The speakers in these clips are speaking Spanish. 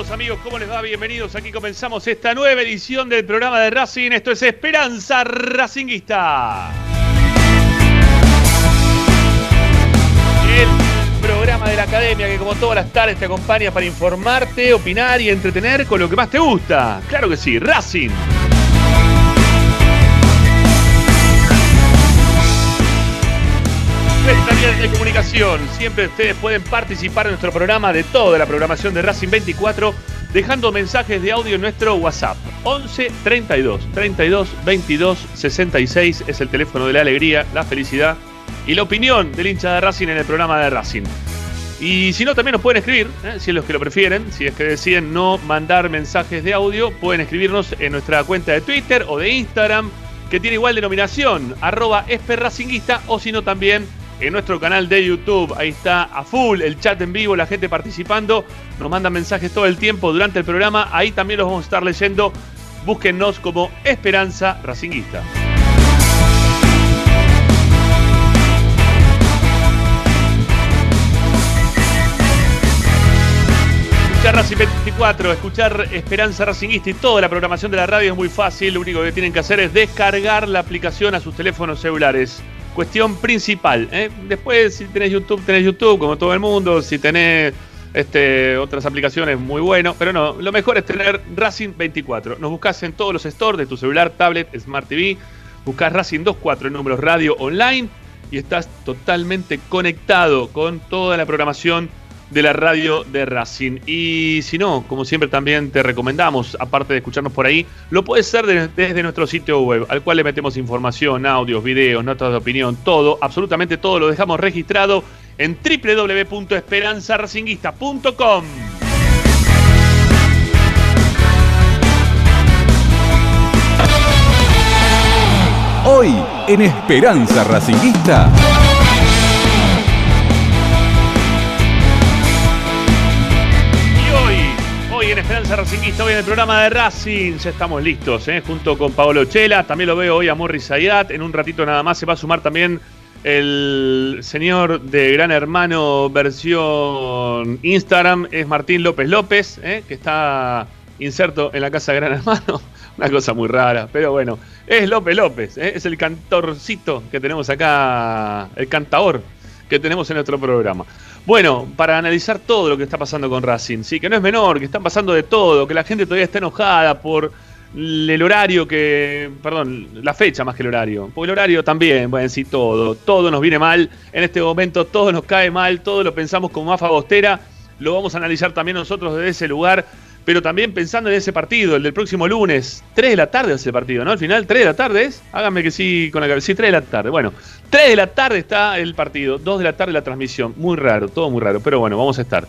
todos amigos, ¿cómo les va? Bienvenidos, aquí comenzamos esta nueva edición del programa de Racing, esto es Esperanza Racinguista. El programa de la academia que como todas las tardes te acompaña para informarte, opinar y entretener con lo que más te gusta. Claro que sí, Racing. Vía de comunicación. Siempre ustedes pueden participar en nuestro programa de toda la programación de Racing 24 dejando mensajes de audio en nuestro WhatsApp. 11 32 32 22 66 es el teléfono de la alegría, la felicidad y la opinión del hincha de Racing en el programa de Racing. Y si no, también nos pueden escribir, ¿eh? si es los que lo prefieren. Si es que deciden no mandar mensajes de audio, pueden escribirnos en nuestra cuenta de Twitter o de Instagram, que tiene igual denominación, arroba esperracinguista, o si no, también en nuestro canal de YouTube. Ahí está a full el chat en vivo, la gente participando. Nos mandan mensajes todo el tiempo durante el programa. Ahí también los vamos a estar leyendo. Búsquennos como Esperanza Racinguista. Escuchar Racing 24, escuchar Esperanza Racinguista y toda la programación de la radio es muy fácil. Lo único que tienen que hacer es descargar la aplicación a sus teléfonos celulares cuestión principal. ¿eh? Después, si tenés YouTube, tenés YouTube, como todo el mundo. Si tenés este, otras aplicaciones, muy bueno. Pero no, lo mejor es tener Racing 24. Nos buscas en todos los stores de tu celular, tablet, Smart TV. Buscas Racing 24 en números radio online y estás totalmente conectado con toda la programación de la radio de Racing. Y si no, como siempre también te recomendamos, aparte de escucharnos por ahí, lo puedes hacer desde nuestro sitio web, al cual le metemos información, audios, videos, notas de opinión, todo, absolutamente todo lo dejamos registrado en www.esperanzaracinguista.com. Hoy en Esperanza Racinguista. Esperanza Racingista, hoy en el programa de Racing. Ya estamos listos, ¿eh? junto con Paolo Chela. También lo veo hoy a Morris Ayat. En un ratito nada más se va a sumar también el señor de Gran Hermano versión Instagram. Es Martín López López, ¿eh? que está inserto en la casa de Gran Hermano. Una cosa muy rara, pero bueno. Es López López, ¿eh? es el cantorcito que tenemos acá, el cantador que tenemos en nuestro programa. Bueno, para analizar todo lo que está pasando con Racing, sí, que no es menor, que están pasando de todo, que la gente todavía está enojada por el horario que, perdón, la fecha más que el horario, porque el horario también, bueno, sí, todo, todo nos viene mal, en este momento todo nos cae mal, todo lo pensamos como más fagostera, lo vamos a analizar también nosotros desde ese lugar pero también pensando en ese partido, el del próximo lunes, 3 de la tarde ese partido, ¿no? Al final, 3 de la tarde es, háganme que sí con la cabeza, sí, 3 de la tarde, bueno, 3 de la tarde está el partido, 2 de la tarde la transmisión, muy raro, todo muy raro, pero bueno, vamos a estar.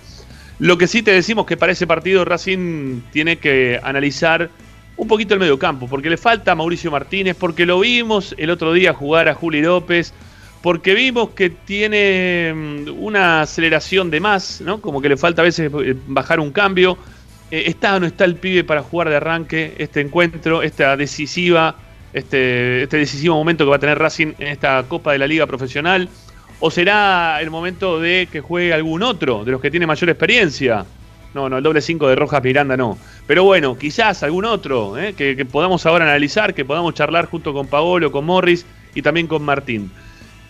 Lo que sí te decimos que para ese partido Racing tiene que analizar un poquito el medio campo, porque le falta a Mauricio Martínez, porque lo vimos el otro día jugar a Juli López, porque vimos que tiene mm, una aceleración de más, ¿no? Como que le falta a veces eh, bajar un cambio eh, ¿Está o no está el pibe para jugar de arranque este encuentro, esta decisiva, este, este decisivo momento que va a tener Racing en esta Copa de la Liga Profesional? ¿O será el momento de que juegue algún otro de los que tiene mayor experiencia? No, no, el doble 5 de Rojas Miranda no. Pero bueno, quizás algún otro eh, que, que podamos ahora analizar, que podamos charlar junto con Paolo, con Morris y también con Martín.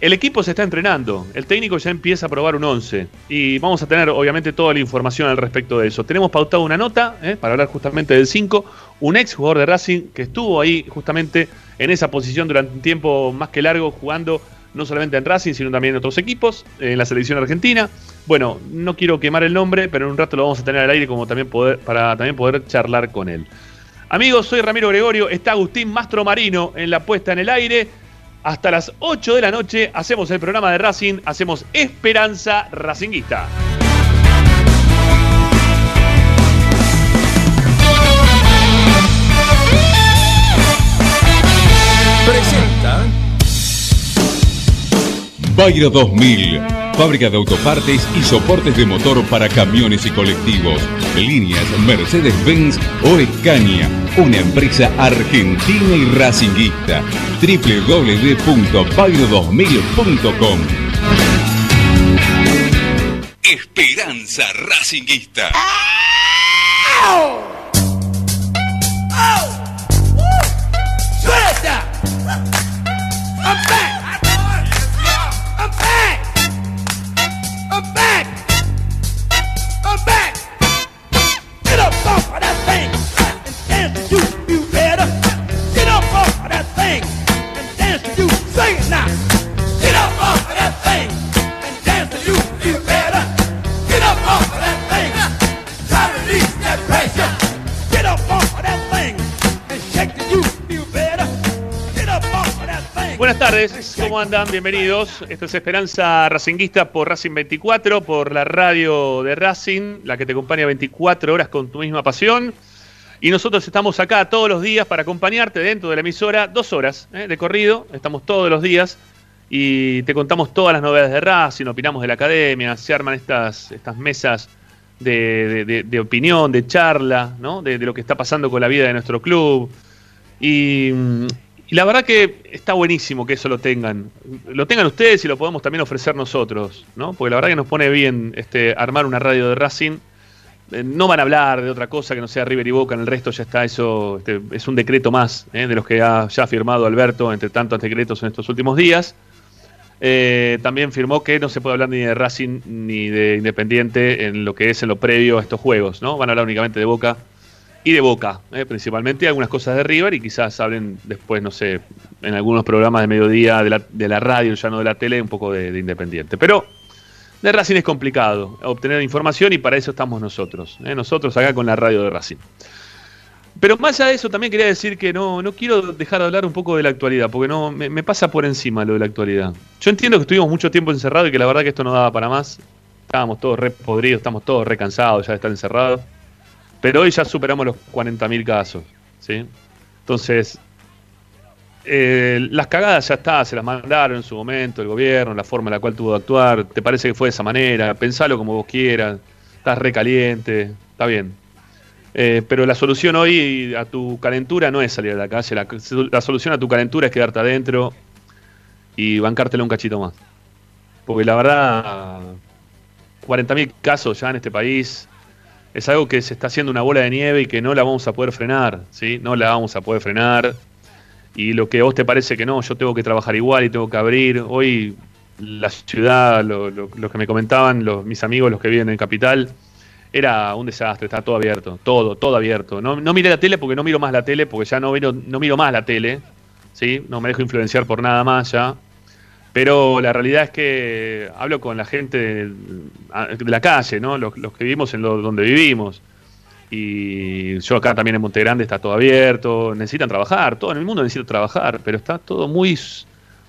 El equipo se está entrenando, el técnico ya empieza a probar un 11 y vamos a tener obviamente toda la información al respecto de eso. Tenemos pautado una nota eh, para hablar justamente del 5, un ex jugador de Racing que estuvo ahí justamente en esa posición durante un tiempo más que largo jugando no solamente en Racing, sino también en otros equipos, en la selección argentina. Bueno, no quiero quemar el nombre, pero en un rato lo vamos a tener al aire como también poder, para también poder charlar con él. Amigos, soy Ramiro Gregorio, está Agustín Mastro Marino en la puesta en el aire hasta las 8 de la noche hacemos el programa de Racing, hacemos Esperanza Racinguista. Presenta Bayra 2000 Fábrica de autopartes y soportes de motor para camiones y colectivos. Líneas Mercedes-Benz o Escaña. Una empresa argentina y racinguista. www.pairo2000.com Esperanza Racinguista. Buenas tardes, ¿cómo andan? Bienvenidos. Esto es Esperanza Racinguista por Racing 24, por la radio de Racing, la que te acompaña 24 horas con tu misma pasión. Y nosotros estamos acá todos los días para acompañarte dentro de la emisora, dos horas ¿eh? de corrido, estamos todos los días y te contamos todas las novedades de Racing, opinamos de la academia, se arman estas, estas mesas de, opinión, de charla, ¿no? de, lo que está pasando con la vida de nuestro club. Y, y la verdad que está buenísimo que eso lo tengan. Lo tengan ustedes y lo podemos también ofrecer nosotros, ¿no? Porque la verdad que nos pone bien este, armar una radio de Racing. Eh, no van a hablar de otra cosa que no sea River y Boca, en el resto ya está eso, este, es un decreto más ¿eh? de los que ha firmado Alberto entre tantos decretos en estos últimos días. Eh, también firmó que no se puede hablar ni de Racing ni de Independiente en lo que es en lo previo a estos juegos, ¿no? Van a hablar únicamente de Boca y de Boca, eh, principalmente algunas cosas de River y quizás hablen después, no sé, en algunos programas de mediodía de la, de la radio, ya no de la tele, un poco de, Independiente. Pero de Racing es complicado obtener información y para eso estamos nosotros, eh, nosotros acá con la radio de Racing. Pero más allá de eso, también quería decir que no, no quiero dejar de hablar un poco de la actualidad, porque no me, pasa por encima lo de la actualidad. Yo entiendo que estuvimos mucho tiempo encerrados y que la verdad que esto no daba para más. Estábamos todos re podridos, estamos todos re cansados ya de estar encerrados. Pero hoy ya superamos los 40.000 casos. ¿sí? Entonces, eh, las cagadas ya está, se las mandaron en su momento el gobierno, la forma en la cual tuvo de actuar. ¿Te parece que fue de esa manera? Pensalo como vos quieras. Estás recaliente, está bien. Eh, pero la solución hoy a tu calentura no es salir a la calle. La, la solución a tu calentura es quedarte adentro y bancártelo un cachito más. Porque la verdad, 40.000 casos ya en este país es algo que se está haciendo una bola de nieve y que no la vamos a poder frenar, ¿sí? No la vamos a poder frenar. Y lo que a vos te parece que no, yo tengo que trabajar igual y tengo que abrir. Hoy la ciudad, lo, que me comentaban los, mis amigos, los que viven en Capital, era un desastre, está todo abierto, todo, todo abierto. No, no miré la tele porque no miro más la tele, porque ya no no miro más la tele, ¿sí? No me dejo influenciar por nada más ya. Pero la realidad es que hablo con la gente de, la calle, ¿no? Los, que vivimos en lo, donde vivimos. Y yo acá también en Monte Grande está todo abierto, necesitan trabajar, todo en el mundo necesita trabajar, pero está todo muy,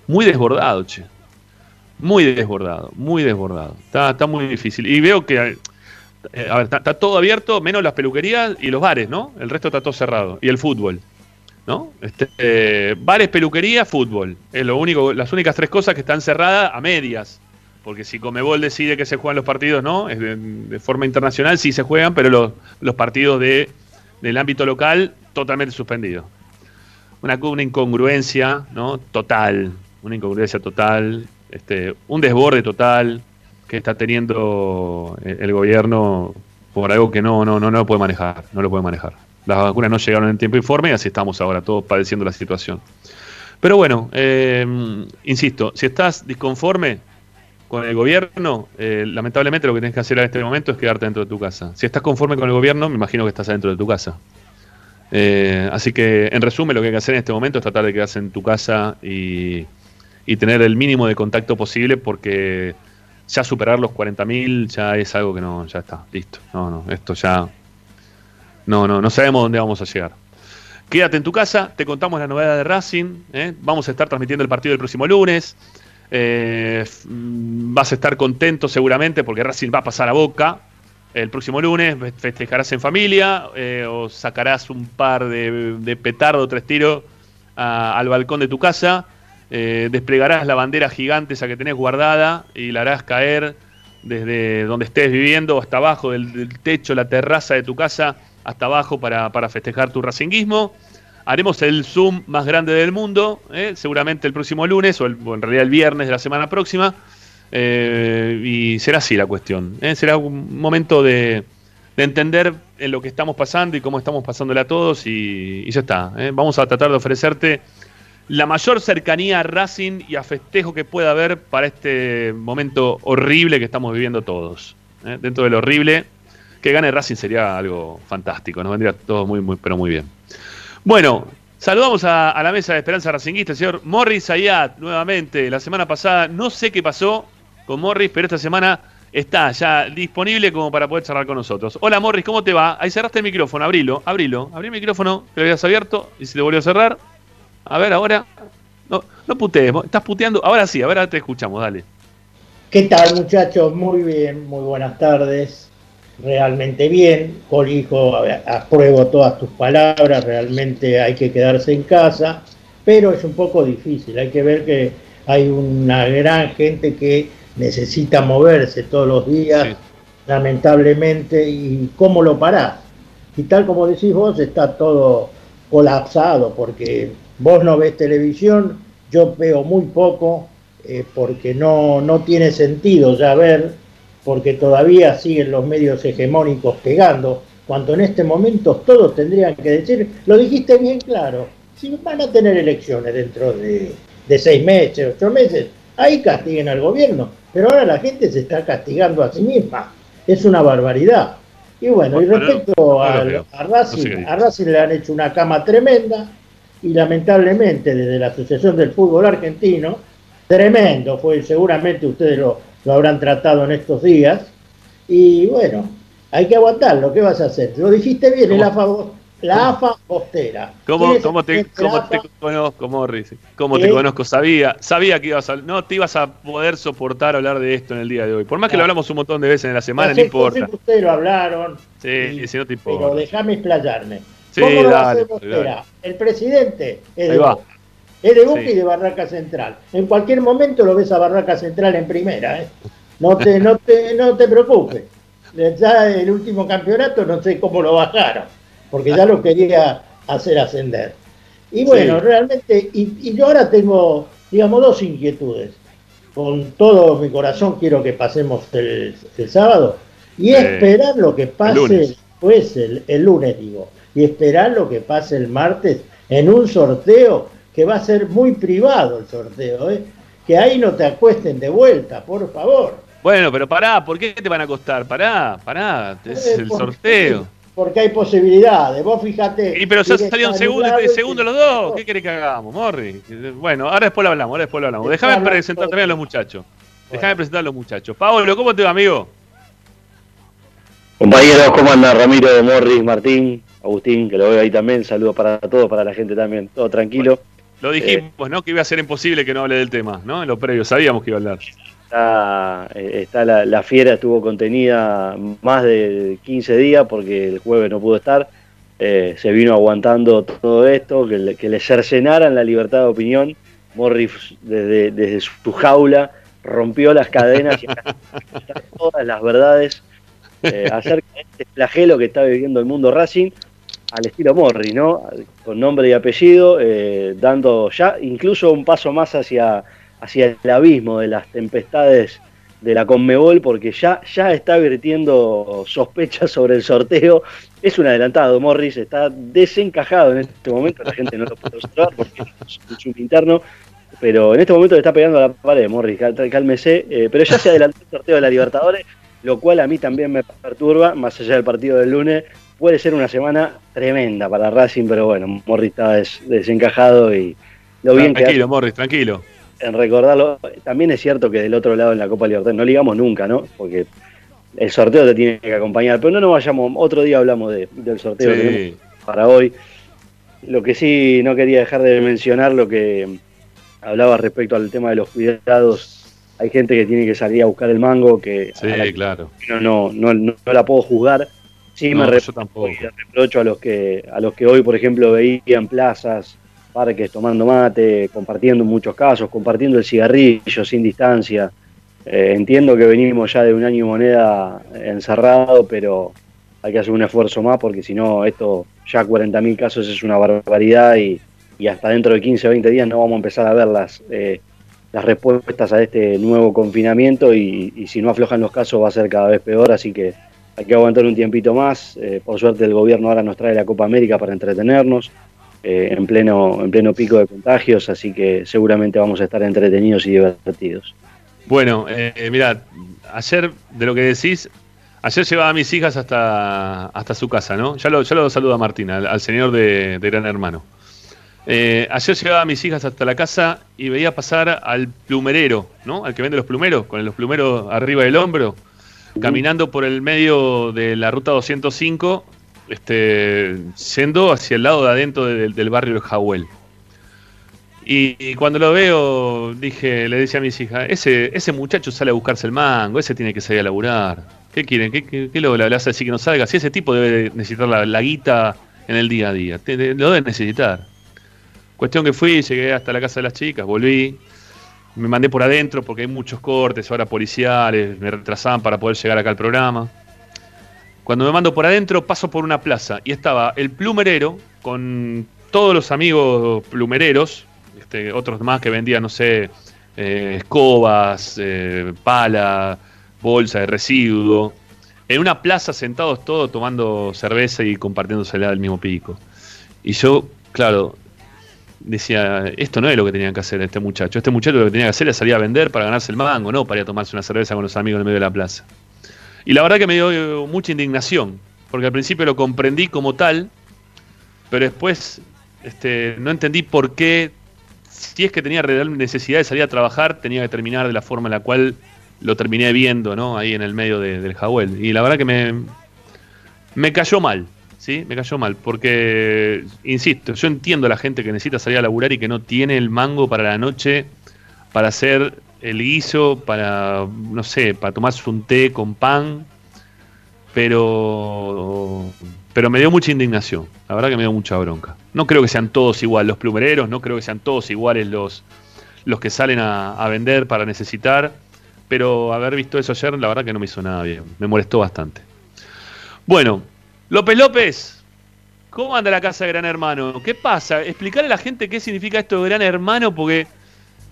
muy desbordado, che. Muy desbordado, muy desbordado. Está, muy difícil. Y veo que, eh, está todo abierto, menos las peluquerías y los bares, ¿no? El resto está todo cerrado. Y el fútbol. ¿No? Este, bares, peluquería, fútbol. Es lo único, las únicas tres cosas que están cerradas a medias. Porque si Comebol decide que se juegan los partidos, ¿no? Es de, forma internacional sí se juegan, pero los, los partidos de, del ámbito local totalmente suspendidos. Una, una incongruencia, ¿no? Total. Una incongruencia total. Este, un desborde total que está teniendo el gobierno por algo que no, no, no, no lo puede manejar. No lo puede manejar. Las vacunas no llegaron en tiempo informe y así estamos ahora todos padeciendo la situación. Pero bueno, eh, insisto, si estás disconforme con el gobierno, eh, lamentablemente lo que tienes que hacer en este momento es quedarte dentro de tu casa. Si estás conforme con el gobierno, me imagino que estás dentro de tu casa. Eh, así que, en resumen, lo que hay que hacer en este momento es tratar de quedarse en tu casa y, y tener el mínimo de contacto posible porque ya superar los 40.000 ya es algo que no, ya está, listo. No, no, esto ya no, no, no sabemos dónde vamos a llegar. Quédate en tu casa, te contamos la novedad de Racing. ¿eh? Vamos a estar transmitiendo el partido el próximo lunes. Eh, vas a estar contento seguramente porque Racing va a pasar a boca el próximo lunes. Festejarás en familia eh, o sacarás un par de, petardo, tres tiros al balcón de tu casa. desplegarás la bandera gigante esa que tenés guardada y la harás caer desde donde estés viviendo hasta abajo del techo, la terraza de tu casa hasta abajo para, festejar tu racinguismo. Haremos el Zoom más grande del mundo, ¿eh? seguramente el próximo lunes o, en realidad el viernes de la semana próxima. Eh, y será así la cuestión. ¿eh? Será un momento de, entender en lo que estamos pasando y cómo estamos pasándole a todos y, ya está. Vamos a tratar de ofrecerte la mayor cercanía a Racing y a festejo que pueda haber para este momento horrible que estamos viviendo todos. Dentro de lo horrible, que gane Racing sería algo fantástico, nos vendría todo muy, muy, pero muy bien. Bueno, saludamos a, la mesa de Esperanza Racinguista, el señor Morris Ayat, nuevamente. La semana pasada no sé qué pasó con Morris, pero esta semana está ya disponible como para poder charlar con nosotros. Hola Morris, ¿cómo te va? Ahí cerraste el micrófono, abrilo, abrilo. Abrí el micrófono que lo habías abierto y se te volvió a cerrar. A ver, ahora. No, no putees, estás puteando. Ahora sí, ahora te escuchamos, dale. ¿Qué tal muchachos? Muy bien, muy buenas tardes realmente bien, Colijo, apruebo todas tus palabras, realmente hay que quedarse en casa, pero es un poco difícil, hay que ver que hay una gran gente que necesita moverse todos los días, lamentablemente, y cómo lo parás. Y tal como decís vos, está todo colapsado, porque vos no ves televisión, yo veo muy poco, eh, porque no, no tiene sentido ya ver porque todavía siguen los medios hegemónicos pegando, cuando en este momento todos tendrían que decir, lo dijiste bien claro, si van a tener elecciones dentro de, seis meses, ocho meses, ahí castiguen al gobierno, pero ahora la gente se está castigando a sí misma, es una barbaridad. Y bueno, y respecto a, Racing, a Racing le han hecho una cama tremenda y lamentablemente desde la Asociación del Fútbol Argentino, tremendo fue, seguramente ustedes lo, lo habrán tratado en estos días. Y bueno, hay que aguantarlo. ¿Qué vas a hacer? Lo dijiste bien, es la, la AFA postera. ¿Cómo, cómo te, cómo te conozco, Morris? ¿Cómo te conozco? Sabía, sabía que ibas a, no te ibas a poder soportar hablar de esto en el día de hoy. Por más que lo hablamos un montón de veces en la semana, no, importa. ustedes lo hablaron. Sí, si no te importa. Pero déjame explayarme. Sí, ¿Cómo dale, El presidente es de, es de Boca y de Barraca Central. En cualquier momento lo ves a Barraca Central en primera. ¿eh? No, te, no, te, no te preocupes. Ya el último campeonato no sé cómo lo bajaron, porque ya lo quería hacer ascender. Y bueno, realmente, y, yo ahora tengo, digamos, dos inquietudes. Con todo mi corazón quiero que pasemos el, sábado y esperar lo que pase pues el, el lunes, digo, y esperar lo que pase el martes en un sorteo que va a ser muy privado el sorteo, ¿eh? que ahí no te acuesten de vuelta, por favor. Bueno, pero pará, ¿por qué te van a costar? Pará, pará, es eh, el sorteo. Porque hay posibilidades, vos fíjate. Y pero ya salieron segundo, segundo los dos, ¿qué querés que hagamos, Morri? Bueno, ahora después lo hablamos, ahora después lo hablamos. Déjame presentar también a los muchachos. Déjame presentar a los muchachos. Pablo, ¿cómo te va, amigo? Compañeros, ¿cómo anda Ramiro, Morris, Martín, Agustín, que lo veo ahí también? Saludos para todos, para la gente también. Todo tranquilo. Lo dijimos, ¿no? Que iba a ser imposible que no hable del tema, ¿no? En lo previo, sabíamos que iba a hablar. Está, eh, la, fiera estuvo contenida más de 15 días porque el jueves no pudo estar. Eh, se vino aguantando todo esto, que le, que le cercenaran la libertad de opinión. Morris desde, desde su jaula rompió las cadenas y todas las verdades eh, acerca de este flagelo que está viviendo el mundo Racing al estilo Morri, ¿no? Con nombre y apellido, eh, dando ya incluso un paso más hacia, hacia el abismo de las tempestades de la Conmebol, porque ya, ya está vertiendo sospechas sobre el sorteo. Es un adelantado, Morris está desencajado en este momento, la gente no lo puede observar porque es un interno, pero en este momento le está pegando a la pared, Morris, cálmese, eh, pero ya se adelantó el sorteo de la Libertadores, lo cual a mí también me perturba, más allá del partido del lunes, puede ser una semana tremenda para Racing, pero bueno, Morris está desencajado y lo bien tranquilo, Morris, tranquilo. En recordarlo, también es cierto que del otro lado en la Copa Libertadores no ligamos nunca, ¿no? Porque el sorteo te tiene que acompañar, pero no nos vayamos, otro día hablamos del sorteo para hoy. Lo que sí no quería dejar de mencionar, lo que hablaba respecto al tema de los cuidados, hay gente que tiene que salir a buscar el mango, que sí, claro. no, no, no la puedo juzgar Sí, me reprocho a los que a los que hoy, por ejemplo, veían plazas, parques tomando mate, compartiendo en muchos casos, compartiendo el cigarrillo sin distancia. Eh, entiendo que venimos ya de un año y moneda encerrado, pero hay que hacer un esfuerzo más porque si no, esto ya 40.000 casos es una barbaridad y, hasta dentro de 15 o 20 días no vamos a empezar a ver las, eh, las respuestas a este nuevo confinamiento y, si no aflojan los casos va a ser cada vez peor, así que hay que aguantar un tiempito más. Eh, por suerte el gobierno ahora nos trae la Copa América para entretenernos eh, en, pleno, en pleno pico de contagios, así que seguramente vamos a estar entretenidos y divertidos. Bueno, eh, mira, ayer de lo que decís, ayer llevaba a mis hijas hasta, hasta su casa, ¿no? Ya lo, ya lo saluda Martín, al, señor de Gran Hermano. Eh, ayer llevaba a mis hijas hasta la casa y veía pasar al plumerero, ¿no? Al que vende los plumeros, con los plumeros arriba del hombro, caminando por el medio de la ruta 205, este, yendo hacia el lado de adentro del, barrio del Jahuel. Y, cuando lo veo, dije, le decía a mis hijas, ese, ese muchacho sale a buscarse el mango, ese tiene que salir a laburar. ¿Qué quieren? ¿Qué, qué, lo le hace decir que no salga? Si ese tipo debe necesitar la, guita en el día a día, lo debe necesitar. Cuestión que fui, llegué hasta la casa de las chicas, volví, me mandé por adentro porque hay muchos cortes ahora policiales, me retrasaban para poder llegar acá al programa. Cuando me mando por adentro, paso por una plaza y estaba el plumerero con todos los amigos plumereros, este, otros más que vendían, no sé, eh, escobas, eh, pala, bolsa de residuo, en una plaza sentados todos tomando cerveza y compartiéndose del mismo pico. Y yo, claro, decía, esto no es lo que tenían que hacer este muchacho. Este muchacho lo que tenía que hacer era salir a vender para ganarse el mango, no para ir a tomarse una cerveza con los amigos en el medio de la plaza. Y la verdad que me dio eh, mucha indignación, porque al principio lo comprendí como tal, pero después este, no entendí por qué, si es que tenía real necesidad de salir a trabajar, tenía que terminar de la forma en la cual lo terminé viendo, ¿no? Ahí en el medio del Jahuel. Y la verdad que me, me cayó mal. ¿Sí? Me cayó mal, porque, insisto, yo entiendo a la gente que necesita salir a laburar y que no tiene el mango para la noche, para hacer el guiso, para, no sé, para tomarse un té con pan, pero, pero me dio mucha indignación, la verdad que me dio mucha bronca. No creo que sean todos iguales los plumereros, no creo que sean todos iguales los, los que salen a, a vender para necesitar, pero haber visto eso ayer, la verdad que no me hizo nada bien, me molestó bastante. Bueno, López López, ¿cómo anda la casa de Gran Hermano? ¿Qué pasa? Explicarle a la gente qué significa esto de Gran Hermano, porque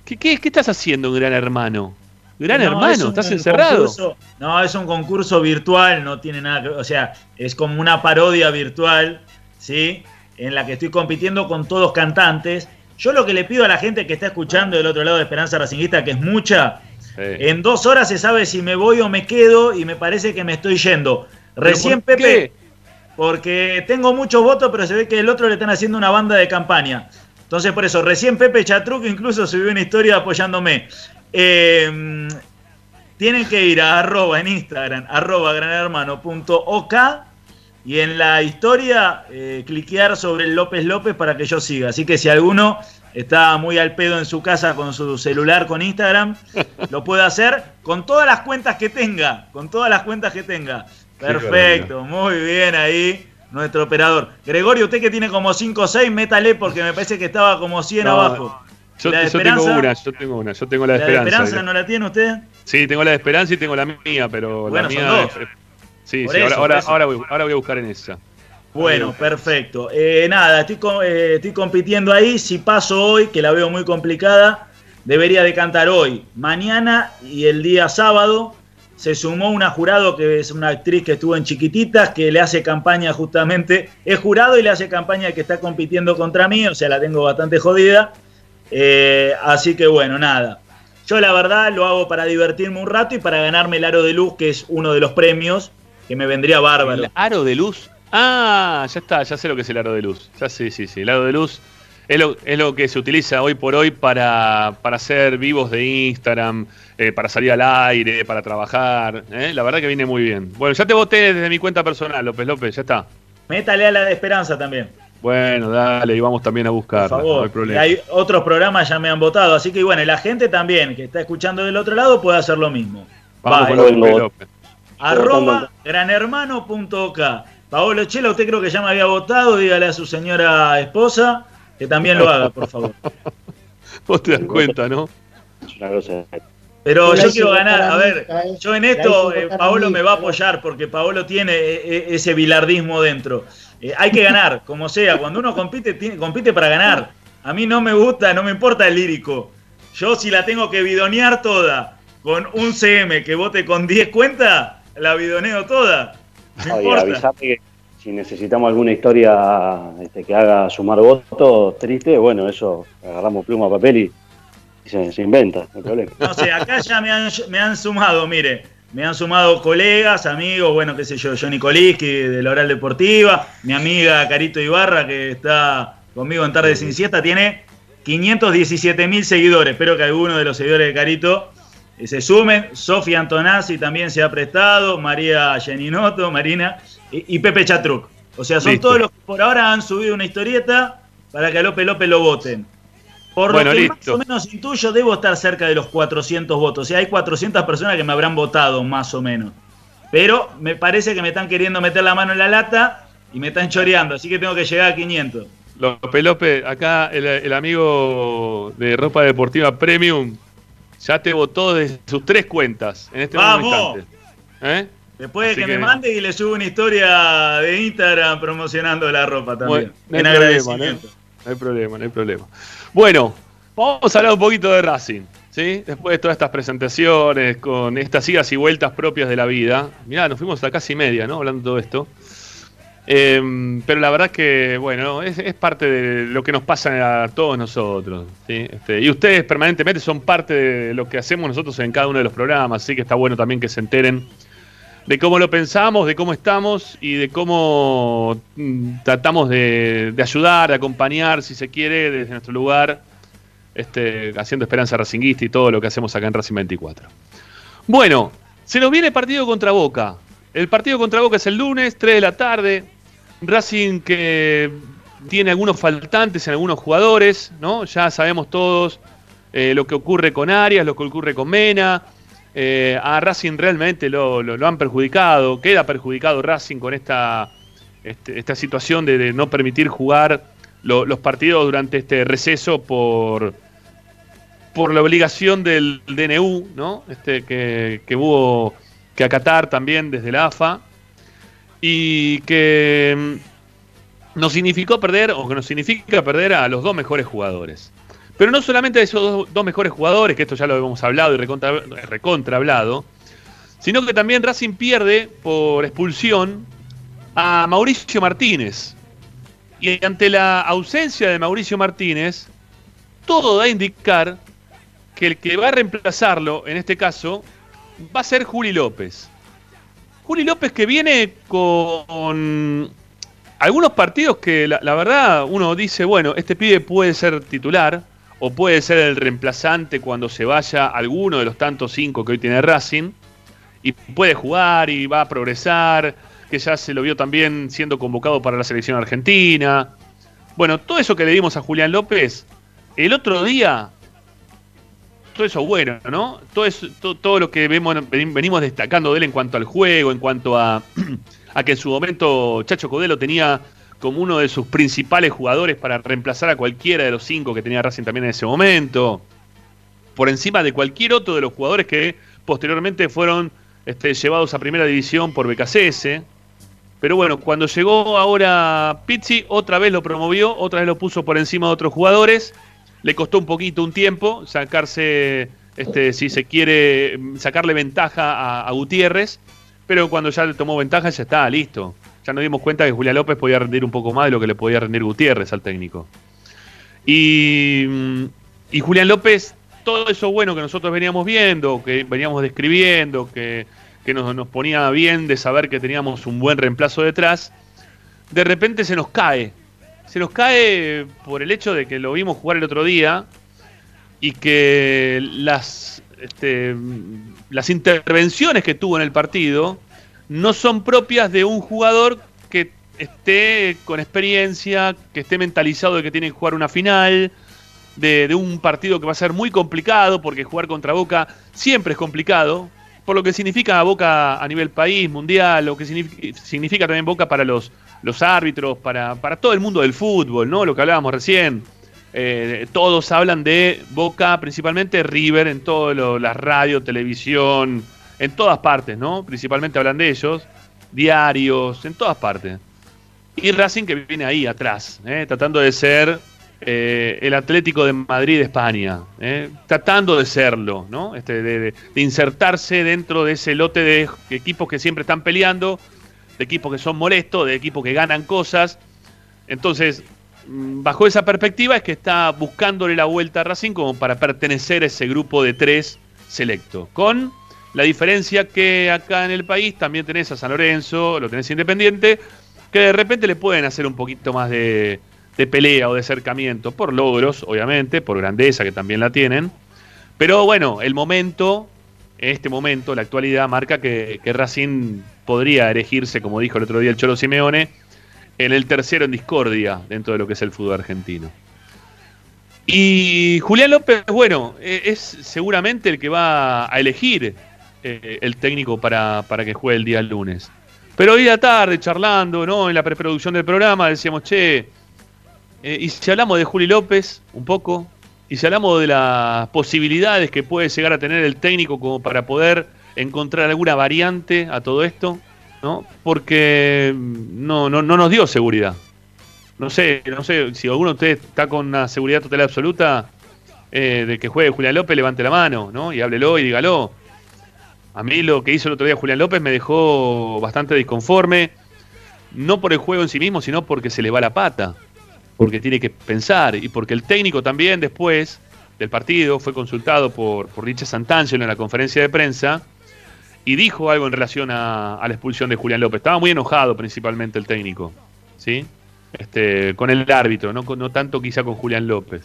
¿qué, qué, estás haciendo en Gran Hermano? Gran Hermano, ¿estás encerrado? no, es un concurso virtual, no tiene nada que o sea, es como una parodia virtual, ¿sí? En la que estoy compitiendo con todos cantantes. Yo lo que le pido a la gente que está escuchando del otro lado de Esperanza Racinguista, que es mucha, en dos horas se sabe si me voy o me quedo y me parece que me estoy yendo. Recién Pepe, porque tengo muchos votos, pero se ve que el otro le están haciendo una banda de campaña. Entonces, por eso, recién Pepe Chatruc incluso subió una historia apoyándome. Em, tienen que ir a arroba en Instagram, arroba granhermano.ok y en la historia eh, cliquear sobre el López López para que yo siga. Así que si alguno está muy al pedo en su casa con su celular, con Instagram, lo puede hacer con todas las cuentas que tenga, con todas las cuentas que tenga. Perfecto, muy bien ahí nuestro operador. Gregorio, usted que tiene como 5 o 6, métale porque me parece que estaba como 100 abajo. Yo, tengo una, yo tengo una, yo tengo la, de esperanza. ¿La esperanza no la tiene usted? Sí, tengo la de esperanza y tengo la mía, pero la mía. sí, sí ahora, ahora, voy, ahora voy a buscar en esa. Bueno, perfecto. Eh, nada, estoy, eh, estoy compitiendo ahí. Si paso hoy, que la veo muy complicada, debería de cantar hoy, mañana y el día sábado se sumó una jurado que es una actriz que estuvo en Chiquititas, que le hace campaña justamente, es jurado y le hace campaña que está compitiendo contra mí, o sea, la tengo bastante jodida. Eh, así que bueno, nada. Yo la verdad lo hago para divertirme un rato y para ganarme el aro de luz, que es uno de los premios, que me vendría bárbaro. ¿El aro de luz? Ah, ya está, ya sé lo que es el aro de luz. Ya sí, sí, sí. El aro de luz es lo, que se utiliza hoy por hoy para, para hacer vivos de Instagram, eh, para salir al aire, para trabajar. ¿eh? La verdad que viene muy bien. Bueno, ya te voté desde mi cuenta personal, López López, ya está. Métale a la de Esperanza también. Bueno, dale, y vamos también a buscar. Por favor. No hay, problema. hay otros programas ya me han votado, así que bueno, la gente también que está escuchando del otro lado puede hacer lo mismo. Vamos con López López. Arroba granhermano.ok. Paolo Chela, usted creo que ya me había votado, dígale a su señora esposa que también lo haga, por favor. Vos te das cuenta, ¿no? Pero yo quiero ganar, a ver, yo en esto eh, Paolo me va a apoyar porque Paolo tiene eh, eh, ese bilardismo dentro. hay que ganar, como sea, cuando uno compite, compite para ganar. A mí no me gusta, no me importa el lírico. Yo si la tengo que bidonear toda con un CM que vote con 10 cuentas, la bidoneo toda. No importa. que si necesitamos alguna historia este, que haga sumar votos triste, bueno, eso agarramos pluma, papel y, se, inventa, no hay problema. No sé, acá ya me han, me han sumado, mire, me han sumado colegas, amigos, bueno, qué sé yo, Johnny Coliski de la Oral Deportiva, mi amiga Carito Ibarra, que está conmigo en Tarde Sin Siesta, tiene 517 mil seguidores. Espero que alguno de los seguidores de Carito eh, se sumen. Sofía Antonazzi también se ha prestado, María Geninoto, Marina y, Pepe Chatruc. O sea, son todos los que por ahora han subido una historieta para que a López López lo voten. Por lo que más o menos intuyo, debo estar cerca de los 400 votos. O sea, hay 400 personas que me habrán votado, más o menos. Pero me parece que me están queriendo meter la mano en la lata y me están choreando, así que tengo que llegar a 500. López López, acá el, amigo de ropa deportiva Premium ya te votó de sus tres cuentas en este ¡Vamos! ¿Eh? Después de que, me mande y le subo una historia de Instagram promocionando la ropa también. no en agradecimiento. no hay problema, no hay problema. Bueno, vamos a hablar un poquito de Racing. ¿sí? Después de todas estas presentaciones, con estas idas y vueltas propias de la vida. Mirá, nos fuimos a casi media, ¿no? Hablando de todo esto. Em, pero la verdad que, bueno, es, parte de lo que nos pasa a todos nosotros. Este, y ustedes permanentemente son parte de lo que hacemos nosotros en cada uno de los programas, así que está bueno también que se enteren de cómo lo pensamos, de cómo estamos y de cómo mm, tratamos de, ayudar, de acompañar, si se quiere, desde nuestro lugar, este, haciendo Esperanza Racinguista y todo lo que hacemos acá en Racing 24. Bueno, se nos viene el partido contra Boca. El partido contra Boca es el lunes, 3 de la tarde. Racing que tiene algunos faltantes en algunos jugadores, ¿no? Ya sabemos todos eh, lo que ocurre con Arias, lo que ocurre con Mena eh, a Racing realmente lo, han perjudicado, queda perjudicado Racing con esta, este, esta situación de, no permitir jugar los partidos durante este receso por, por la obligación del DNU, ¿no? Este, que, que hubo que acatar también desde la AFA y que mm, nos significó perder, o que nos significa perder a los dos mejores jugadores. Pero no solamente de esos dos, mejores jugadores, que esto ya lo hemos hablado y recontra, hablado, sino que también Racing pierde por expulsión a Mauricio Martínez. Y ante la ausencia de Mauricio Martínez, todo da a indicar que el que va a reemplazarlo, en este caso, va a ser Juli López. Juli López que viene con algunos partidos que la, la, verdad uno dice, bueno, este pibe puede ser titular, o puede ser el reemplazante cuando se vaya alguno de los tantos cinco que hoy tiene Racing, y puede jugar y va a progresar, que ya se lo vio también siendo convocado para la selección argentina. Bueno, todo eso que le dimos a Julián López, el otro día, todo eso bueno, ¿no? Todo, eso, todo, lo que vemos, venimos destacando de él en cuanto al juego, en cuanto a, a que en su momento Chacho Codelo tenía como uno de sus principales jugadores para reemplazar a cualquiera de los cinco que tenía Racing también en ese momento. Por encima de cualquier otro de los jugadores que posteriormente fueron este, llevados a primera división por BKCS. Pero bueno, cuando llegó ahora Pizzi, otra vez lo promovió, otra vez lo puso por encima de otros jugadores. Le costó un poquito, un tiempo, sacarse, este, si se quiere, sacarle ventaja a, a Gutiérrez. Pero cuando ya le tomó ventaja, ya está, listo ya nos dimos cuenta que Julián López podía rendir un poco más de lo que le podía rendir Gutiérrez al técnico. Y, y Julián López, todo eso bueno que nosotros veníamos viendo, que veníamos describiendo, que, nos, nos ponía bien de saber que teníamos un buen reemplazo detrás, de repente se nos cae. Se nos cae por el hecho de que lo vimos jugar el otro día y que las, este, las intervenciones que tuvo en el partido no son propias de un jugador que esté con experiencia, que esté mentalizado de que tiene que jugar una final, de, un partido que va a ser muy complicado, porque jugar contra Boca siempre es complicado, por lo que significa Boca a nivel país, mundial, lo que significa, también Boca para los, árbitros, para, para, todo el mundo del fútbol, ¿no? Lo que hablábamos recién. Eh, todos hablan de Boca, principalmente River, en todo lo, la radio, televisión, en todas partes, ¿no? Principalmente hablan de ellos, diarios, en todas partes. Y Racing que viene ahí atrás, ¿eh? tratando de ser eh, el Atlético de Madrid de España, eh, tratando de serlo, ¿no? Este, de, insertarse dentro de ese lote de equipos que siempre están peleando, de equipos que son molestos, de equipos que ganan cosas. Entonces, mm, bajo esa perspectiva es que está buscándole la vuelta a Racing como para pertenecer a ese grupo de tres selecto, con la diferencia que acá en el país también tenés a San Lorenzo, lo tenés Independiente, que de repente le pueden hacer un poquito más de, pelea o de acercamiento, por logros, obviamente, por grandeza que también la tienen. Pero bueno, el momento, en este momento, la actualidad marca que, que Racing podría erigirse, como dijo el otro día el Cholo Simeone, en el tercero en discordia dentro de lo que es el fútbol argentino. Y Julián López, bueno, e, es seguramente el que va a elegir eh, el técnico para, para que juegue el día lunes. Pero hoy a tarde, charlando, ¿no? En la preproducción del programa, decíamos, che, eh, y si hablamos de Juli López un poco, y si hablamos de las posibilidades que puede llegar a tener el técnico como para poder encontrar alguna variante a todo esto, ¿no? Porque no, no, no nos dio seguridad. No sé, no sé, si alguno de ustedes está con una seguridad total absoluta eh, de que juegue Julián López, levante la mano, ¿no? Y háblelo y dígalo. A mí lo que hizo el otro día Julián López me dejó bastante disconforme, no por el juego en sí mismo, sino porque se le va la pata, porque tiene que pensar y porque el técnico también después del partido fue consultado por, por Richard Santangelo en la conferencia de prensa y dijo algo en relación a, la expulsión de Julián López. Estaba muy enojado principalmente el técnico, ¿sí? Este, con el árbitro, no, no tanto quizá con Julián López,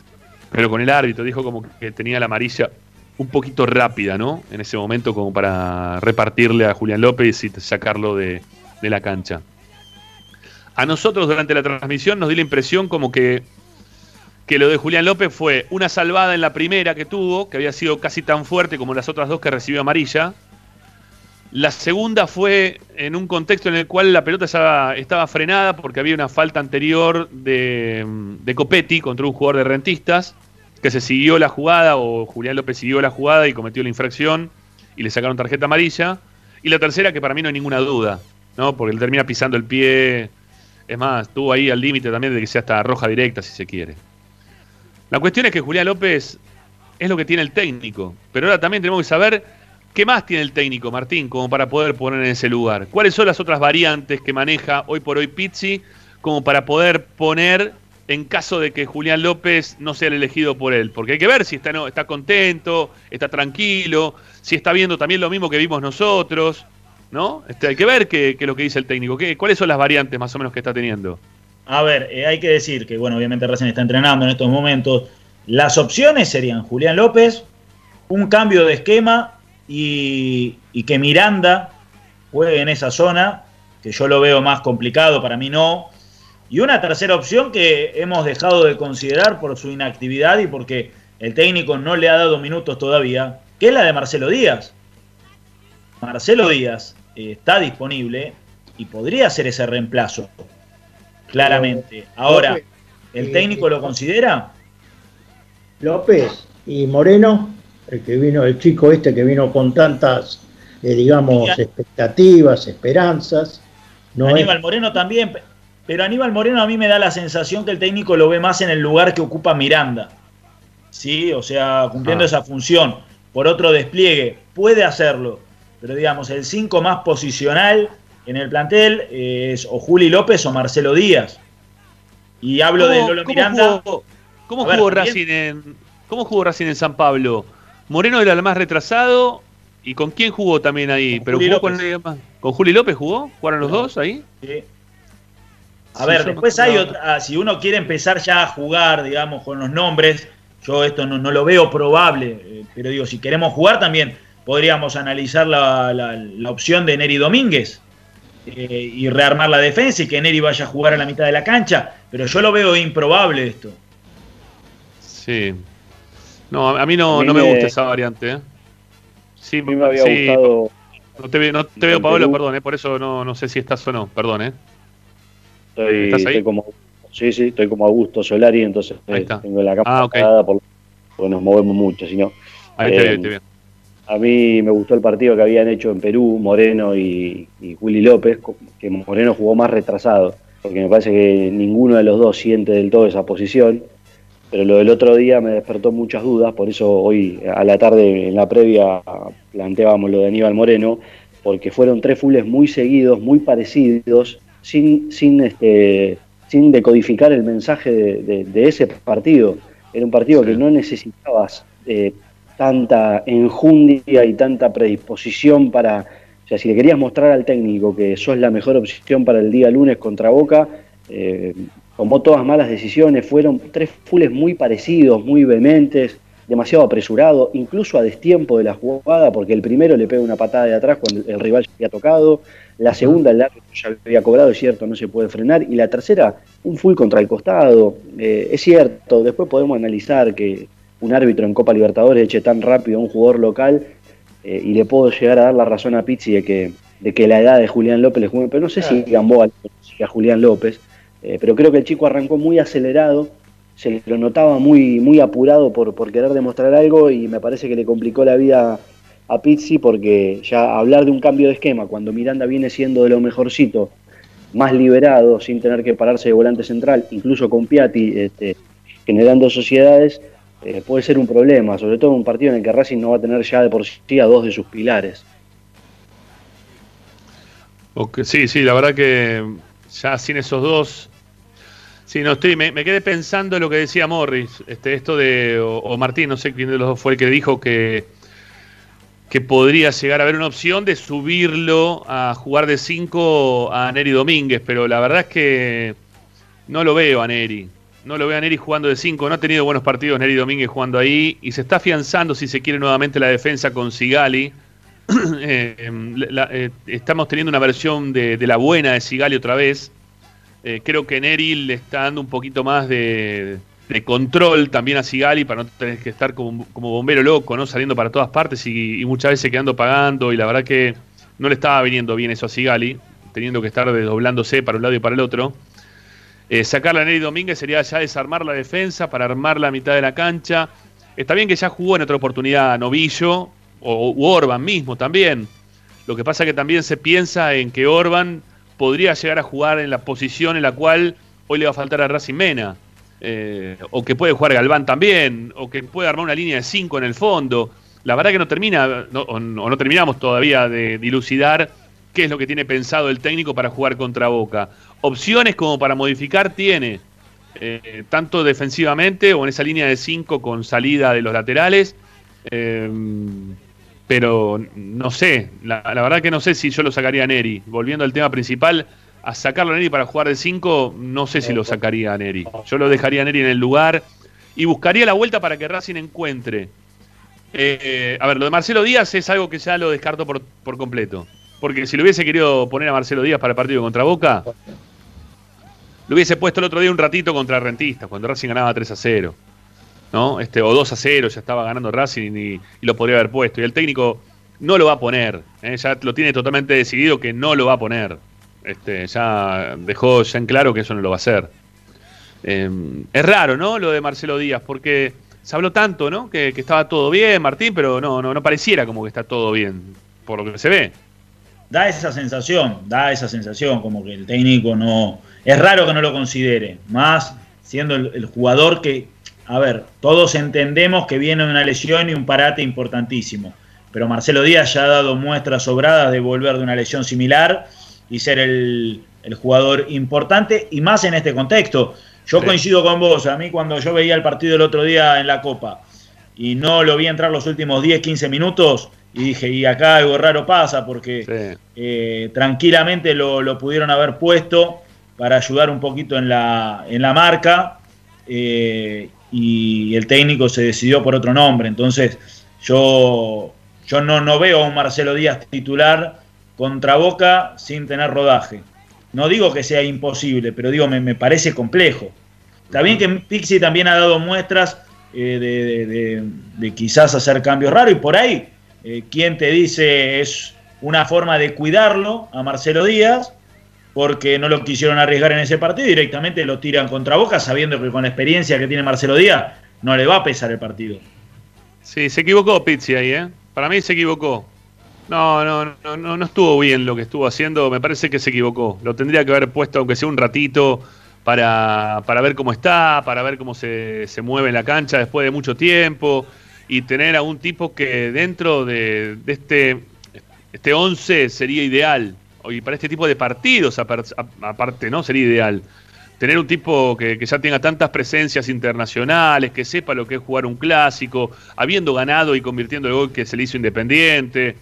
pero con el árbitro, dijo como que tenía la amarilla un poquito rápida, ¿no? En ese momento como para repartirle a Julián López y sacarlo de, la cancha. A nosotros durante la transmisión nos dio la impresión como que, que lo de Julián López fue una salvada en la primera que tuvo, que había sido casi tan fuerte como las otras dos que recibió amarilla. La segunda fue en un contexto en el cual la pelota estaba, frenada porque había una falta anterior de, de Copetti contra un jugador de rentistas que se siguió la jugada o Julián López siguió la jugada y cometió la infracción y le sacaron tarjeta amarilla. Y la tercera, que para mí no hay ninguna duda, ¿no? Porque él termina pisando el pie. Es más, estuvo ahí al límite también de que sea hasta roja directa, si se quiere. La cuestión es que Julián López es lo que tiene el técnico. Pero ahora también tenemos que saber qué más tiene el técnico, Martín, como para poder poner en ese lugar. ¿Cuáles son las otras variantes que maneja hoy por hoy Pizzi como para poder poner en caso de que Julián López no sea el elegido por él. Porque hay que ver si está, no, está contento, está tranquilo, si está viendo también lo mismo que vimos nosotros, ¿no? Este, hay que ver qué, lo que dice el técnico. ¿Qué, ¿Cuáles son las variantes más o menos que está teniendo? A ver, eh, hay que decir que, bueno, obviamente recién está entrenando en estos momentos. Las opciones serían Julián López, un cambio de esquema y que Miranda juegue en esa zona, que yo lo veo más complicado, para mí no y una tercera opción que hemos dejado de considerar por su inactividad y porque el técnico no le ha dado minutos todavía, que es la de Marcelo Díaz. Marcelo Díaz eh, está disponible y podría ser ese reemplazo, claramente. Ahora, ¿el técnico lo considera? López y Moreno, el que vino, el chico este que vino con tantas, eh, digamos, expectativas, esperanzas. No Aníbal Moreno también, pero Aníbal Moreno a mí me da la sensación que el técnico lo ve más en el lugar que ocupa Miranda. ¿Sí? O sea, cumpliendo ah. esa función. Por otro despliegue, puede hacerlo. Pero digamos, el 5 más posicional en el plantel es o Juli López o Marcelo Díaz. Y hablo de Lolo Miranda. ¿Cómo jugó, Racing en, ¿Cómo jugó Racing en San Pablo? Moreno era el más retrasado. ¿Y con quién jugó también ahí? Pero jugó con, con, Juli López jugó? ¿Jugaron los dos ahí? Sí. A ver, después hay otra, ah, si uno quiere empezar ya a jugar, digamos, con los nombres, yo esto no, lo veo probable, eh, pero digo, si queremos jugar también podríamos analizar la, opción de Neri Domínguez eh, y rearmar la defensa y que Neri vaya a jugar a la mitad de la cancha, pero yo lo veo improbable esto. Sí. No, a mí no, no me, gusta esa variante. ¿eh? Sí, a mí me había gustado. No te, no te veo, Pablo, perdón, por eso no, no sé si estás o no, perdón. ¿eh? Estoy, como, sí, sí, estoy como Augusto Solari, entonces tengo la cámara ah, porque nos movemos mucho, si no. Eh, a mí me gustó el partido que habían hecho en Perú, Moreno y, y Willy López, que Moreno jugó más retrasado, porque me parece que ninguno de los dos siente del todo esa posición. pero lo del otro día me despertó muchas dudas, por eso hoy a la tarde en la previa planteábamos lo de Aníbal Moreno, porque fueron tres fulles muy seguidos, muy parecidos, sin, sin, este, sin decodificar el mensaje de, ese partido. Era un partido que no necesitabas eh, tanta enjundia y tanta predisposición para... O sea, si le querías mostrar al técnico que sos la mejor opción para el día lunes contra Boca, eh, tomó todas malas decisiones, fueron tres fulles muy parecidos, muy vehementes, demasiado apresurado, incluso a destiempo de la jugada, porque el primero le pega una patada de atrás cuando el rival ya había tocado, la segunda el árbitro ya había cobrado, es cierto, no se puede frenar, y la tercera un full contra el costado, eh, es cierto, después podemos analizar que un árbitro en Copa Libertadores eche tan rápido a un jugador local, eh, y le puedo llegar a dar la razón a Pizzi de que, de que la edad de Julián López le juega, pero no sé si Gamboa a Julián López, eh, pero creo que el chico arrancó muy acelerado, se lo notaba muy, muy apurado por, por querer demostrar algo y me parece que le complicó la vida a Pizzi porque ya hablar de un cambio de esquema cuando Miranda viene siendo de lo mejorcito, más liberado, sin tener que pararse de volante central, incluso con Piatti este, generando sociedades, eh, puede ser un problema, sobre todo en un partido en el que Racing no va a tener ya de por sí a dos de sus pilares. sí, sí, la verdad que ya sin esos dos Sí, no estoy, me, quedé pensando lo que decía Morris, este, esto de, o, Martín, no sé quién de los dos fue el que dijo que, que podría llegar a haber una opción de subirlo a jugar de 5 a Neri Domínguez, pero la verdad es que no lo veo a Neri. No lo veo a Neri jugando de 5, no ha tenido buenos partidos Neri Domínguez jugando ahí y se está afianzando, si se quiere, nuevamente la defensa con Sigali. Eh, eh, estamos teniendo una versión de, de la buena de Sigali otra vez eh, creo que Neri le está dando un poquito más de, control también a Sigali para no tener que estar como, bombero loco, ¿no? Saliendo para todas partes y, muchas veces quedando pagando. Y la verdad que no le estaba viniendo bien eso a Sigali, teniendo que estar desdoblándose para un lado y para el otro. Eh, a Neri Domínguez sería ya desarmar la defensa para armar la mitad de la cancha. Está bien que ya jugó en otra oportunidad Novillo o Orban mismo también. Lo que pasa que también se piensa en que Orban podría llegar a jugar en la posición en la cual hoy le va a faltar a Racing Mena. Eh, o que puede jugar Galván también, o que puede armar una línea de 5 en el fondo. La verdad que no termina, o, no terminamos todavía de dilucidar qué es lo que tiene pensado el técnico para jugar contra Boca. Opciones como para modificar tiene, eh, tanto defensivamente o en esa línea de 5 con salida de los laterales. Eh, pero no sé, la, verdad que no sé si yo lo sacaría a Neri. Volviendo al tema principal, a sacarlo a Neri para jugar de 5, no sé si lo sacaría a Neri. Yo lo dejaría a Neri en el lugar y buscaría la vuelta para que Racing encuentre. Eh, a ver, lo de Marcelo Díaz es algo que ya lo descarto por, por completo. Porque si lo hubiese querido poner a Marcelo Díaz para el partido contra Boca, lo hubiese puesto el otro día un ratito contra Rentistas, cuando Racing ganaba 3 a 0. ¿No? Este, o 2 a 0, ya estaba ganando Racing y, lo podría haber puesto. Y el técnico no lo va a poner, ¿eh? ya lo tiene totalmente decidido que no lo va a poner. Este, ya dejó ya en claro que eso no lo va a hacer. Em, es raro, ¿no? Lo de Marcelo Díaz, porque se habló tanto, ¿no? Que, estaba todo bien, Martín, pero no, no, no pareciera como que está todo bien, por lo que se ve. Da esa sensación, da esa sensación, como que el técnico no. Es raro que no lo considere, más siendo el jugador que, a ver, todos entendemos que viene una lesión y un parate importantísimo, pero Marcelo Díaz ya ha dado muestras sobradas de volver de una lesión similar y ser el, jugador importante, y más en este contexto. Yo coincido con vos, a mí cuando yo veía el partido el otro día en la Copa y no lo vi entrar los últimos 10, 15 minutos, y dije, y acá algo raro pasa, porque eh, tranquilamente lo, pudieron haber puesto para ayudar un poquito en la, en la marca. Eh, y el técnico se decidió por otro nombre. Entonces, yo, yo no, no veo a un Marcelo Díaz titular contra Boca sin tener rodaje. No digo que sea imposible, pero digo, me, parece complejo. Está bien que Pixi también ha dado muestras eh, de, quizás hacer cambios raros y por ahí, eh, quien te dice es una forma de cuidarlo a Marcelo Díaz porque no lo quisieron arriesgar en ese partido, directamente lo tiran contra Boca, sabiendo que con la experiencia que tiene Marcelo Díaz, no le va a pesar el partido. Sí, se equivocó Pizzi ahí, ¿eh? Para mí se equivocó. No, no, no, no, no estuvo bien lo que estuvo haciendo, me parece que se equivocó. Lo tendría que haber puesto, aunque sea un ratito, para, para ver cómo está, para ver cómo se, se mueve la cancha después de mucho tiempo y tener a un tipo que dentro de, de este, este 11 sería ideal. Y para este tipo de partidos, aparte, ¿no? Sería ideal. Tener un tipo que, ya tenga tantas presencias internacionales, que sepa lo que es jugar un clásico, habiendo ganado y convirtiendo el gol que se le hizo Independiente.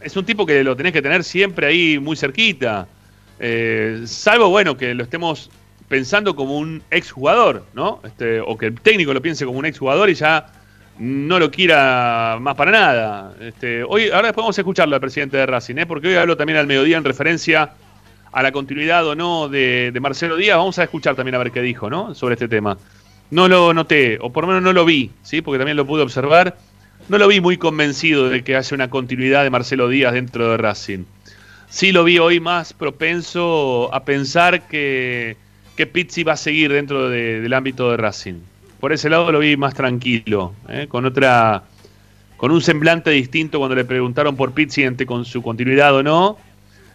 Es un tipo que lo tenés que tener siempre ahí muy cerquita. Eh, salvo, bueno, que lo estemos pensando como un exjugador, ¿no? Este, o que el técnico lo piense como un exjugador y ya no lo quiera más para nada. Este, hoy, ahora después vamos a escucharlo al presidente de Racing, ¿eh? porque hoy hablo también al mediodía en referencia a la continuidad o no de, Marcelo Díaz. Vamos a escuchar también a ver qué dijo ¿no? sobre este tema. No lo noté, o por lo menos no lo vi, ¿sí? porque también lo pude observar. No lo vi muy convencido de que haya una continuidad de Marcelo Díaz dentro de Racing. Sí lo vi hoy más propenso a pensar que, que Pizzi va a seguir dentro del ámbito de Racing por ese lado lo vi más tranquilo, ¿eh? con otra, con un semblante distinto cuando le preguntaron por Pizzi con su continuidad o no.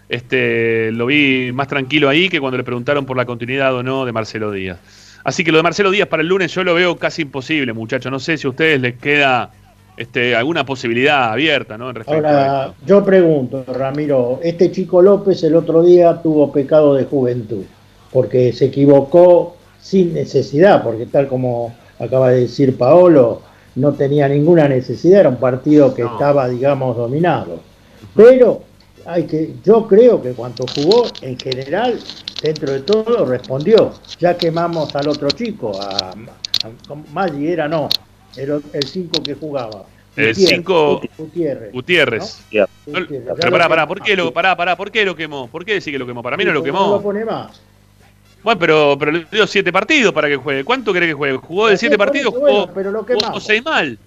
Este, lo vi más tranquilo ahí que cuando le preguntaron por la continuidad o no de Marcelo Díaz. Así que lo de Marcelo Díaz para el lunes yo lo veo casi imposible, muchachos. No sé si a ustedes les queda este, alguna posibilidad abierta, ¿no? Ahora, yo pregunto, Ramiro, este chico López el otro día tuvo pecado de juventud, porque se equivocó sin necesidad, porque tal como acaba de decir Paolo, no tenía ninguna necesidad, era un partido que estaba, digamos, dominado. Pero hay que, yo creo que cuando jugó, en general, dentro de todo, respondió. Ya quemamos al otro chico, a, a, era no, el 5 que jugaba. El 5 Gutiérrez. Gutiérrez. Pero pará, pará, ¿por qué lo, pará, pará, ¿por qué lo quemó? ¿Por qué decir que lo quemó? Para mí no lo quemó. No lo pone más. Bueno, pero, pero le dio siete partidos para que juegue. ¿Cuánto cree que juegue? ¿Jugó de siete partidos? jugó, pero lo jugó seis mal.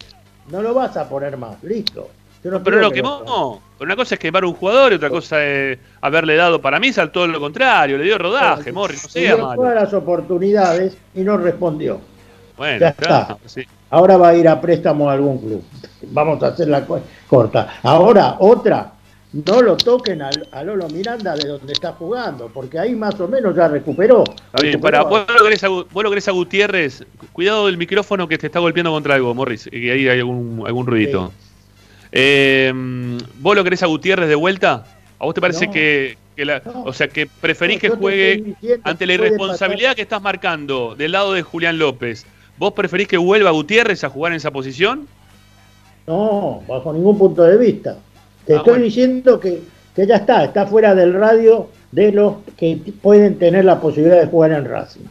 No lo vas a poner más, listo. pero lo quemó. Pero una cosa es quemar un jugador y otra cosa es haberle dado para mí, saltó lo contrario, le dio rodaje, Morris, no sea malo. todas las oportunidades y no respondió. Bueno, ya está. Ahora va a ir a préstamo a algún club. Vamos a hacer la corta. Ahora, otra, no lo toquen a, Lolo Miranda de donde está jugando, porque ahí más o menos ya recuperó. Está bien, para, vos lo, querés a, Gutiérrez, cuidado del micrófono que te está golpeando contra algo, Morris, y ahí hay algún, algún ruidito. Eh, ¿Vos lo querés a Gutiérrez de vuelta? ¿A vos te parece que, o sea, que preferís que juegue ante la irresponsabilidad que estás marcando del lado de Julián López? ¿Vos preferís que vuelva Gutiérrez a jugar en esa posición? No, bajo ningún punto de vista. Te ah, estoy diciendo que, que, ya está, está fuera del radio de los que pueden tener la posibilidad de jugar en Racing.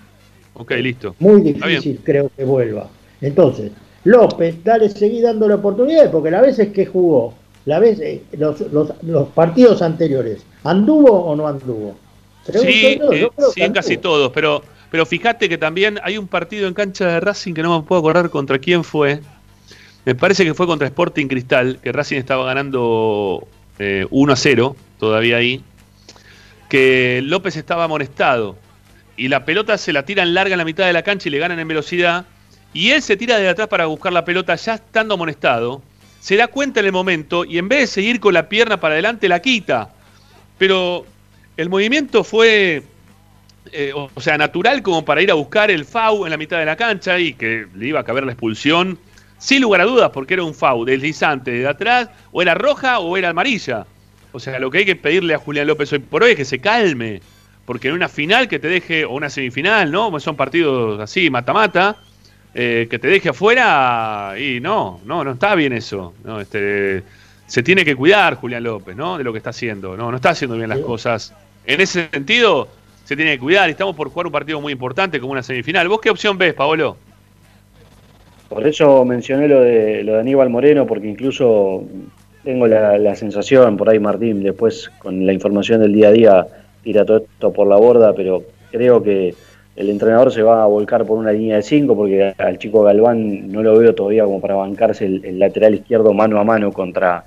Ok, listo. Muy difícil creo que vuelva. Entonces, López, dale, seguí dándole oportunidades, porque las veces que jugó, la vez, eh, los, los, partidos anteriores, ¿anduvo o no anduvo? Sí, eh, sí en casi todos, pero, pero fíjate que también hay un partido en cancha de Racing que no me puedo acordar contra quién fue, me parece que fue contra Sporting Cristal, que Racing estaba ganando 1 eh, a 0, todavía ahí, que López estaba amonestado y la pelota se la tiran larga en la mitad de la cancha y le ganan en velocidad. Y él se tira de atrás para buscar la pelota ya estando amonestado. Se da cuenta en el momento y en vez de seguir con la pierna para adelante la quita. Pero el movimiento fue, eh, o sea, natural como para ir a buscar el FAU en la mitad de la cancha y que le iba a caber la expulsión sin lugar a dudas, porque era un FAU deslizante de atrás, o era roja o era amarilla. O sea, lo que hay que pedirle a Julián López hoy por hoy es que se calme, porque en una final que te deje, o una semifinal, ¿no? Son partidos así, mata-mata, eh, que te deje afuera, y no, no, no está bien eso. ¿no? Este, se tiene que cuidar Julián López, ¿no? De lo que está haciendo, ¿no? No está haciendo bien las cosas. En ese sentido, se tiene que cuidar estamos por jugar un partido muy importante como una semifinal. ¿Vos qué opción ves, Paolo? Por eso mencioné lo de, lo de Aníbal Moreno, porque incluso tengo la, sensación, por ahí Martín, después con la información del día a día, tira todo esto por la borda, pero creo que el entrenador se va a volcar por una línea de 5, porque al chico Galván no lo veo todavía como para bancarse el, lateral izquierdo mano a mano contra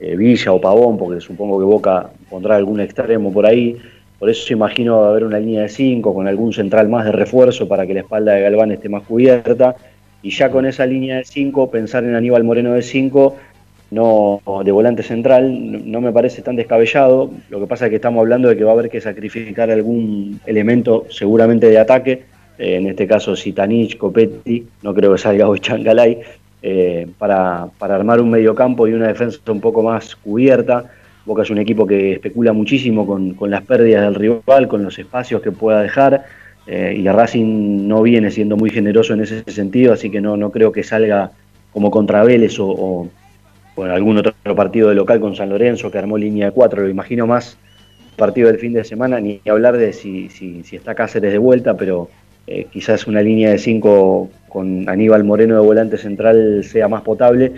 eh, Villa o Pavón, porque supongo que Boca pondrá algún extremo por ahí. Por eso imagino haber una línea de 5 con algún central más de refuerzo para que la espalda de Galván esté más cubierta y ya con esa línea de 5, pensar en Aníbal Moreno de 5 no de volante central, no me parece tan descabellado. Lo que pasa es que estamos hablando de que va a haber que sacrificar algún elemento seguramente de ataque, eh, en este caso Sitanich, Copetti, no creo que salga hoy Changalay, eh, para, para, armar un mediocampo y una defensa un poco más cubierta. Boca es un equipo que especula muchísimo con, con las pérdidas del rival, con los espacios que pueda dejar. Eh, y Racing no viene siendo muy generoso en ese sentido, así que no, no creo que salga como contra Vélez o, o, algún otro partido de local con San Lorenzo que armó línea de cuatro, lo imagino más partido del fin de semana, ni hablar de si, si, si está Cáceres de vuelta, pero eh, quizás una línea de cinco con Aníbal Moreno de volante central sea más potable,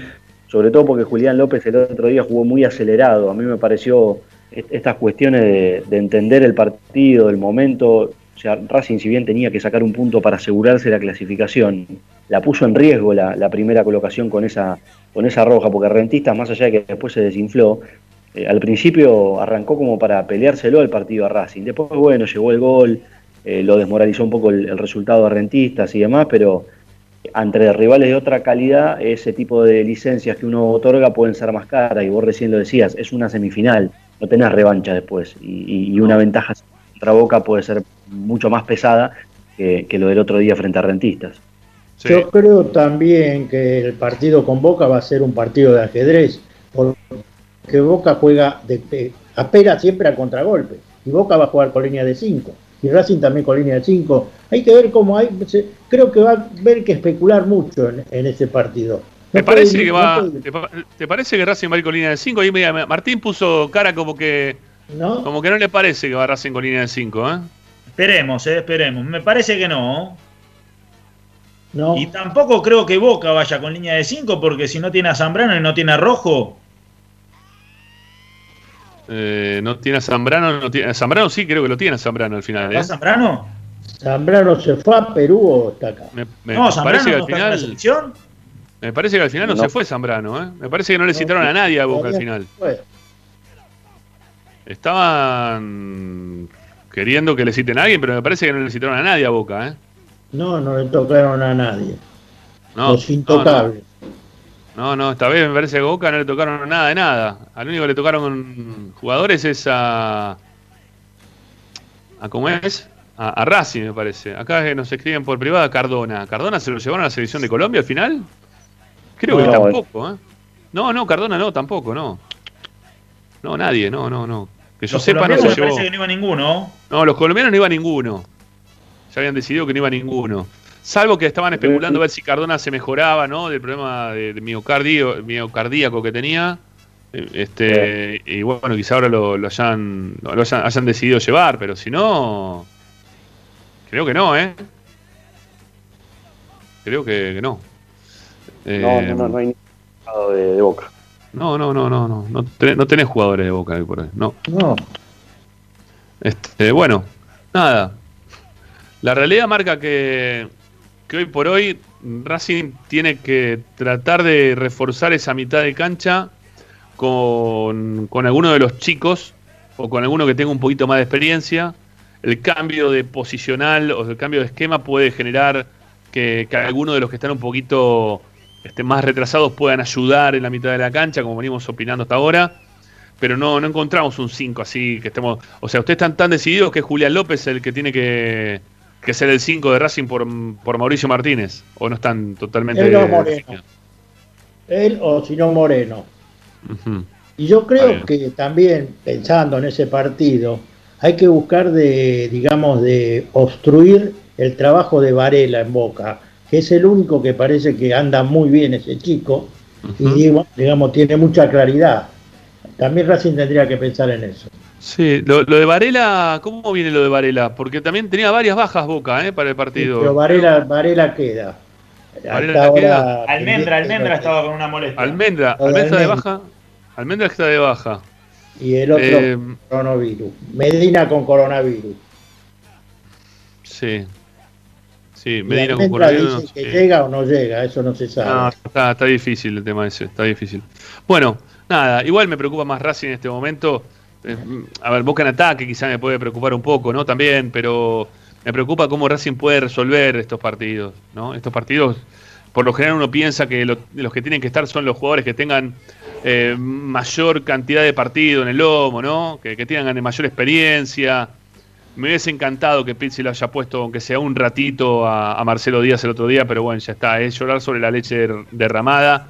sobre todo porque Julián López el otro día jugó muy acelerado, a mí me pareció estas cuestiones de, de entender el partido, el momento, o sea, Racing, si bien tenía que sacar un punto para asegurarse la clasificación, la puso en riesgo la, primera colocación con esa, con esa roja, porque Rentistas, más allá de que después se desinfló, eh, al principio arrancó como para peleárselo el partido a Racing. Después, bueno, llegó el gol, eh, lo desmoralizó un poco el, resultado de Rentistas y demás, pero entre rivales de otra calidad, ese tipo de licencias que uno otorga pueden ser más caras, y vos recién lo decías, es una semifinal, no tenés revancha después, y una ventaja contra Boca puede ser mucho más pesada que, lo del otro día frente a Rentistas. Yo creo también que el partido con Boca va a ser un partido de ajedrez, porque Boca juega, de, apela siempre a contragolpe, y Boca va a jugar con línea de 5, y Racing también con línea de 5. Hay que ver cómo hay, creo que va a haber que especular mucho en, ese partido. ¿Te, parece que va, te, parece que Racing va a ir con línea de 5? Y Martín puso cara como que ¿No? como que no le parece que va Racing con línea de 5, ¿eh? Esperemos, eh, esperemos. Me parece que no. No. Y tampoco creo que Boca vaya con línea de 5, porque si no tiene a Zambrano y no tiene a Rojo. Eh, no tiene a Zambrano, no tiene, Zambrano sí creo que lo tiene a Zambrano al final. ¿eh? Zambrano? ¿Zambrano se fue a Perú o está acá? no, Zambrano parece que al final, la selección. Me parece que al final no, se fue Zambrano, ¿eh? Me parece que no le citaron a nadie a Boca al final. Estaban queriendo que le citen a alguien, pero me parece que no le citaron a nadie a Boca, ¿eh? No, no le tocaron a nadie. No, Los intocables. No, no, esta vez me parece que a Boca no le tocaron nada de nada. Al único que le tocaron jugadores es a. ¿A cómo es? A, Racing, me parece. Acá nos escriben por privada Cardona. ¿Cardona se lo llevaron a la selección de Colombia al final? Creo que tampoco, ¿eh? No, no, Cardona no, tampoco, no. No, nadie, no, no, no. Que yo sepa, no se parece que no iba ninguno. No, los colombianos no iba ninguno. Ya habían decidido que no iba ninguno. Salvo que estaban especulando a ver si Cardona se mejoraba, ¿no? Del problema de, miocardio, miocardíaco que tenía. Eh, este, y bueno, quizá ahora lo, hayan, lo hayan, decidido llevar, pero si no. Creo que no, ¿eh? Creo que, no. no, no, no, no hay de, de boca. No, no, no, no, no. No tenés, jugadores de boca ahí por ahí. No. No. Este, bueno, nada. La realidad marca que, que hoy por hoy Racing tiene que tratar de reforzar esa mitad de cancha con, con alguno de los chicos o con alguno que tenga un poquito más de experiencia. El cambio de posicional o el cambio de esquema puede generar que, que alguno de los que están un poquito este, más retrasados puedan ayudar en la mitad de la cancha, como venimos opinando hasta ahora. Pero no, no encontramos un 5 así que estemos. O sea, ustedes están tan decididos que Julián López el que tiene que, ser el 5 de Racing por, Mauricio Martínez. ¿O no están totalmente.? Él o Moreno. Él o si no Moreno. Y yo creo que también, pensando en ese partido, hay que buscar de, digamos, de obstruir el trabajo de Varela en Boca que es el único que parece que anda muy bien ese chico y digamos, tiene mucha claridad. También Racing tendría que pensar en eso. Sí, lo, de Varela, ¿cómo viene lo de Varela? Porque también tenía varias bajas Boca ¿eh? para el partido. pero Varela, Varela queda. Varela queda. Almendra, Almendra estaba con una molestia. Almendra, Almendra está de baja. Almendra está de baja. Y el otro eh, coronavirus. Medina con coronavirus. Sí, Sí, Medina con coronavirus. que llega o no llega, eso no se sabe. No, está, está, difícil el tema ese, está difícil. Bueno, nada, igual me preocupa más Racing en este momento. Eh, a ver, Boca en ataque quizá me puede preocupar un poco, ¿no? También, pero me preocupa cómo Racing puede resolver estos partidos, ¿no? Estos partidos, por lo general uno piensa que los que tienen que estar son los jugadores que tengan eh, mayor cantidad de partido en el lomo, ¿no? Que, que tengan mayor experiencia. Me hubiese encantado que Pizzi lo haya puesto, aunque sea un ratito, a, Marcelo Díaz el otro día, pero bueno, ya está. Es llorar sobre la leche derramada.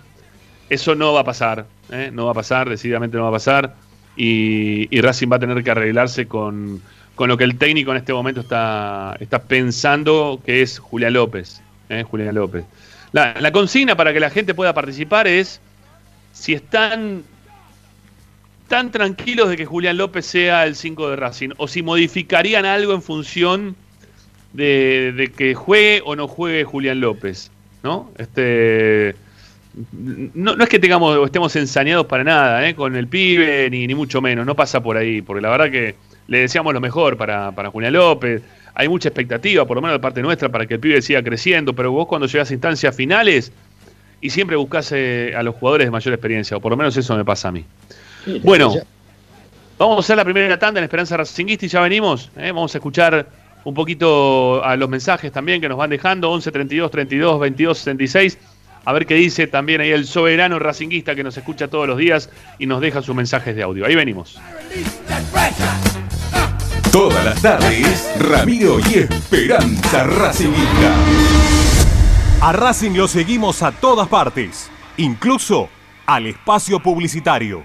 Eso no va a pasar, ¿eh? no va a pasar, decididamente no va a pasar. Y, Racing va a tener que arreglarse con, lo que el técnico en este momento está, está pensando, que es Julián López. ¿eh? Julián López. la consigna para que la gente pueda participar es si están tan tranquilos de que Julián López sea el 5 de Racing o si modificarían algo en función de, que juegue o no juegue Julián López, ¿no? Este no, es que tengamos estemos ensañados para nada ¿eh? con el pibe, ni, ni, mucho menos, no pasa por ahí, porque la verdad que le deseamos lo mejor para, para Julián López, hay mucha expectativa, por lo menos de parte nuestra, para que el pibe siga creciendo, pero vos cuando llegas a instancias finales, y siempre buscase a los jugadores de mayor experiencia, o por lo menos eso me pasa a mí. Bueno, vamos a hacer la primera tanda en Esperanza Racinguista y ya venimos. ¿eh? Vamos a escuchar un poquito a los mensajes también que nos van dejando, 11 32 32 22 66. A ver qué dice también ahí el soberano racinguista que nos escucha todos los días y nos deja sus mensajes de audio. Ahí venimos. Todas las tardes, Ramiro y Esperanza Racinguista. A Racing lo seguimos a todas partes, incluso al espacio publicitario.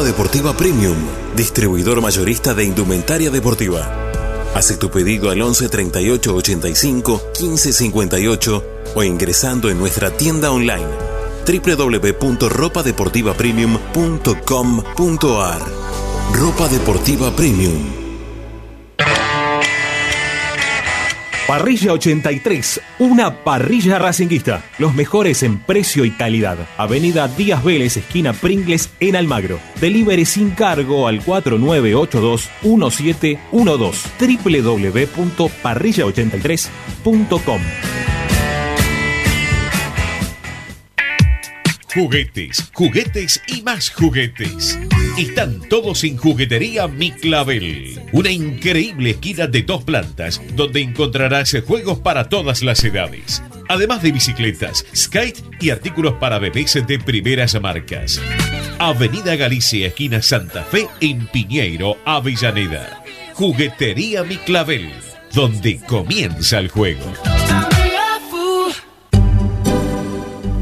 Ropa Deportiva Premium, distribuidor mayorista de indumentaria deportiva. Hace tu pedido al 11 38 85 15 58 o ingresando en nuestra tienda online www.ropadeportivapremium.com.ar. Ropa Deportiva Premium Parrilla 83, una parrilla racinguista. Los mejores en precio y calidad. Avenida Díaz Vélez, esquina Pringles, en Almagro. Delivery sin cargo al 4982-1712. www.parrilla83.com. Juguetes, juguetes y más juguetes. Están todos en Juguetería Mi Clavel. Una increíble esquina de dos plantas donde encontrarás juegos para todas las edades. Además de bicicletas, skate y artículos para bebés de primeras marcas. Avenida Galicia, esquina Santa Fe, en Piñeiro, Avellaneda. Juguetería Mi Clavel, donde comienza el juego.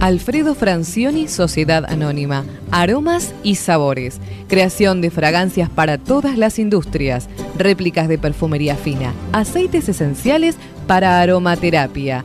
Alfredo Francioni, Sociedad Anónima. Aromas y sabores. Creación de fragancias para todas las industrias. Réplicas de perfumería fina. Aceites esenciales para aromaterapia.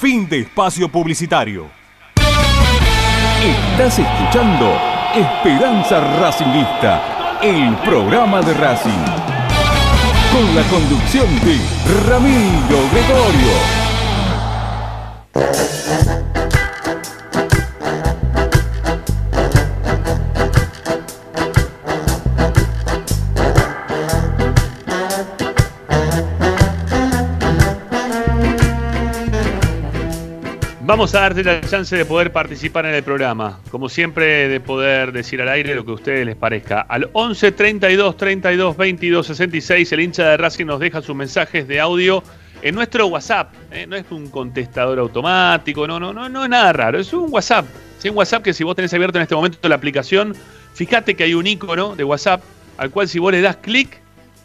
Fin de espacio publicitario. Estás escuchando Esperanza Racingista, el programa de Racing. Con la conducción de Ramiro Gregorio. Vamos a darte la chance de poder participar en el programa. Como siempre, de poder decir al aire lo que a ustedes les parezca. Al 11 32 32 22 66, el hincha de Racing nos deja sus mensajes de audio en nuestro WhatsApp. ¿eh? No es un contestador automático, no, no, no, no es nada raro. Es un WhatsApp. ¿sí? Un WhatsApp que si vos tenés abierto en este momento la aplicación, fíjate que hay un icono de WhatsApp al cual si vos le das clic,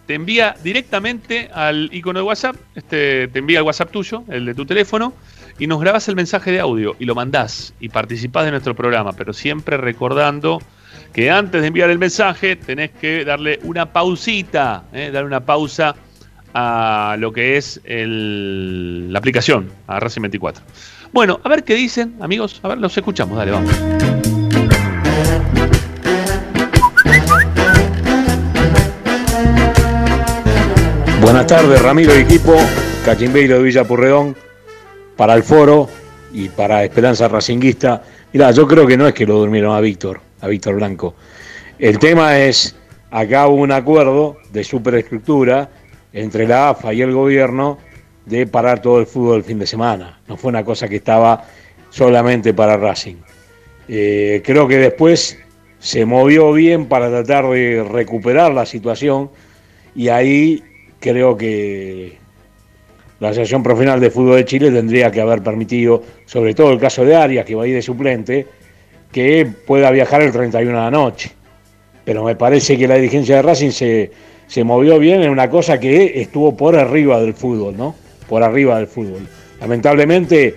te envía directamente al icono de WhatsApp, este, te envía el WhatsApp tuyo, el de tu teléfono, y nos grabás el mensaje de audio y lo mandás y participás de nuestro programa, pero siempre recordando que antes de enviar el mensaje tenés que darle una pausita, ¿eh? una pausa a lo que es el- la aplicación, a Racing 24. Bueno, a ver qué dicen, amigos, a ver, los escuchamos, dale, vamos. Buenas tardes, Ramiro y equipo, Cachimbeiro de Villa Purredón, para el foro y para Esperanza Racinguista. Mirá, yo creo que no es que lo durmieron a Víctor, a Víctor Blanco. El tema es, acá hubo un acuerdo de superestructura entre la AFA y el gobierno de parar todo el fútbol el fin de semana. No fue una cosa que estaba solamente para Racing. Eh, creo que después se movió bien para tratar de recuperar la situación y ahí creo que la Asociación Profesional de Fútbol de Chile tendría que haber permitido, sobre todo el caso de Arias, que va a ir de suplente, que pueda viajar el 31 de la noche. Pero me parece que la dirigencia de Racing se, se movió bien en una cosa que estuvo por arriba del fútbol, ¿no? Por arriba del fútbol. Lamentablemente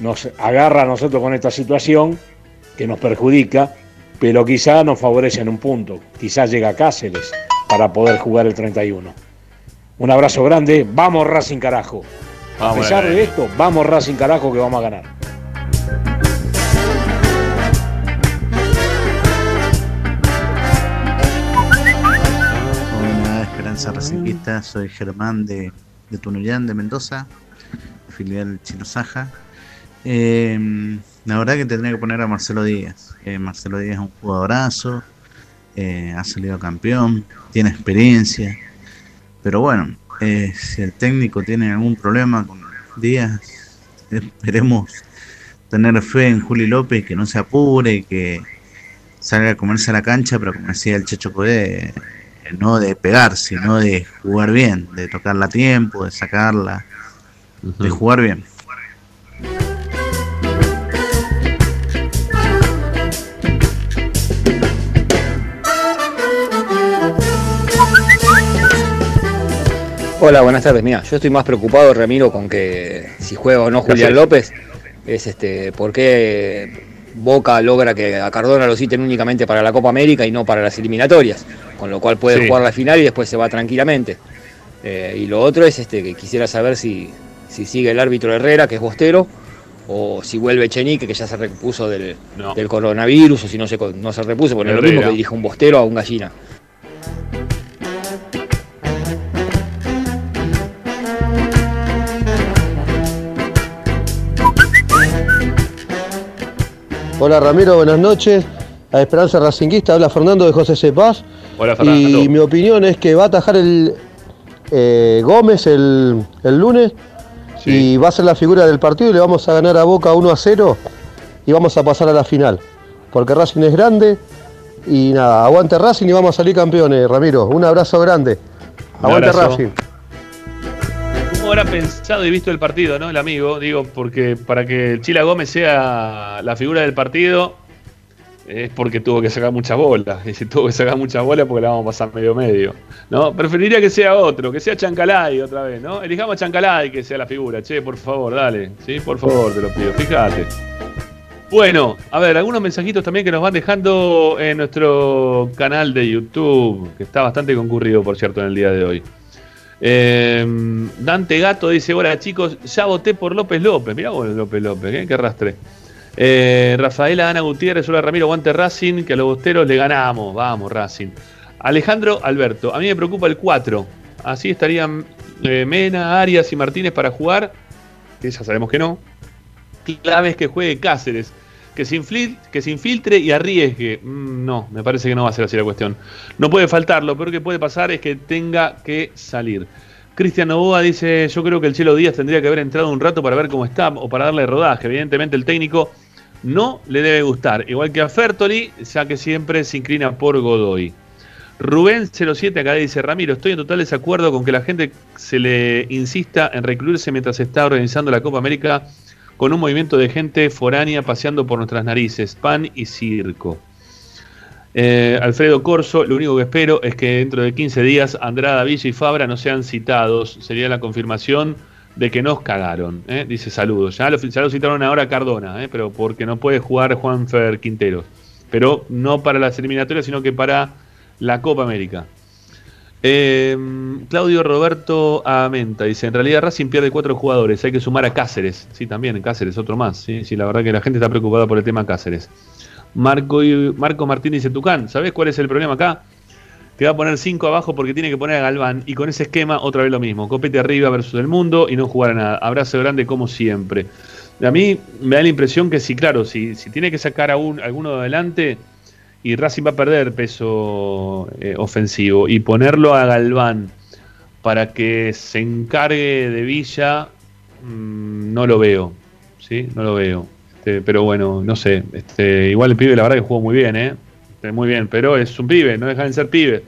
nos agarra a nosotros con esta situación que nos perjudica, pero quizá nos favorece en un punto. Quizá llega Cáceres para poder jugar el 31. Un abrazo grande, vamos Racing carajo. A pesar de esto, vamos Racing carajo que vamos a ganar. Hola, Esperanza Racinguista, soy Germán de, de Tunuyán, de Mendoza, filial Chino Saja. Eh, la verdad que tendría que poner a Marcelo Díaz. Eh, Marcelo Díaz es un jugadorazo, eh, ha salido campeón, tiene experiencia, pero bueno, eh, si el técnico tiene algún problema con Díaz, esperemos tener fe en Juli López, que no se apure, que salga a comerse a la cancha, pero como decía el Checho Codé, eh, no de pegar, sino de jugar bien, de tocarla a tiempo, de sacarla, de jugar bien. Hola, buenas tardes. Mira, yo estoy más preocupado, Ramiro, con que si juega o no Julián López, es este, por qué Boca logra que a Cardona lo citen únicamente para la Copa América y no para las eliminatorias, con lo cual puede Sí. jugar la final y después se va tranquilamente. Eh, y lo otro es este, que quisiera saber si, si sigue el árbitro Herrera, que es Bostero, o si vuelve Chenique, que ya se repuso del, No. del coronavirus, o si no se, no se repuso, porque es lo mismo que dirija un Bostero a un gallina. Hola Ramiro, buenas noches. A Esperanza Racinguista habla Fernando de José Cepaz. Hola, Fernando. Y mi opinión es que va a atajar el eh, Gómez el, el lunes y va a ser la figura del partido y le vamos a ganar a Boca 1 a 0 y vamos a pasar a la final. Porque Racing es grande y nada, aguante Racing y vamos a salir campeones, Ramiro. Un abrazo grande. Un Aguante. Racing. ¿Cómo habrá pensado y visto el partido, no? El amigo, digo, porque para que Chila Gómez sea la figura del partido es porque tuvo que sacar muchas bolas. Y si tuvo que sacar muchas bolas porque la vamos a pasar medio medio. ¿No? Preferiría que sea otro, que sea Chancalay otra vez, ¿no? Elijamos a Chancalay que sea la figura. Che, por favor, dale. Sí, por favor, te lo pido. Fíjate. Bueno, a ver, algunos mensajitos también que nos van dejando en nuestro canal de YouTube, que está bastante concurrido, por cierto, en el día de hoy. Eh, Dante Gato dice, hola chicos, ya voté por López López. Mirá vos López López, ¿eh? qué arrastre. Eh, Rafaela Ana Gutiérrez, hola Ramiro, guante Racing, que a los bosteros le ganamos. Vamos, Racing. Alejandro Alberto, a mí me preocupa el 4. Así estarían eh, Mena, Arias y Martínez para jugar, que ya sabemos que no. Clave es que juegue Cáceres, que se, infil- que infiltre y arriesgue. Mm, no, me parece que no va a ser así la cuestión. No puede faltar, lo peor que puede pasar es que tenga que salir. Cristian Novoa dice, yo creo que el Chelo Díaz tendría que haber entrado un rato para ver cómo está o para darle rodaje. Evidentemente el técnico no le debe gustar, igual que a Fertoli, ya que siempre se inclina por Godoy. Rubén 07 acá dice, Ramiro, estoy en total desacuerdo con que la gente se le insista en recluirse mientras se está organizando la Copa América con un movimiento de gente foránea paseando por nuestras narices, pan y circo. Eh, Alfredo Corso, lo único que espero es que dentro de 15 días Andrada, Villa y Fabra no sean citados. Sería la confirmación de que nos cagaron. ¿eh? Dice saludos. Ya lo, citaron ahora Cardona, ¿eh? pero porque no puede jugar Juanfer Quintero. Pero no para las eliminatorias, sino que para la Copa América. Claudio Roberto Amenta dice: En realidad Racing pierde cuatro jugadores. Hay que sumar a Cáceres. Sí, también Cáceres, otro más. Sí, sí, la verdad que la gente está preocupada por el tema Cáceres. Marco, Marco Martínez Tucán, ¿sabes cuál es el problema acá? Te va a poner 5 abajo porque tiene que poner a Galván y con ese esquema otra vez lo mismo. Copete arriba versus el mundo y no jugar a nada. Abrazo grande como siempre. A mí me da la impresión que si, claro, si, si tiene que sacar a un, alguno de adelante y Racing va a perder peso eh, ofensivo y ponerlo a Galván para que se encargue de Villa, mm, no lo veo. ¿sí? No lo veo. Este, pero bueno, no sé. Este, igual el pibe, la verdad que jugó muy bien, ¿eh? Este, muy bien, pero es un pibe, no deja de ser pibe.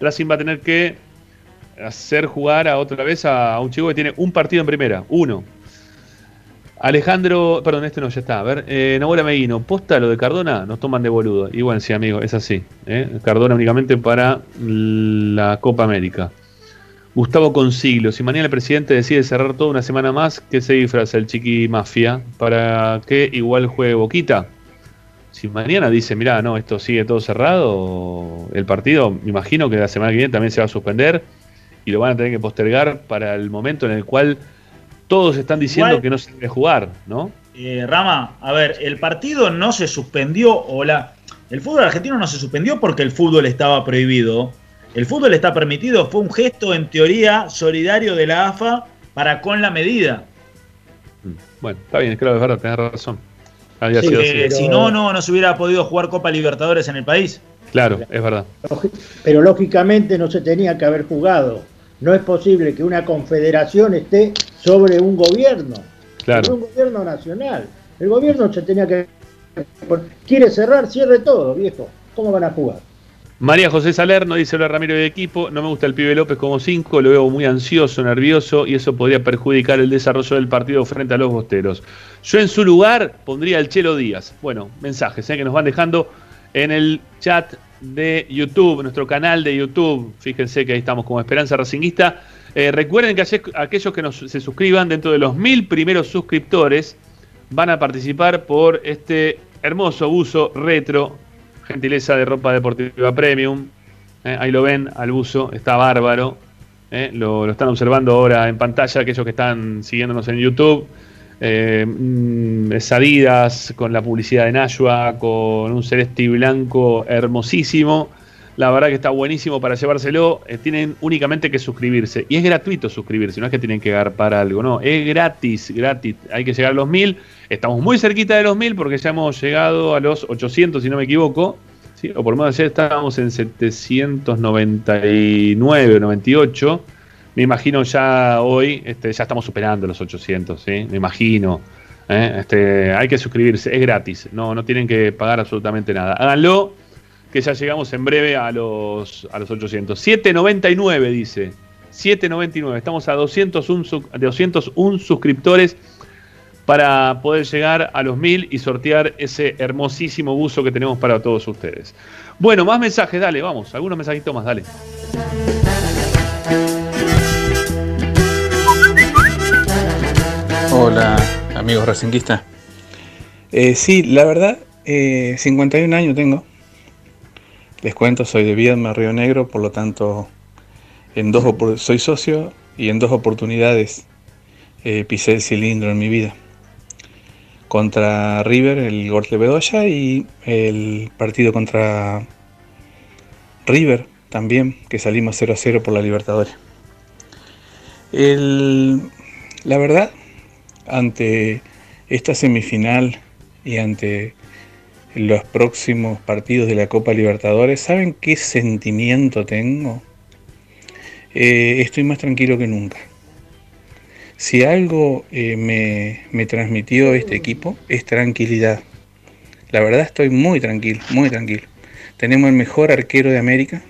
Racing va a tener que hacer jugar a otra vez a, un chico que tiene un partido en primera, uno. Alejandro, perdón, este no, ya está. A ver, eh, Nahuel Meguino, posta lo de Cardona, nos toman de boludo. Y bueno, sí, amigo, es así. ¿eh? Cardona únicamente para la Copa América. Gustavo Consiglio, si mañana el presidente decide cerrar toda una semana más, ¿qué se disfraza el chiqui mafia? ¿Para que igual juegue Boquita? Si mañana dice, mira, no, esto sigue todo cerrado, el partido, me imagino que la semana que viene también se va a suspender y lo van a tener que postergar para el momento en el cual todos están diciendo que no se debe jugar, ¿no? Eh, Rama, a ver, el partido no se suspendió, o la, el fútbol argentino no se suspendió porque el fútbol estaba prohibido el fútbol está permitido, fue un gesto en teoría solidario de la AFA para con la medida. Mm, bueno, está bien, creo que es verdad, tenés razón. Si no, no, no se hubiera podido jugar Copa Libertadores en el país. Claro, es verdad. Pero lógicamente no se tenía que haber jugado. No es posible que una confederación esté sobre un gobierno, claro. sobre un gobierno nacional. El gobierno se tenía que... Quiere cerrar, cierre todo, viejo. ¿Cómo van a jugar? María José Salerno dice: Hola Ramiro de equipo, no me gusta el pibe López como 5, lo veo muy ansioso, nervioso y eso podría perjudicar el desarrollo del partido frente a los bosteros. Yo en su lugar pondría al Chelo Díaz. Bueno, mensajes ¿eh? que nos van dejando en el chat de YouTube, nuestro canal de YouTube. Fíjense que ahí estamos como Esperanza Racinguista. Eh, recuerden que aquellos que nos, se suscriban dentro de los mil primeros suscriptores van a participar por este hermoso buzo retro gentileza de ropa deportiva premium. Eh, ahí lo ven, al buzo, está bárbaro. Eh, lo, están observando ahora en pantalla aquellos que están siguiéndonos en YouTube. Mm, Adidas con la publicidad de Nashua, con un celeste blanco hermosísimo. La verdad que está buenísimo para llevárselo. Eh, tienen únicamente que suscribirse. Y es gratuito suscribirse, no es que tienen que dar para algo, no. Es gratis, gratis. Hay que llegar a los mil. Estamos muy cerquita de los mil porque ya hemos llegado a los 800, si no me equivoco. O por lo menos ayer estábamos en 799 o 98. Me imagino ya hoy, este, ya estamos superando los 800, ¿sí? Me imagino. ¿eh? Este, hay que suscribirse, es gratis. No, no tienen que pagar absolutamente nada. Háganlo que ya llegamos en breve a los, a los 800. 799 dice. 799. Estamos a 201, 201 suscriptores para poder llegar a los 1000 y sortear ese hermosísimo buzo que tenemos para todos ustedes. Bueno, más mensajes, dale, vamos, algunos mensajitos más, dale. Hola, amigos racinguistas. Eh, sí, la verdad, 51 eh, años tengo. Les cuento, soy de Viedma, Río Negro, por lo tanto, en dos soy socio y en dos oportunidades eh, pisé el cilindro en mi vida. Contra River, el gol de Bedoya, y el partido contra River también, que salimos 0 a 0 por la Libertadores. la verdad, ante esta semifinal y ante los próximos partidos de la Copa Libertadores, ¿saben qué sentimiento tengo? Eh, estoy más tranquilo que nunca. Si algo eh, me, me transmitió este equipo es tranquilidad. La verdad estoy muy tranquilo, muy tranquilo. Tenemos el mejor arquero de América,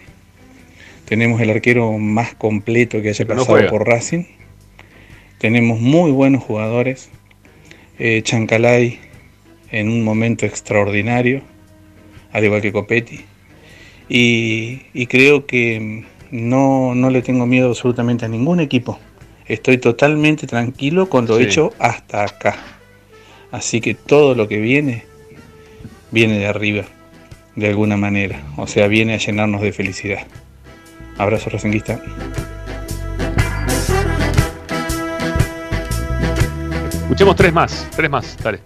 tenemos el arquero más completo que haya Pero pasado por Racing. Tenemos muy buenos jugadores. Eh, Chancalay en un momento extraordinario, al igual que Copetti. Y, y creo que no, no le tengo miedo absolutamente a ningún equipo. Estoy totalmente tranquilo con lo Sí. hecho hasta acá. Así que todo lo que viene, viene de arriba, de alguna manera. O sea, viene a llenarnos de felicidad. Abrazo, Racinguista. Escuchemos tres más, tres más, dale.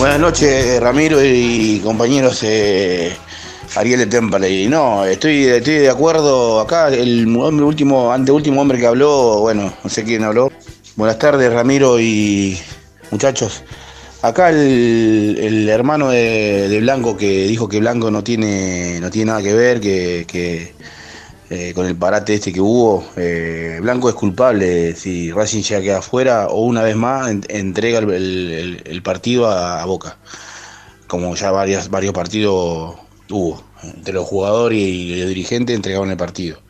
Buenas noches, Ramiro y compañeros eh, Ariel de Temple. No, estoy, estoy de acuerdo acá. El hombre último, anteúltimo hombre que habló, bueno, no sé quién habló. Buenas tardes, Ramiro y muchachos. Acá el, el hermano de, de Blanco que dijo que Blanco no tiene, no tiene nada que ver, que, que, eh, con el parate este que hubo. eh, Blanco es culpable si Racing ya queda afuera o una vez más en- entrega el, partido a, Boca. Como ya varios partidos hubo. Entre los jugadores y los dirigentes entregaban el partido.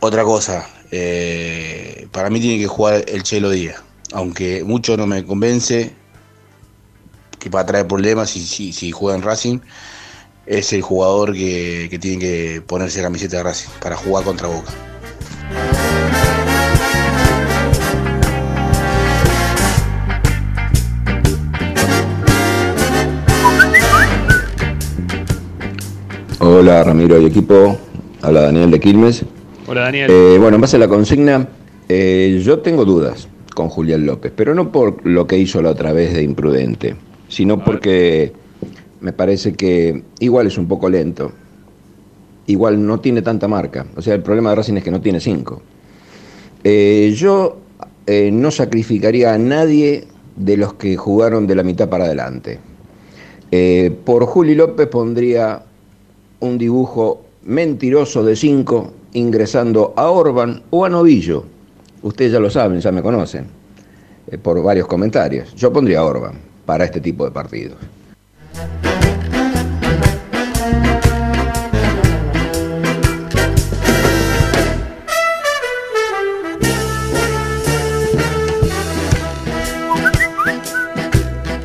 Otra cosa, eh, para mí tiene que jugar el Chelo Díaz. Aunque mucho no me convence que va a traer problemas si juega en Racing es el jugador que, que tiene que ponerse camiseta de Racing para jugar contra Boca. Hola Ramiro y equipo, habla Daniel de Quilmes. Hola Daniel. Eh, bueno, en base a la consigna, eh, yo tengo dudas con Julián López, pero no por lo que hizo la otra vez de imprudente, sino porque me parece que igual es un poco lento, igual no tiene tanta marca, o sea, el problema de Racing es que no tiene cinco. Eh, yo eh, no sacrificaría a nadie de los que jugaron de la mitad para adelante. Eh, por Juli López pondría un dibujo mentiroso de 5 ingresando a Orban o a Novillo. Ustedes ya lo saben, ya me conocen, por varios comentarios. Yo pondría a Orban para este tipo de partidos.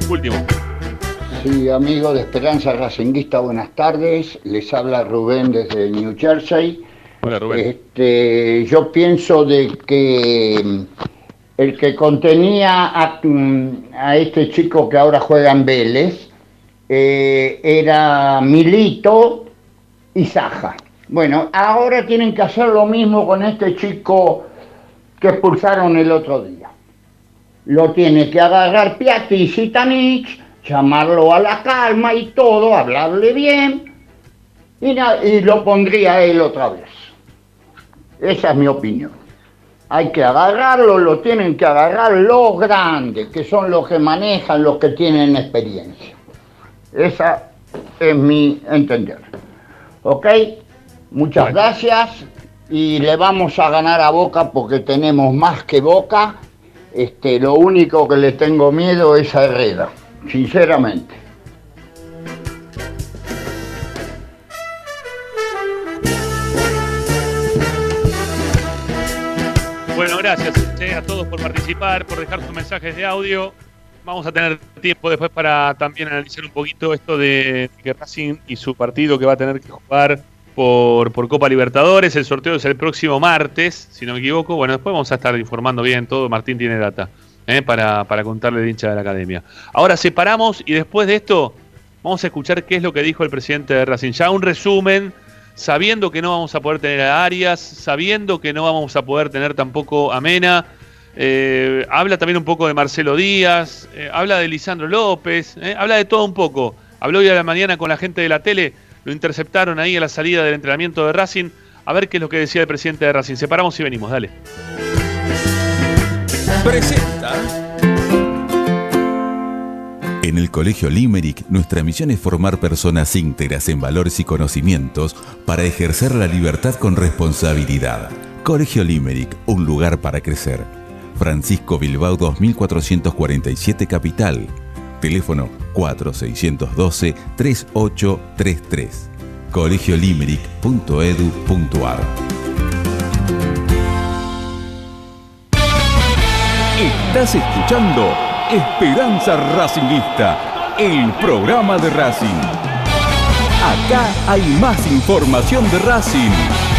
Último. Sí, amigo de Esperanza Racinguista, buenas tardes. Les habla Rubén desde New Jersey. Hola Rubén. Este, yo pienso de que mm, el que contenía a, mm, a este chico que ahora juega en Vélez eh, era Milito y Saja. Bueno, ahora tienen que hacer lo mismo con este chico que expulsaron el otro día. Lo tiene que agarrar Piatti y Zitanich, llamarlo a la calma y todo, hablarle bien, y, y lo pondría él otra vez. Esa es mi opinión. Hay que agarrarlo, lo tienen que agarrar los grandes, que son los que manejan, los que tienen experiencia. Esa es mi entender. ¿Ok? Muchas gracias y le vamos a ganar a Boca porque tenemos más que Boca. Este, lo único que le tengo miedo es a Herrera, sinceramente. Bueno, gracias eh, a todos por participar, por dejar sus mensajes de audio. Vamos a tener tiempo después para también analizar un poquito esto de que Racing y su partido que va a tener que jugar por, por Copa Libertadores. El sorteo es el próximo martes, si no me equivoco. Bueno, después vamos a estar informando bien todo. Martín tiene data eh, para, para contarle de hincha de la academia. Ahora separamos y después de esto vamos a escuchar qué es lo que dijo el presidente de Racing. Ya un resumen sabiendo que no vamos a poder tener a Arias, sabiendo que no vamos a poder tener tampoco a Mena. Eh, habla también un poco de Marcelo Díaz, eh, habla de Lisandro López, eh, habla de todo un poco. Habló hoy a la mañana con la gente de la tele, lo interceptaron ahí a la salida del entrenamiento de Racing. A ver qué es lo que decía el presidente de Racing. Separamos y venimos, dale. Presenta. En el Colegio Limerick, nuestra misión es formar personas íntegras en valores y conocimientos para ejercer la libertad con responsabilidad. Colegio Limerick, un lugar para crecer. Francisco Bilbao 2447 Capital. Teléfono 4612-3833. colegiolimeric.edu.ar Estás escuchando Esperanza Racingista, el programa de Racing. Acá hay más información de Racing.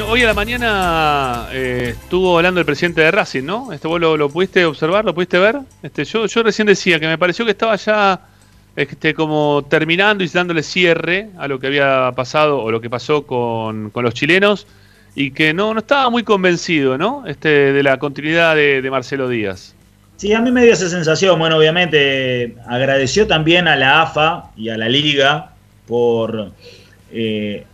Hoy a la mañana eh, estuvo hablando el presidente de Racing, ¿no? Este, ¿Vos lo, lo pudiste observar, lo pudiste ver? Este, yo, yo recién decía que me pareció que estaba ya este, como terminando y dándole cierre a lo que había pasado o lo que pasó con, con los chilenos y que no, no estaba muy convencido, ¿no? Este, de la continuidad de, de Marcelo Díaz. Sí, a mí me dio esa sensación. Bueno, obviamente agradeció también a la AFA y a la Liga por, eh,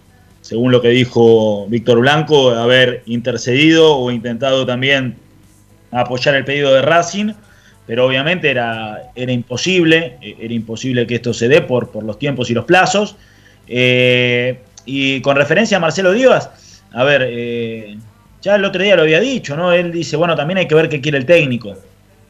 según lo que dijo Víctor Blanco, haber intercedido o intentado también apoyar el pedido de Racing, pero obviamente era, era imposible, eh, era imposible que esto se dé por, por los tiempos y los plazos. Eh, y con referencia a Marcelo Díaz, a ver, eh, ya el otro día lo había dicho, ¿no? Él dice, bueno, también hay que ver qué quiere el técnico.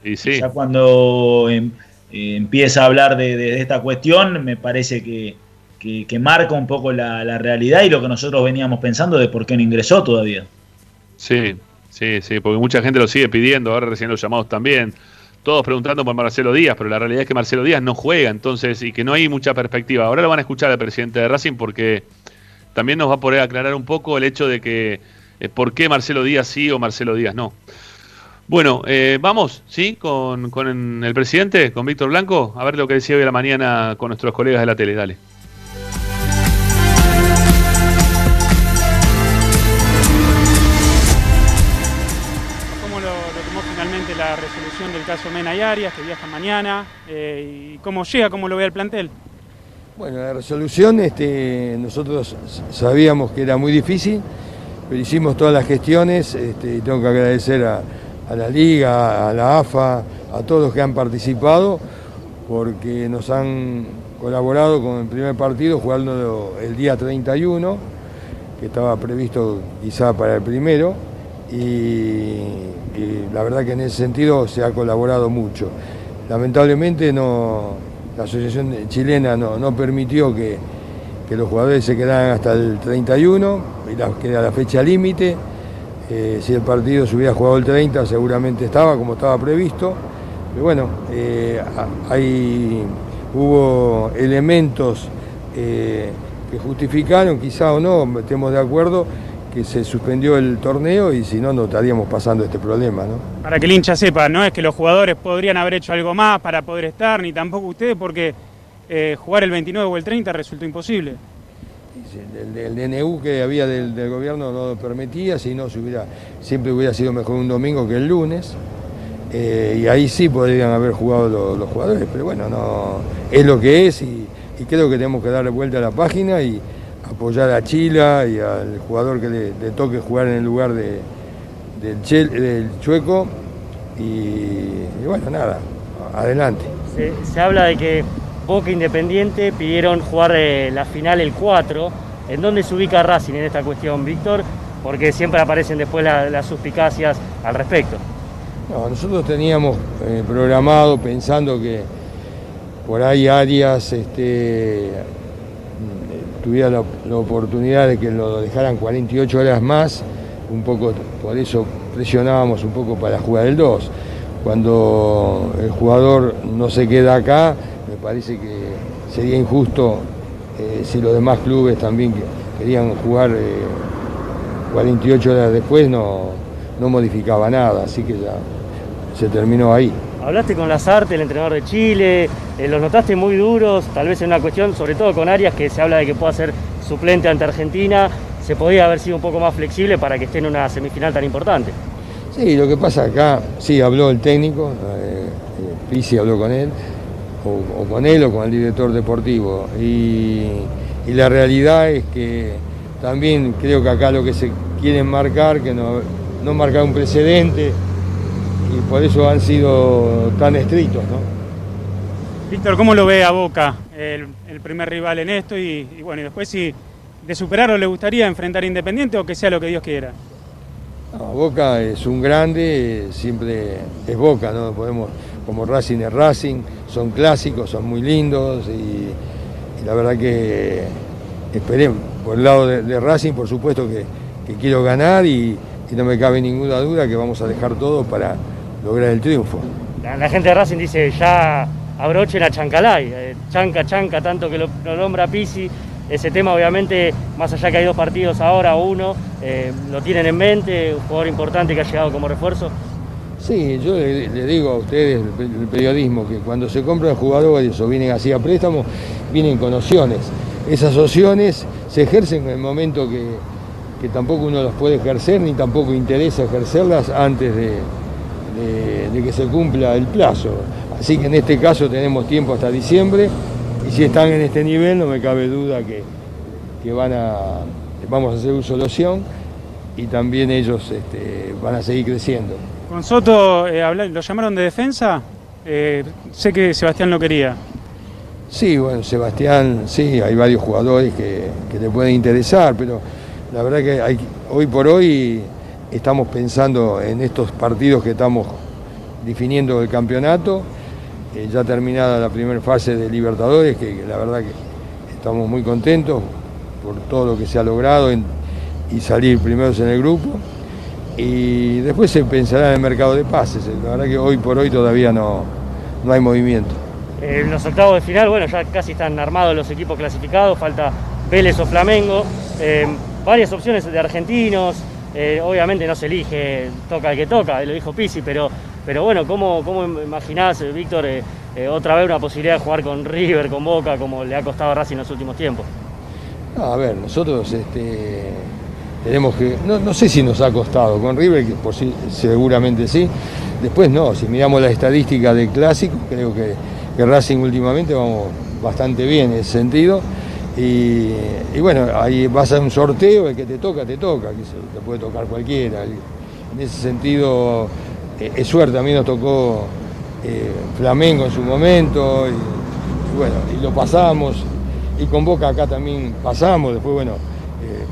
Y sí. Ya cuando em, eh, empieza a hablar de, de esta cuestión, me parece que, que- marca un poco la, la realidad y lo que nosotros veníamos pensando de por qué no ingresó todavía. Sí, sí, sí, porque mucha gente lo sigue pidiendo, ahora recién los llamados también. Todos preguntando por Marcelo Díaz, pero la realidad es que Marcelo Díaz no juega, entonces, y que no hay mucha perspectiva. Ahora lo van a escuchar al presidente de Racing porque también nos va a poder aclarar un poco el hecho de que eh, por qué Marcelo Díaz sí o Marcelo Díaz no. Bueno, eh, vamos, ¿sí? Con, con el presidente, con Víctor Blanco, a ver lo que decía hoy a la mañana con nuestros colegas de la tele. Dale. Resolución del caso Mena y Arias, que viaja mañana, eh, y cómo llega, cómo lo ve el plantel. Bueno, la resolución, este, nosotros sabíamos que era muy difícil, pero hicimos todas las gestiones este, tengo que agradecer a, a la Liga, a la AFA, a todos los que han participado, porque nos han colaborado con el primer partido jugando el día 31, que estaba previsto quizá para el primero, y, la verdad que en ese sentido se ha colaborado mucho. Lamentablemente no, la Asociación Chilena no, no permitió que, que los jugadores se quedaran hasta el 31, y la- que era la fecha límite. Eh, si el partido se hubiera jugado el 30 seguramente estaba como estaba previsto. Pero bueno, eh, hay, hubo elementos eh, que justificaron, quizá o no, estemos de acuerdo, que se suspendió el torneo y si no, no estaríamos pasando este problema. ¿no? Para que el hincha sepa, no es que los jugadores podrían haber hecho algo más para poder estar, ni tampoco ustedes, porque eh, jugar el 29 o el 30 resultó imposible. El, el DNU que había del, del gobierno no lo permitía, si no se hubiera, siempre hubiera sido mejor un domingo que el lunes. Eh, y ahí sí podrían haber jugado lo- los jugadores, pero bueno, no es lo que es y, y creo que tenemos que darle vuelta a la página y apoyar a Chila y al jugador que le, le toque jugar en el lugar de, del, Chueco. Y, y bueno, nada, adelante. Se, se habla de que Boca Independiente pidieron jugar eh, la final el 4. ¿En dónde se ubica Racing en esta cuestión, Víctor? Porque siempre aparecen después la- las suspicacias al respecto. No, nosotros teníamos eh, programado pensando que por ahí Arias este, tuviera la, oportunidad de que lo dejaran 48 horas más, un poco por eso presionábamos un poco para jugar el 2. Cuando el jugador no se queda acá, me parece que sería injusto eh, si los demás clubes también que- querían jugar eh, 48 horas después, no, no modificaba nada, así que ya se terminó ahí. Hablaste con Lazarte, el entrenador de Chile, eh, los notaste muy duros, tal vez en una cuestión, sobre todo con Arias, que se habla de que pueda ser suplente ante Argentina, se podía haber sido un poco más flexible para que esté en una semifinal tan importante. Sí, lo que pasa acá, sí, habló el técnico, eh, eh, Pizzi habló con él, o, con él o con el director deportivo. Y, y la realidad es que también creo que acá lo que se quieren marcar, que no, no marcar un precedente, y por eso han sido tan estrictos, ¿no? Víctor, ¿cómo lo ve a Boca, el, el primer rival en esto? Y, y bueno, y después si de superarlo le gustaría enfrentar a Independiente o que sea lo que Dios quiera. No, Boca es un grande, siempre es Boca, ¿no? Podemos, como Racing es Racing, son clásicos, son muy lindos y, y la verdad que esperemos. Por el lado de, de Racing, por supuesto que, que quiero ganar y, y no me cabe ninguna duda que vamos a dejar todo para lograr el triunfo. La, la gente de Racing dice ya abrochen a Chancalay, eh, chanca, chanca, tanto que lo, lo nombra Pisi. Ese tema obviamente, más allá que hay dos partidos ahora o uno, eh, lo tienen en mente, un jugador importante que ha llegado como refuerzo. Sí, yo le, le digo a ustedes, el periodismo, que cuando se compran jugadores o vienen así a préstamo, vienen con opciones. Esas opciones se ejercen en el momento que, que tampoco uno las puede ejercer, ni tampoco interesa ejercerlas antes de, de- de que se cumpla el plazo. Así que en este caso tenemos tiempo hasta diciembre y si están en este nivel no me cabe duda que, que van a, vamos a hacer uso de opción y también ellos este, van a seguir creciendo. Con Soto eh, lo llamaron de defensa, Eh, sé que Sebastián lo quería. Sí, bueno, Sebastián, sí, hay varios jugadores que, que le pueden interesar, pero la verdad que hay, hoy por hoy estamos pensando en estos partidos que estamos definiendo el campeonato, eh, ya terminada la primera fase de Libertadores, que, la verdad que estamos muy contentos por todo lo que se ha logrado y salir primeros en el grupo. Y después se pensará en el mercado de pases. La verdad que hoy por hoy todavía no, no hay movimiento. Eh, En los octavos de final, bueno, ya casi están armados los equipos clasificados, falta Vélez o Flamengo, eh, varias opciones de argentinos, eh, obviamente no se elige, toca el que toca, lo dijo Pisi, pero, pero bueno, ¿cómo, cómo imaginás, eh, Víctor, eh, otra vez una posibilidad de jugar con River, con Boca, como le ha costado a Racing en los últimos tiempos? A ver, nosotros este, tenemos que, no, no sé si nos ha costado, con River que por sí, seguramente sí, después no, si miramos la estadística del clásico, creo que, que Racing últimamente vamos bastante bien en ese sentido, y, bueno, ahí vas a un sorteo, el que te toca, te toca, que se- te puede tocar cualquiera, en ese sentido eh, es suerte, a mí nos tocó eh, Flamengo en su momento, y, bueno, y lo pasamos, y con Boca acá también pasamos, después bueno, eh,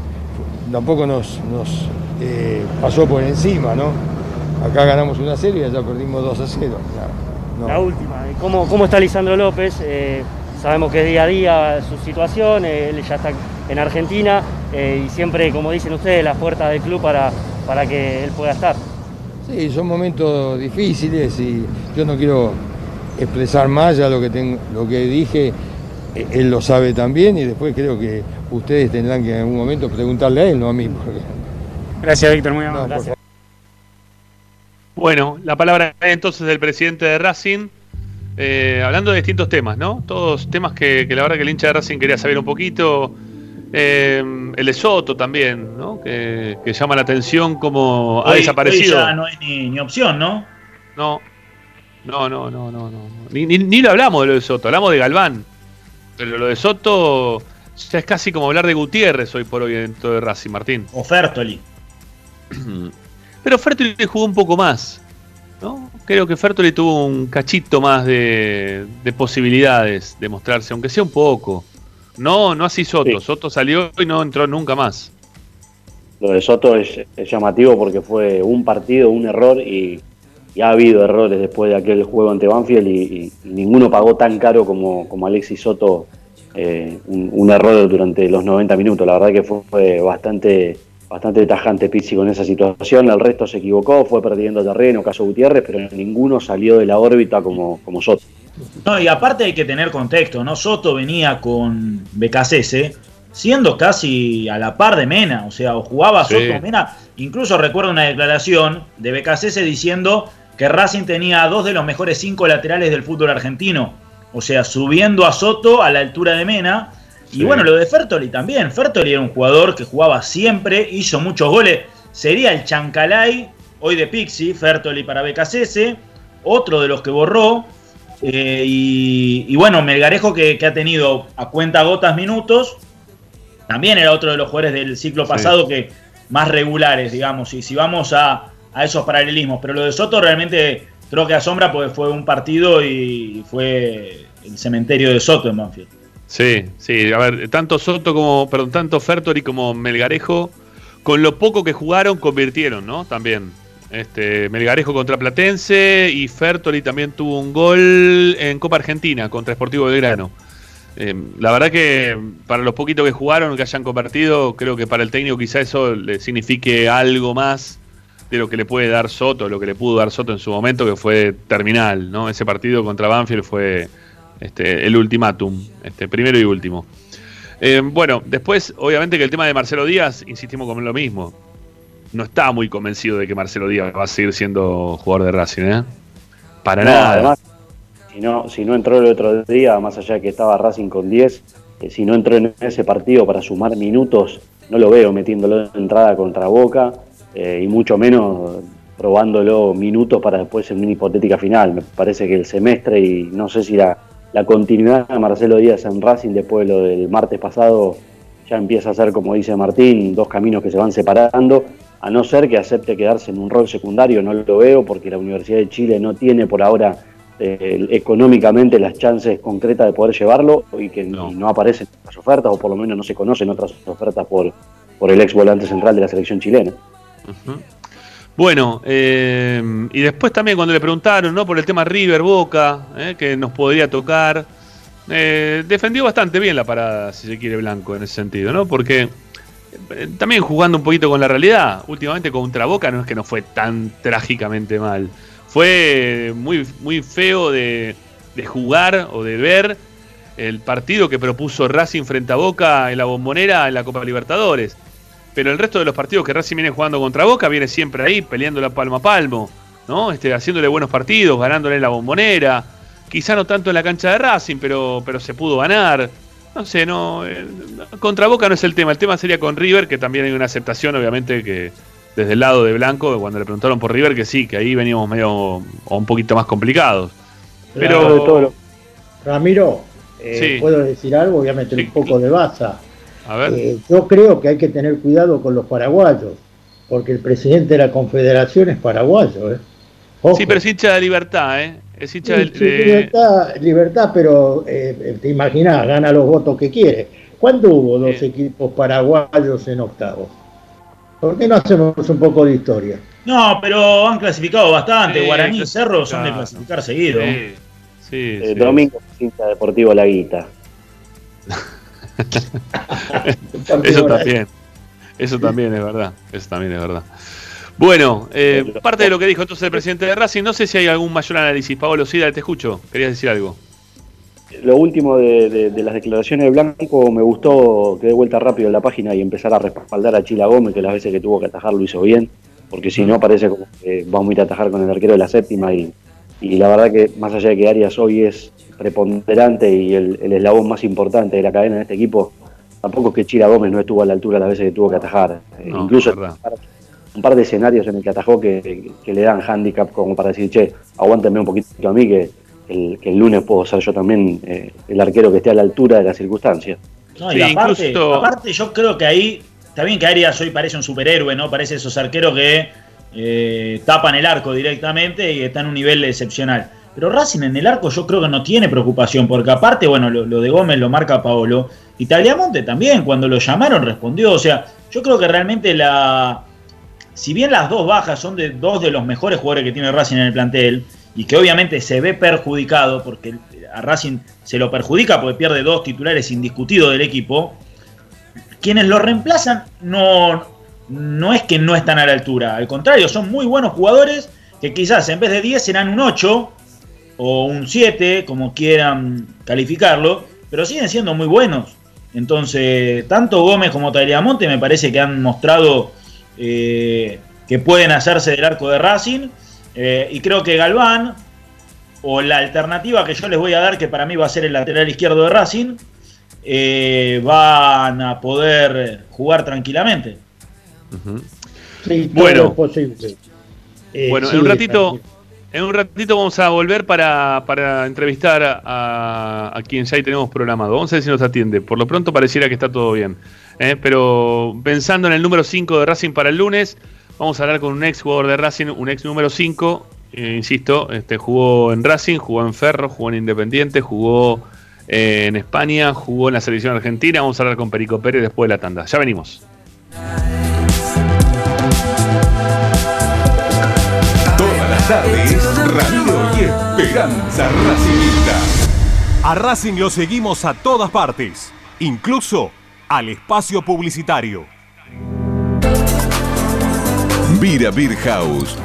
tampoco nos, nos eh, pasó por encima, ¿no? Acá ganamos una serie y allá perdimos 2 a 0. No, no. La última, ¿cómo, cómo está Lisandro López? Sabemos que es día a día su situación, él ya está en Argentina eh, y siempre, como dicen ustedes, las puertas del club para, para que él pueda estar. Sí, son momentos difíciles y yo no quiero expresar más ya lo que, tengo, lo que dije, eh, él lo sabe también y después creo que ustedes tendrán que en algún momento preguntarle a él, no a mí. porque- Gracias, Víctor, muy amable. favor. Bueno, la palabra entonces del presidente de Racing, eh, hablando de distintos temas, ¿no? Todos temas que, que la verdad que el hincha de Racing quería saber un poquito. Eh, el de Soto también, ¿no? Que, que llama la atención como ha Hoy- desaparecido. hoy ya no hay ni, ni opción, ¿no? No, no, no, no, no, no. Ni, ni, ni lo hablamos de lo de Soto, hablamos de Galván. Pero lo de Soto ya es casi como hablar de Gutiérrez hoy por hoy dentro de Racing, Martín. O Fertoli. Pero Fertoli jugó un poco más. ¿No? Creo que Fertoli tuvo un cachito más de, de posibilidades de mostrarse, aunque sea un poco. No, no así Soto. Soto salió y no entró nunca más. Lo de Soto es, es llamativo porque fue un partido, un error y, y ha habido errores después de aquel juego ante Banfield y, y- y ninguno pagó tan caro como, como Alexis Soto eh, un, un error durante los 90 minutos. La verdad que fue, fue bastante, bastante tajante Pizzi con esa situación. El resto se equivocó, fue perdiendo terreno, caso Gutiérrez, pero ninguno salió de la órbita como, como Soto. No, y aparte hay que tener contexto, ¿no? Soto venía con Becasese siendo casi a la par de Mena, o sea, o jugaba Sí. Soto Mena. Incluso recuerdo una declaración de Becasese diciendo que Racing tenía dos de los mejores cinco laterales del fútbol argentino. O sea, subiendo a Soto a la altura de Mena. Y Sí. bueno, lo de Fertoli también. Fertoli era un jugador que jugaba siempre, hizo muchos goles. Sería el Chancalay hoy de Pixi, Fertoli para BKCS, otro de los que borró. eh, y, y bueno, Melgarejo que, que ha tenido a cuenta gotas minutos, también era otro de los jugadores del ciclo pasado que más regulares, digamos. Y si vamos a, a esos paralelismos, pero lo de Soto realmente creo que asombra porque fue un partido y fue el cementerio de Soto en Banfield. Sí, sí, a ver, tanto Soto como, perdón, tanto Fertori como Melgarejo, con lo poco que jugaron, convirtieron, ¿no? También. Este, Melgarejo contra Platense y Fertori también tuvo un gol en Copa Argentina contra Sportivo Belgrano. Eh, la verdad que para los poquitos que jugaron, que hayan convertido, creo que para el técnico quizá eso le signifique algo más de lo que le puede dar Soto, lo que le pudo dar Soto en su momento, que fue terminal, ¿no? Ese partido contra Banfield fue este, el ultimátum, este, primero y último. Eh, bueno, después, obviamente que el tema de Marcelo Díaz, insistimos con lo mismo. No estaba muy convencido de que Marcelo Díaz va a seguir siendo jugador de Racing, ¿eh? Para No, nada. además, si no, si no entró el otro día, más allá de que estaba Racing con 10, eh, si no entró en ese partido para sumar minutos, no lo veo metiéndolo de entrada contra Boca eh, y mucho menos probándolo minutos para después en una hipotética final. Me parece que el semestre y no sé si la, la continuidad de Marcelo Díaz en Racing después de lo del martes pasado ya empieza a ser, como dice Martín, dos caminos que se van separando, a no ser que acepte quedarse en un rol secundario, no lo veo porque la Universidad de Chile no tiene por ahora eh, económicamente las chances concretas de poder llevarlo y que no. no aparecen otras ofertas o por lo menos no se conocen otras ofertas por, por el ex volante central de la selección chilena. Bueno, eh, y después también cuando le preguntaron ¿no? por el tema River Boca, eh, que nos podría tocar, eh, defendió bastante bien la parada, si se quiere, Blanco en ese sentido, ¿no? Porque eh, también jugando un poquito con la realidad, últimamente contra Boca no es que no fue tan trágicamente mal, fue muy, muy feo de, de jugar o de ver el partido que propuso Racing frente a Boca en la bombonera en la Copa Libertadores. Pero el resto de los partidos que Racing viene jugando contra Boca viene siempre ahí, peleándola palmo a palmo, ¿no? Este, haciéndole buenos partidos, ganándole la bombonera. Quizá no tanto en la cancha de Racing, pero, pero se pudo ganar. No sé, no. eh, contra Boca no es el tema. El tema sería con River, que también hay una aceptación, obviamente, que desde el lado de Blanco, cuando le preguntaron por River, que sí, que ahí veníamos medio o un poquito más complicados. Pero. Ramiro, eh, Sí. ¿puedo decir algo? Voy a meter un poco de baza. A ver. Eh, yo creo que hay que tener cuidado con los paraguayos, porque el presidente de la Confederación es paraguayo. ¿eh? Ojo. Sí, pero es hincha de libertad, ¿eh? Es hincha Sí, del- sí, de. libertad, libertad, pero eh, te imaginas, gana los votos que quiere. ¿Cuándo hubo dos equipos paraguayos en octavos? ¿Por qué no hacemos un poco de historia? No, pero han clasificado bastante. Sí, Guaraní y Cerro son de clasificar seguido. Sí, sí, Eh, sí. Domingo Cinta Deportivo La Guita. Eso también. Eso también es verdad. Eso también es verdad. Bueno, eh, parte de lo que dijo entonces el presidente de Racing, no sé si hay algún mayor análisis. Pablo Sida, te escucho. Querías decir algo. Lo último de, de- de las declaraciones de Blanco me gustó que dé vuelta rápido en la página y empezar a respaldar a Chila Gómez, que las veces que tuvo que atajar lo hizo bien, porque si no parece como que vamos a ir a atajar con el arquero de la séptima y, y la verdad que más allá de que Arias hoy es preponderante y el, el eslabón más importante de la cadena de este equipo, tampoco es que Chila Gómez no estuvo a la altura las veces que tuvo que atajar. Eh, No, Incluso un par de escenarios en el que atajó que, que le dan handicap como para decir, che, aguántame un poquito a mí que el, que el lunes puedo ser yo también eh, el arquero que esté a la altura de las circunstancias. No, y aparte, aparte yo creo que ahí, está bien que Arias hoy parece un superhéroe, ¿no? Parece esos arqueros que eh, tapan el arco directamente y están en un nivel excepcional. Pero Racing en el arco yo creo que no tiene preocupación, porque aparte, bueno, lo, lo de Gómez lo marca Paolo, y Tagliamonte también, cuando lo llamaron respondió, o sea, yo creo que realmente la... Si bien las dos bajas son de dos de los mejores jugadores que tiene Racing en el plantel, y que obviamente se ve perjudicado, porque a Racing se lo perjudica porque pierde dos titulares indiscutidos del equipo, quienes lo reemplazan no, no es que no están a la altura, al contrario, son muy buenos jugadores que quizás en vez de 10 serán un 8 o un 7, como quieran calificarlo, pero siguen siendo muy buenos. Entonces, tanto Gómez como Tagliamonte me parece que han mostrado eh, que pueden hacerse del arco de Racing. eh, y creo que Galván, o la alternativa que yo les voy a dar, que para mí va a ser el lateral izquierdo de Racing, eh, van a poder jugar tranquilamente. Sí, Bueno. posible. Eh, Bueno, en un ratito, en un ratito vamos a volver para, para entrevistar a, a quien ya ahí tenemos programado. Vamos a ver si nos atiende. Por lo pronto pareciera que está todo bien. ¿eh? Pero pensando en el número 5 de Racing para el lunes, vamos a hablar con un ex jugador de Racing, un ex número 5. eh, insisto, este, jugó en Racing, jugó en Ferro, jugó en Independiente, jugó eh, en España, jugó en la selección argentina. Vamos a hablar con Perico Pérez después de la tanda. Ya venimos. Tardes, Ramiro y Esperanza Racingista. A Racing lo seguimos a todas partes, incluso al espacio publicitario. Vira Beer House.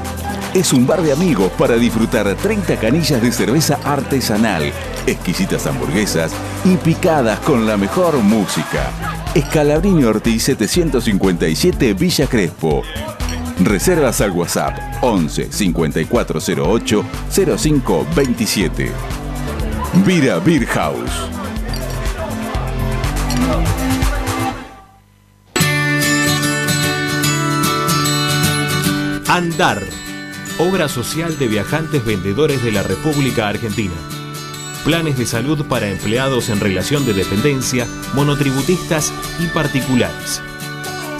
Es un bar de amigos para disfrutar 30 canillas de cerveza artesanal, exquisitas hamburguesas y picadas con la mejor música. Escalabrini Ortiz 757 Villa Crespo. Reservas al WhatsApp 11 5408 0527. Vira Beer House. Andar, obra social de viajantes vendedores de la República Argentina. Planes de salud para empleados en relación de dependencia, monotributistas y particulares.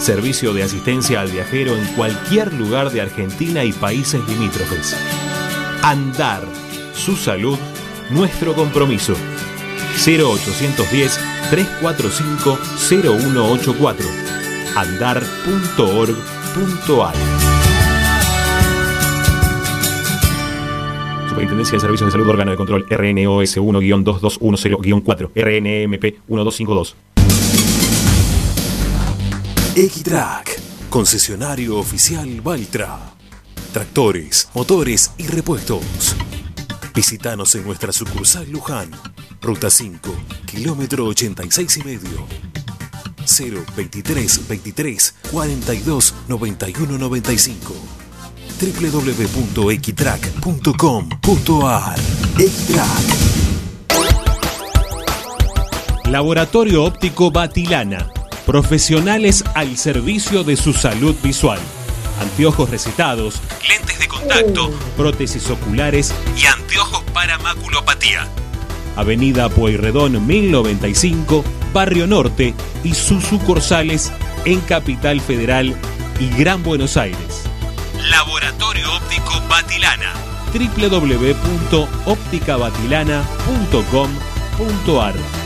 Servicio de asistencia al viajero en cualquier lugar de Argentina y países limítrofes. Andar, su salud, nuestro compromiso. 0810 345 0184 andar.org.ar Superintendencia de Servicios de Salud Órgano de Control RNOS 1-2210-4 RNMP 1252 Equitrack, concesionario oficial Valtra. Tractores, motores y repuestos. Visítanos en nuestra sucursal Luján, ruta 5, kilómetro 86 y medio. 023 23 42 91 95 www.equitrack.com.ar Equitrack Laboratorio Óptico Batilana. Profesionales al servicio de su salud visual. Anteojos recetados, lentes de contacto, prótesis oculares y anteojos para maculopatía. Avenida Pueyrredón 1095, Barrio Norte y sus sucursales en Capital Federal y Gran Buenos Aires. Laboratorio Óptico Batilana. www.opticabatilana.com.ar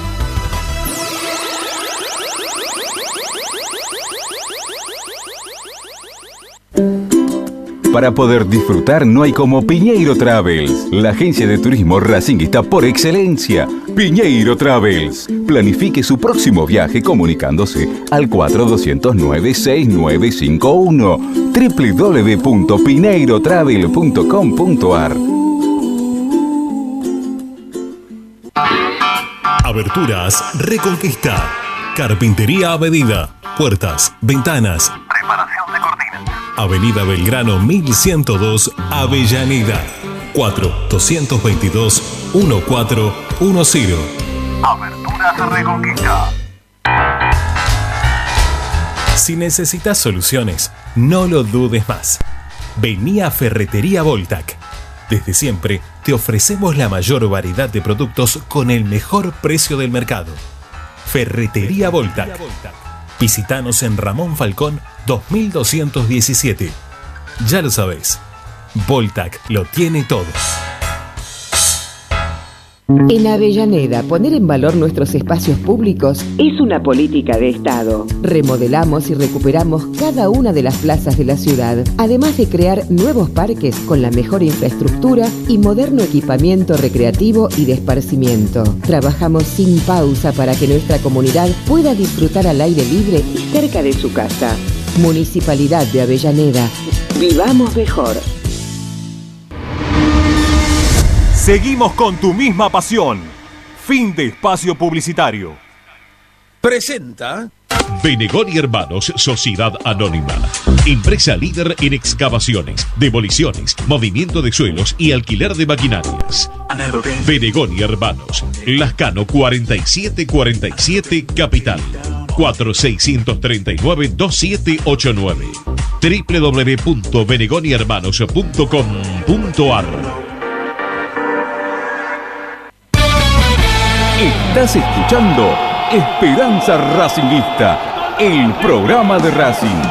Para poder disfrutar no hay como Piñeiro Travels, la agencia de turismo racinguista por excelencia. Piñeiro Travels. Planifique su próximo viaje comunicándose al 4209-6951 www.pineirotravel.com.ar Aberturas Reconquista. Carpintería a medida. Puertas, ventanas. Preparación. Avenida Belgrano 1102, Avellaneda. 4-222-1410. Aberturas Reconquista. Si necesitas soluciones, no lo dudes más. Vení a Ferretería Voltac. Desde siempre te ofrecemos la mayor variedad de productos con el mejor precio del mercado. Ferretería Voltac. Visítanos en Ramón Falcón 2217. Ya lo sabés, Voltac lo tiene todo. En Avellaneda, poner en valor nuestros espacios públicos es una política de Estado. Remodelamos y recuperamos cada una de las plazas de la ciudad, además de crear nuevos parques con la mejor infraestructura y moderno equipamiento recreativo y de esparcimiento. Trabajamos sin pausa para que nuestra comunidad pueda disfrutar al aire libre y cerca de su casa. Municipalidad de Avellaneda. Vivamos mejor. Seguimos con tu misma pasión. Fin de espacio publicitario. Presenta Benegón y Hermanos Sociedad Anónima. Empresa líder en excavaciones, demoliciones, movimiento de suelos y alquiler de maquinarias. Benegón y Hermanos. Lascano 4747 Capital. 4639-2789. www.benegonihermanos.com.ar Estás escuchando Esperanza Racingista, el programa de Racing.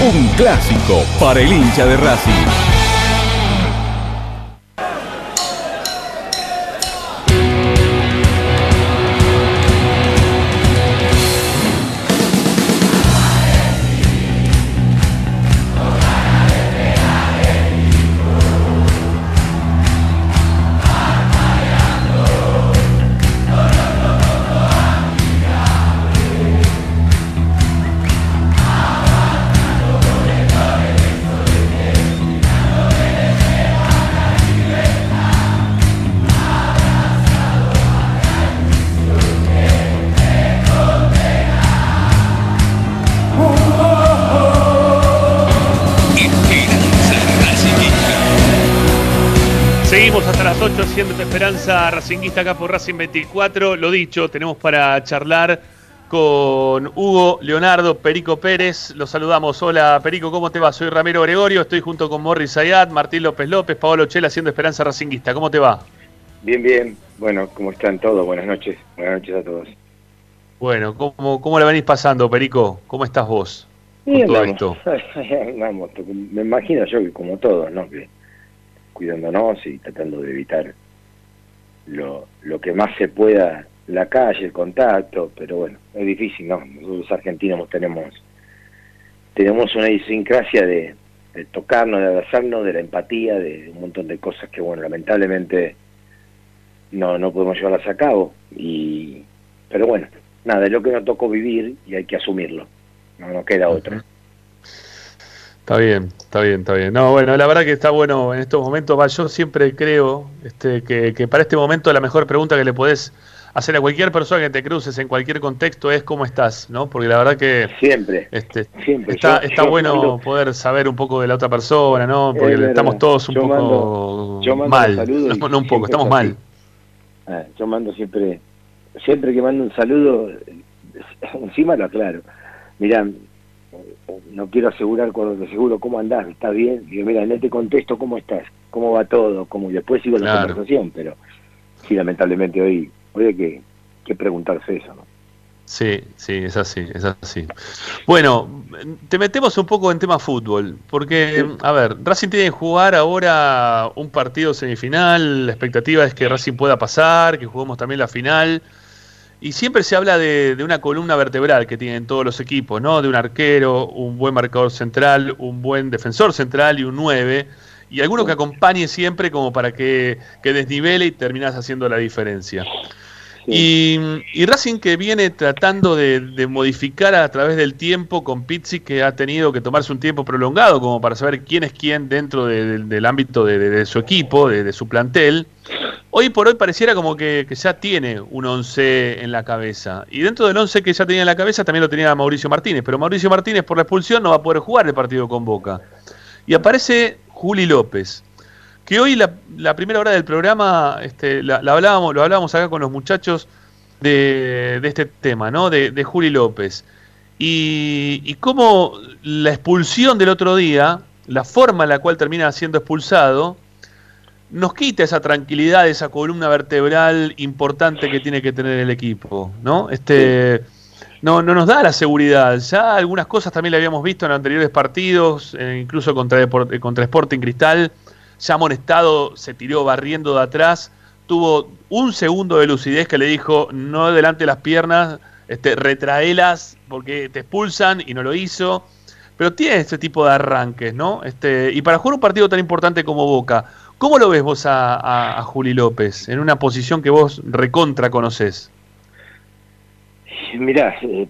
Un clásico para el hincha de Racing. Seguimos hasta las 8 haciendo Esperanza Racinguista acá por Racing 24. Lo dicho, tenemos para charlar con Hugo Leonardo Perico Pérez. Los saludamos. Hola Perico, ¿cómo te va? Soy Ramiro Gregorio, estoy junto con Morris Zayat, Martín López López, Paolo Chela haciendo Esperanza Racinguista. ¿Cómo te va? Bien, bien. Bueno, ¿cómo están todos? Buenas noches. Buenas noches a todos. Bueno, ¿cómo, cómo le venís pasando, Perico? ¿Cómo estás vos? Con Bien, todo vamos. esto. Vamos, me imagino yo que como todos, ¿no? Que cuidándonos y tratando de evitar lo, lo que más se pueda la calle, el contacto, pero bueno, es difícil, ¿no? Nosotros los argentinos tenemos tenemos una idiosincrasia de, de tocarnos, de abrazarnos, de la empatía, de un montón de cosas que, bueno, lamentablemente no, no podemos llevarlas a cabo. Y, pero bueno, nada, es lo que nos tocó vivir y hay que asumirlo. No nos queda otra. Está bien, está bien, está bien. No, bueno, la verdad que está bueno en estos momentos. Va, yo siempre creo este, que, que para este momento la mejor pregunta que le podés hacer a cualquier persona que te cruces en cualquier contexto es cómo estás, ¿no? Porque la verdad que siempre, este, siempre. está, Yo- está yo bueno mando- poder saber un poco de la otra persona, ¿no? Porque Es verdad. estamos todos un Yo poco mando- yo mando mal. No, no un poco, estamos es mal. Ah, yo mando siempre, siempre que mando un saludo, encima lo aclaro. Mirá, no quiero asegurar con de seguro cómo andás, ¿estás bien? Digo, mira, en este contexto, ¿cómo estás? ¿Cómo va todo? ¿Cómo? Y después sigo la Claro. conversación, pero sí, lamentablemente hoy, hoy hay que, que preguntarse eso, ¿no? Sí, sí, es así, es así. Bueno, te metemos un poco en tema fútbol, porque, a ver, Racing tiene que jugar ahora un partido semifinal, la expectativa es que Racing pueda pasar, que juguemos también la final, y siempre se habla de, de una columna vertebral que tienen todos los equipos, ¿no? De un arquero, un buen marcador central, un buen defensor central y un 9, y alguno que acompañe siempre como para que, que desnivele y terminas haciendo la diferencia. Y, y Racing que viene tratando de, de modificar a través del tiempo con Pizzi, que ha tenido que tomarse un tiempo prolongado como para saber quién es quién dentro de- del- del ámbito de, su equipo, de, de su plantel. Hoy por hoy pareciera como que, ya tiene un 11 en la cabeza. Y dentro del 11 que ya tenía en la cabeza también lo tenía Mauricio Martínez. Pero Mauricio Martínez por la expulsión no va a poder jugar el partido con Boca. Y aparece Juli López que hoy la, primera hora del programa este, lo hablábamos acá con los muchachos de, este tema, ¿no? De, de Juli López. Y, y cómo la expulsión del otro día, la forma en la cual termina siendo expulsado, nos quita esa tranquilidad, esa columna vertebral importante que tiene que tener el equipo, ¿no? Este, no, no nos da la seguridad. Ya algunas cosas también le habíamos visto en anteriores partidos, eh, incluso contra, eh, contra Sporting Cristal. Ya amonestado se tiró barriendo de atrás, tuvo un segundo de lucidez que le dijo, no delante las piernas, este, retraelas porque te expulsan y no lo hizo. Pero tiene este tipo de arranques, ¿no? Este, y para jugar un partido tan importante como Boca, ¿cómo lo ves vos a, Juli López en una posición que vos recontra conocés? Mirá, eh,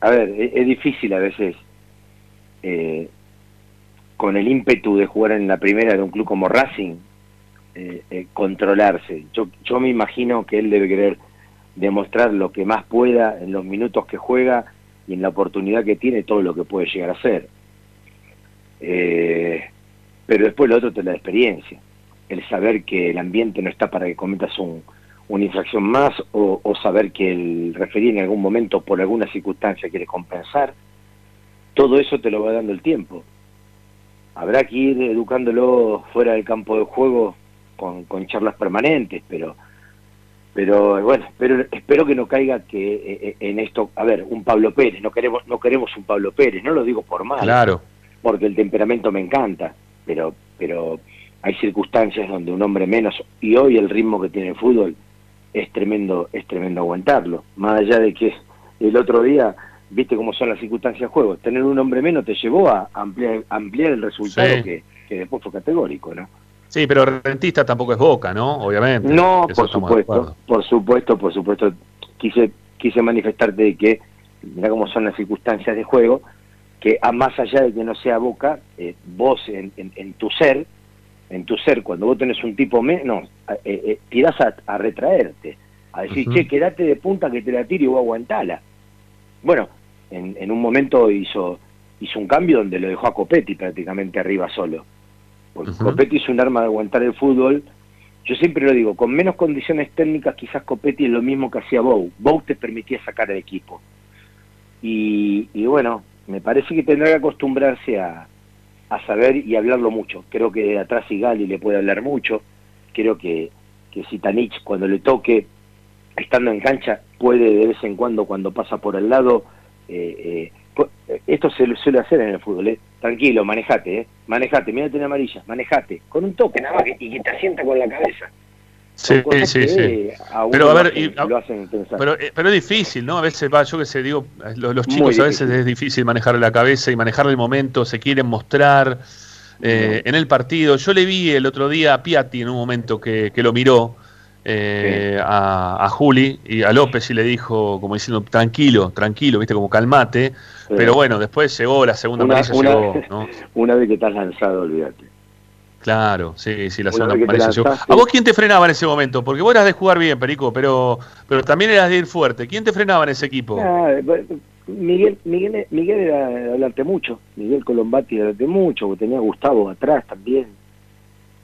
a ver, es, es difícil a veces eh, con el ímpetu de jugar en la primera de un club como Racing eh, eh, controlarse. Yo, yo me imagino que él debe querer demostrar lo que más pueda en los minutos que juega y en la oportunidad que tiene todo lo que puede llegar a hacer. Eh, pero después lo otro te la experiencia, el saber que el ambiente no está para que cometas un, una infracción más o, o saber que el referí en algún momento por alguna circunstancia quiere compensar. todo eso te lo va dando el tiempo. Habrá que ir educándolo fuera del campo de juego con, con charlas permanentes, pero pero bueno, pero espero que no caiga que eh, eh, en esto, a ver, un Pablo Pérez, no queremos no queremos un Pablo Pérez, no lo digo por mal, Claro. porque el temperamento me encanta, pero pero hay circunstancias donde un hombre menos y hoy el ritmo que tiene el fútbol es tremendo es tremendo aguantarlo, más allá de que el otro día viste cómo son las circunstancias de juego, tener un hombre menos te llevó a ampliar ampliar el resultado Sí. que, que después fue categórico, ¿no? Sí, pero Rentista tampoco es Boca, ¿no? Obviamente. No, por supuesto, por supuesto, por supuesto. Quise, quise manifestarte de que, mira cómo son las circunstancias de juego, que a más allá de que no sea Boca, eh, vos en, en- en tu ser, en tu ser, cuando vos tenés un tipo menos, eh, eh, tirás a, a retraerte, a decir, che, quédate de punta que te la tiro y vos aguantala. Bueno, en, en un momento hizo, hizo un cambio donde lo dejó a Copetti prácticamente arriba solo. Porque Copetti es un arma de aguantar el fútbol. Yo siempre lo digo, con menos condiciones técnicas quizás Copetti es lo mismo que hacía Bou. Bou te permitía sacar el equipo. Y, y bueno, me parece que tendrá que acostumbrarse a, a saber y hablarlo mucho. Creo que de atrás Gali le puede hablar mucho. Creo que, que Sitanich cuando le toque, estando en cancha, puede de vez en cuando, cuando pasa por el lado, eh, eh, eh, esto se suele hacer en el fútbol, ¿eh? Tranquilo, manejate, ¿eh? Manejate, mírate en amarilla, manejate. Con un toque nada más que- y que te asienta con la cabeza. Sí, cosas sí, que sí. a Pero a lo ver, hacen- y- a- lo hacen pensar. Pero, eh, pero es difícil, ¿no? A veces va, yo que sé, digo, los, los chicos a veces es difícil manejar la cabeza y manejar el momento, se quieren mostrar eh, en el partido. Yo le vi el otro día a Piatti en un momento que, que lo miró eh, a, a Juli y a López y le dijo, como diciendo, tranquilo, tranquilo, viste, como calmate. Pero bueno, después llegó la segunda Una- llegó, ¿no? Una vez que estás lanzado, olvídate. Claro, sí, sí, la segunda lanzaste- ¿A vos quién te frenaba en ese momento? Porque vos eras de jugar bien, Perico, pero, pero también eras de ir fuerte. ¿Quién te frenaba en ese equipo? Ah, Miguel, Miguel, Miguel era de hablarte mucho, Miguel Colombati de hablarte mucho, tenía a Gustavo atrás también.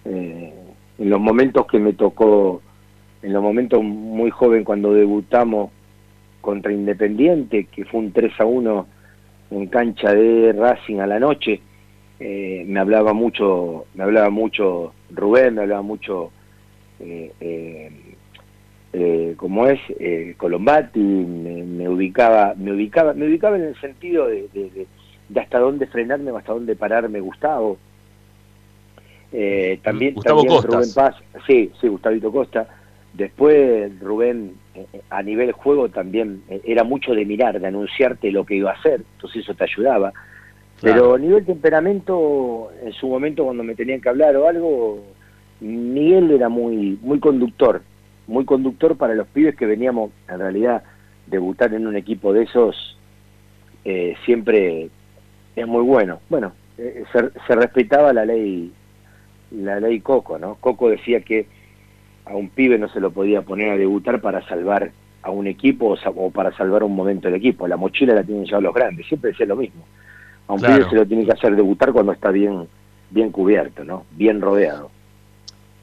Eh, en los momentos que me tocó, en los momentos muy joven cuando debutamos contra Independiente, que fue un 3 a 1 en cancha de Racing a la noche, eh, me hablaba mucho, me hablaba mucho Rubén, me hablaba mucho eh, eh, eh, como es eh, Colombati, me, me ubicaba, me ubicaba, me ubicaba en el sentido de, de- de- de hasta dónde frenarme o hasta dónde pararme Gustavo. Eh, también, Gustavo también. Rubén Paz, sí, sí, Gustavito Costa. Después Rubén a nivel juego también era mucho de mirar, de anunciarte lo que iba a hacer, entonces eso te ayudaba. Pero a nivel temperamento, en su momento cuando me tenían que hablar o algo, Miguel era muy, muy conductor, muy conductor para los pibes que veníamos, en realidad, debutar en un equipo de esos, eh, siempre es muy bueno. Bueno, eh, se, se respetaba la ley, la ley Coco, ¿no? Coco decía que a un pibe no se lo podía poner a debutar para salvar a un equipo o, o para salvar un momento del equipo. La mochila la tienen ya los grandes, siempre decía lo mismo. A un Claro. pibe se lo tiene que hacer debutar cuando está bien, bien cubierto, ¿no? Bien rodeado.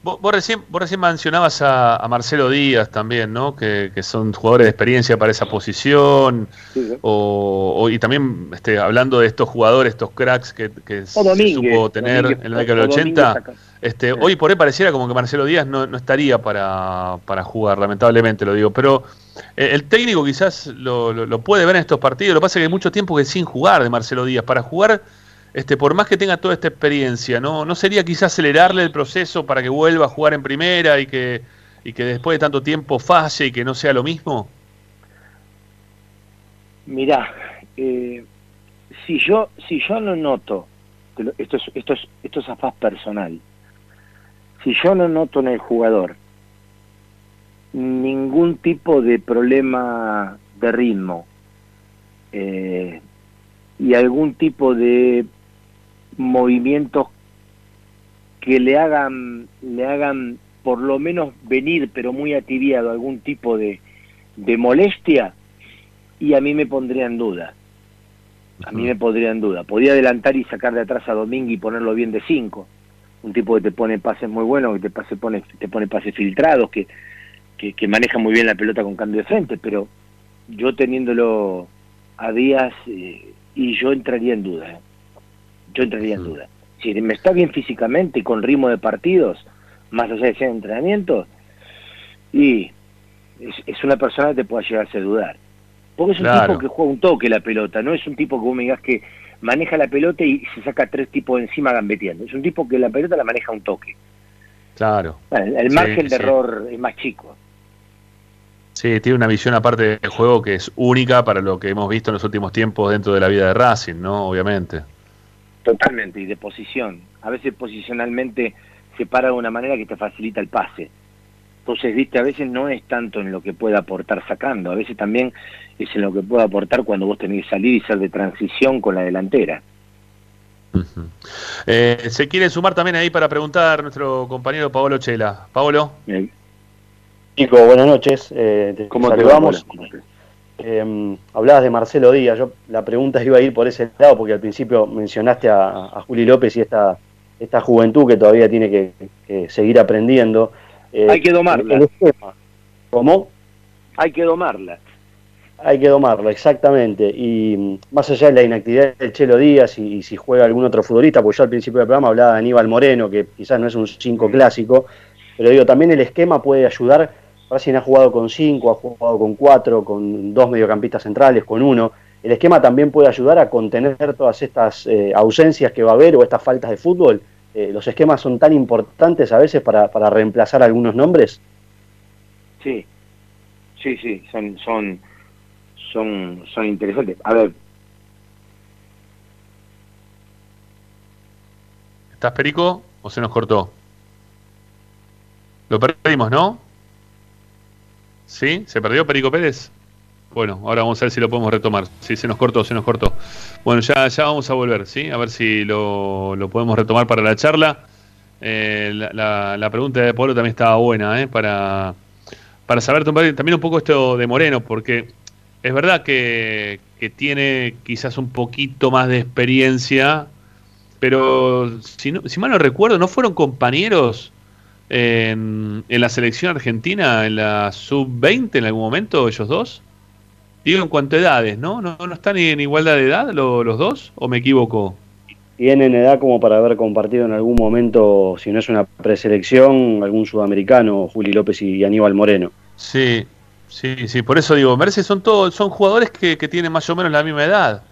Vos, vos recién, vos recién mencionabas a, a Marcelo Díaz también, ¿no? Que, que son jugadores de experiencia para esa posición. O, o- y también este, hablando de estos jugadores, estos cracks que, que se supo tener Domínguez, en la década del o 80. Domínguez Este, hoy por hoy pareciera como que Marcelo Díaz no, no estaría para, para jugar, lamentablemente lo digo. Pero eh, el técnico quizás lo, lo- lo puede ver en estos partidos. Lo que pasa es que hay mucho tiempo que sin jugar de Marcelo Díaz. Para jugar, este, por más que tenga toda esta experiencia, ¿no, no sería quizás acelerarle el proceso para que vuelva a jugar en primera y que, y que después de tanto tiempo falle y que no sea lo mismo? Mirá, eh, si yo si yo no noto, lo- esto es, esto es, esto es a faz personal, si yo no noto en el jugador ningún tipo de problema de ritmo eh, y algún tipo de movimientos que le hagan le hagan por lo menos venir pero muy ativiado algún tipo de, de molestia y a mí me pondría en duda. A mí me pondría en duda. Podía adelantar y sacar de atrás a Domingo y ponerlo bien de 5 un tipo que te pone pases muy buenos que te pase pone te pone pases filtrados que, que que maneja muy bien la pelota con cambio de frente pero yo teniéndolo a Díaz eh, y yo entraría en duda. ¿eh? Yo entraría en duda. Si me está bien físicamente y con ritmo de partidos, más allá de ese entrenamiento, y es, es una persona que te puede llegarse a dudar. Porque es un Claro. tipo que juega un toque la pelota, no es un tipo que vos me digas que maneja la pelota y se saca tres tipos encima gambeteando. Es un tipo que la pelota la maneja un toque. Claro. Bueno, el Sí, margen de sí. error es más chico. Sí, tiene una visión aparte del juego que es única para lo que hemos visto en los últimos tiempos dentro de la vida de Racing, ¿no? Obviamente. Totalmente, y de posición. A veces posicionalmente se para de una manera que te facilita el pase. Entonces, viste, a veces no es tanto en lo que pueda aportar sacando, a veces también es en lo que puede aportar cuando vos tenés que salir y ser de transición con la delantera. Eh, se quiere sumar también ahí para preguntar nuestro compañero Paolo Chela. Paolo. Chico, buenas noches. Eh, te ¿Cómo te va, saludamos. Eh, hablabas de Marcelo Díaz. Yo la pregunta iba a ir por ese lado porque al principio mencionaste a, a Juli López y esta, esta juventud que todavía tiene que, que seguir aprendiendo. Eh, Hay que domarla. el esquema. ¿Cómo? Hay que domarla. Hay que domarlo, exactamente. Y mm, más allá de la inactividad del Chelo Díaz y, y si juega algún otro futbolista, porque yo al principio del programa hablaba de Aníbal Moreno, que quizás no es un 5 clásico, pero digo, también el esquema puede ayudar. Racing ha jugado con 5, ha jugado con 4, con dos mediocampistas centrales, con uno. El esquema también puede ayudar a contener todas estas eh, ausencias que va a haber o estas faltas de fútbol. Eh, los esquemas son tan importantes a veces para, para reemplazar algunos nombres. Sí, sí, sí, son, son, son, son interesantes. A ver, ¿Estás Perico o se nos cortó? Lo perdimos, ¿no? ¿Sí? ¿Se perdió Perico Pérez? Bueno, ahora vamos a ver si lo podemos retomar. Sí, se nos cortó, se nos cortó. Bueno, ya, ya vamos a volver, ¿sí? A ver si lo, lo podemos retomar para la charla. Eh, la, la- pregunta de Pablo también estaba buena, ¿eh? Para, para saber también un poco esto de Moreno, porque es verdad que, que tiene quizás un poquito más de experiencia, pero si, no- si mal no recuerdo, ¿no fueron compañeros en, en la selección argentina, en la sub-20 en algún momento, ellos dos? Digo en cuanto a edades, ¿no? ¿No, no están en igualdad de edad lo- los dos? ¿O me equivoco? tienen edad como para haber compartido en algún momento, si no es una preselección, algún sudamericano, Juli López y Aníbal Moreno. Sí, sí, sí, por eso digo, me parece que son todos, son jugadores que, que tienen más o menos la misma edad.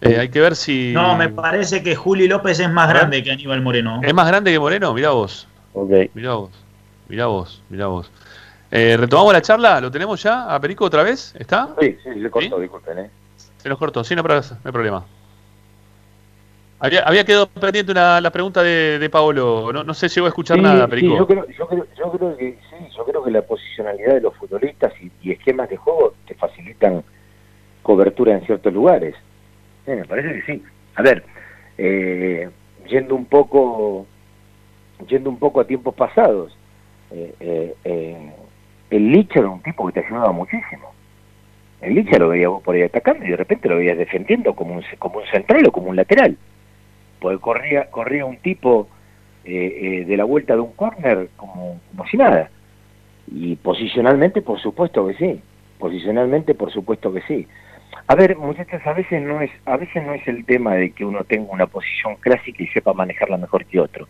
Eh, hay que ver si. No, me parece que Juli López es más grande que Aníbal Moreno. ¿Es más grande que Moreno? Mirá vos. Ok. Mirá vos. Mirá vos, mirá vos. Eh, ¿Retomamos la charla? ¿Lo tenemos ya? ¿A Perico otra vez? ¿Está? Sí, sí, se cortó, disculpen, ¿eh? Se nos cortó, sí, no, hay pro- no hay problema. Había, había quedado pendiente una, la pregunta de, de Paolo. No, no sé si llegó a escuchar Sí, nada, sí, Perico. yo, creo, yo, creo, yo creo que sí, la posicionalidad de los futbolistas y, esquemas de juego te facilitan cobertura en ciertos lugares. Me parece que sí. A ver, eh, yendo un poco, yendo un poco a tiempos pasados, eh, eh, eh, el Licha era un tipo que te ayudaba muchísimo. El Licha lo veías por ahí atacando y de repente lo veías defendiendo como un, como un central o como un lateral. Porque corría, corría un tipo eh, de la vuelta de un córner como, como si nada. Y posicionalmente, por supuesto que sí. Posicionalmente, por supuesto que sí. A ver, muchachos, a veces no es, a veces no es el tema de que uno tenga una posición clásica y sepa manejarla mejor que otro.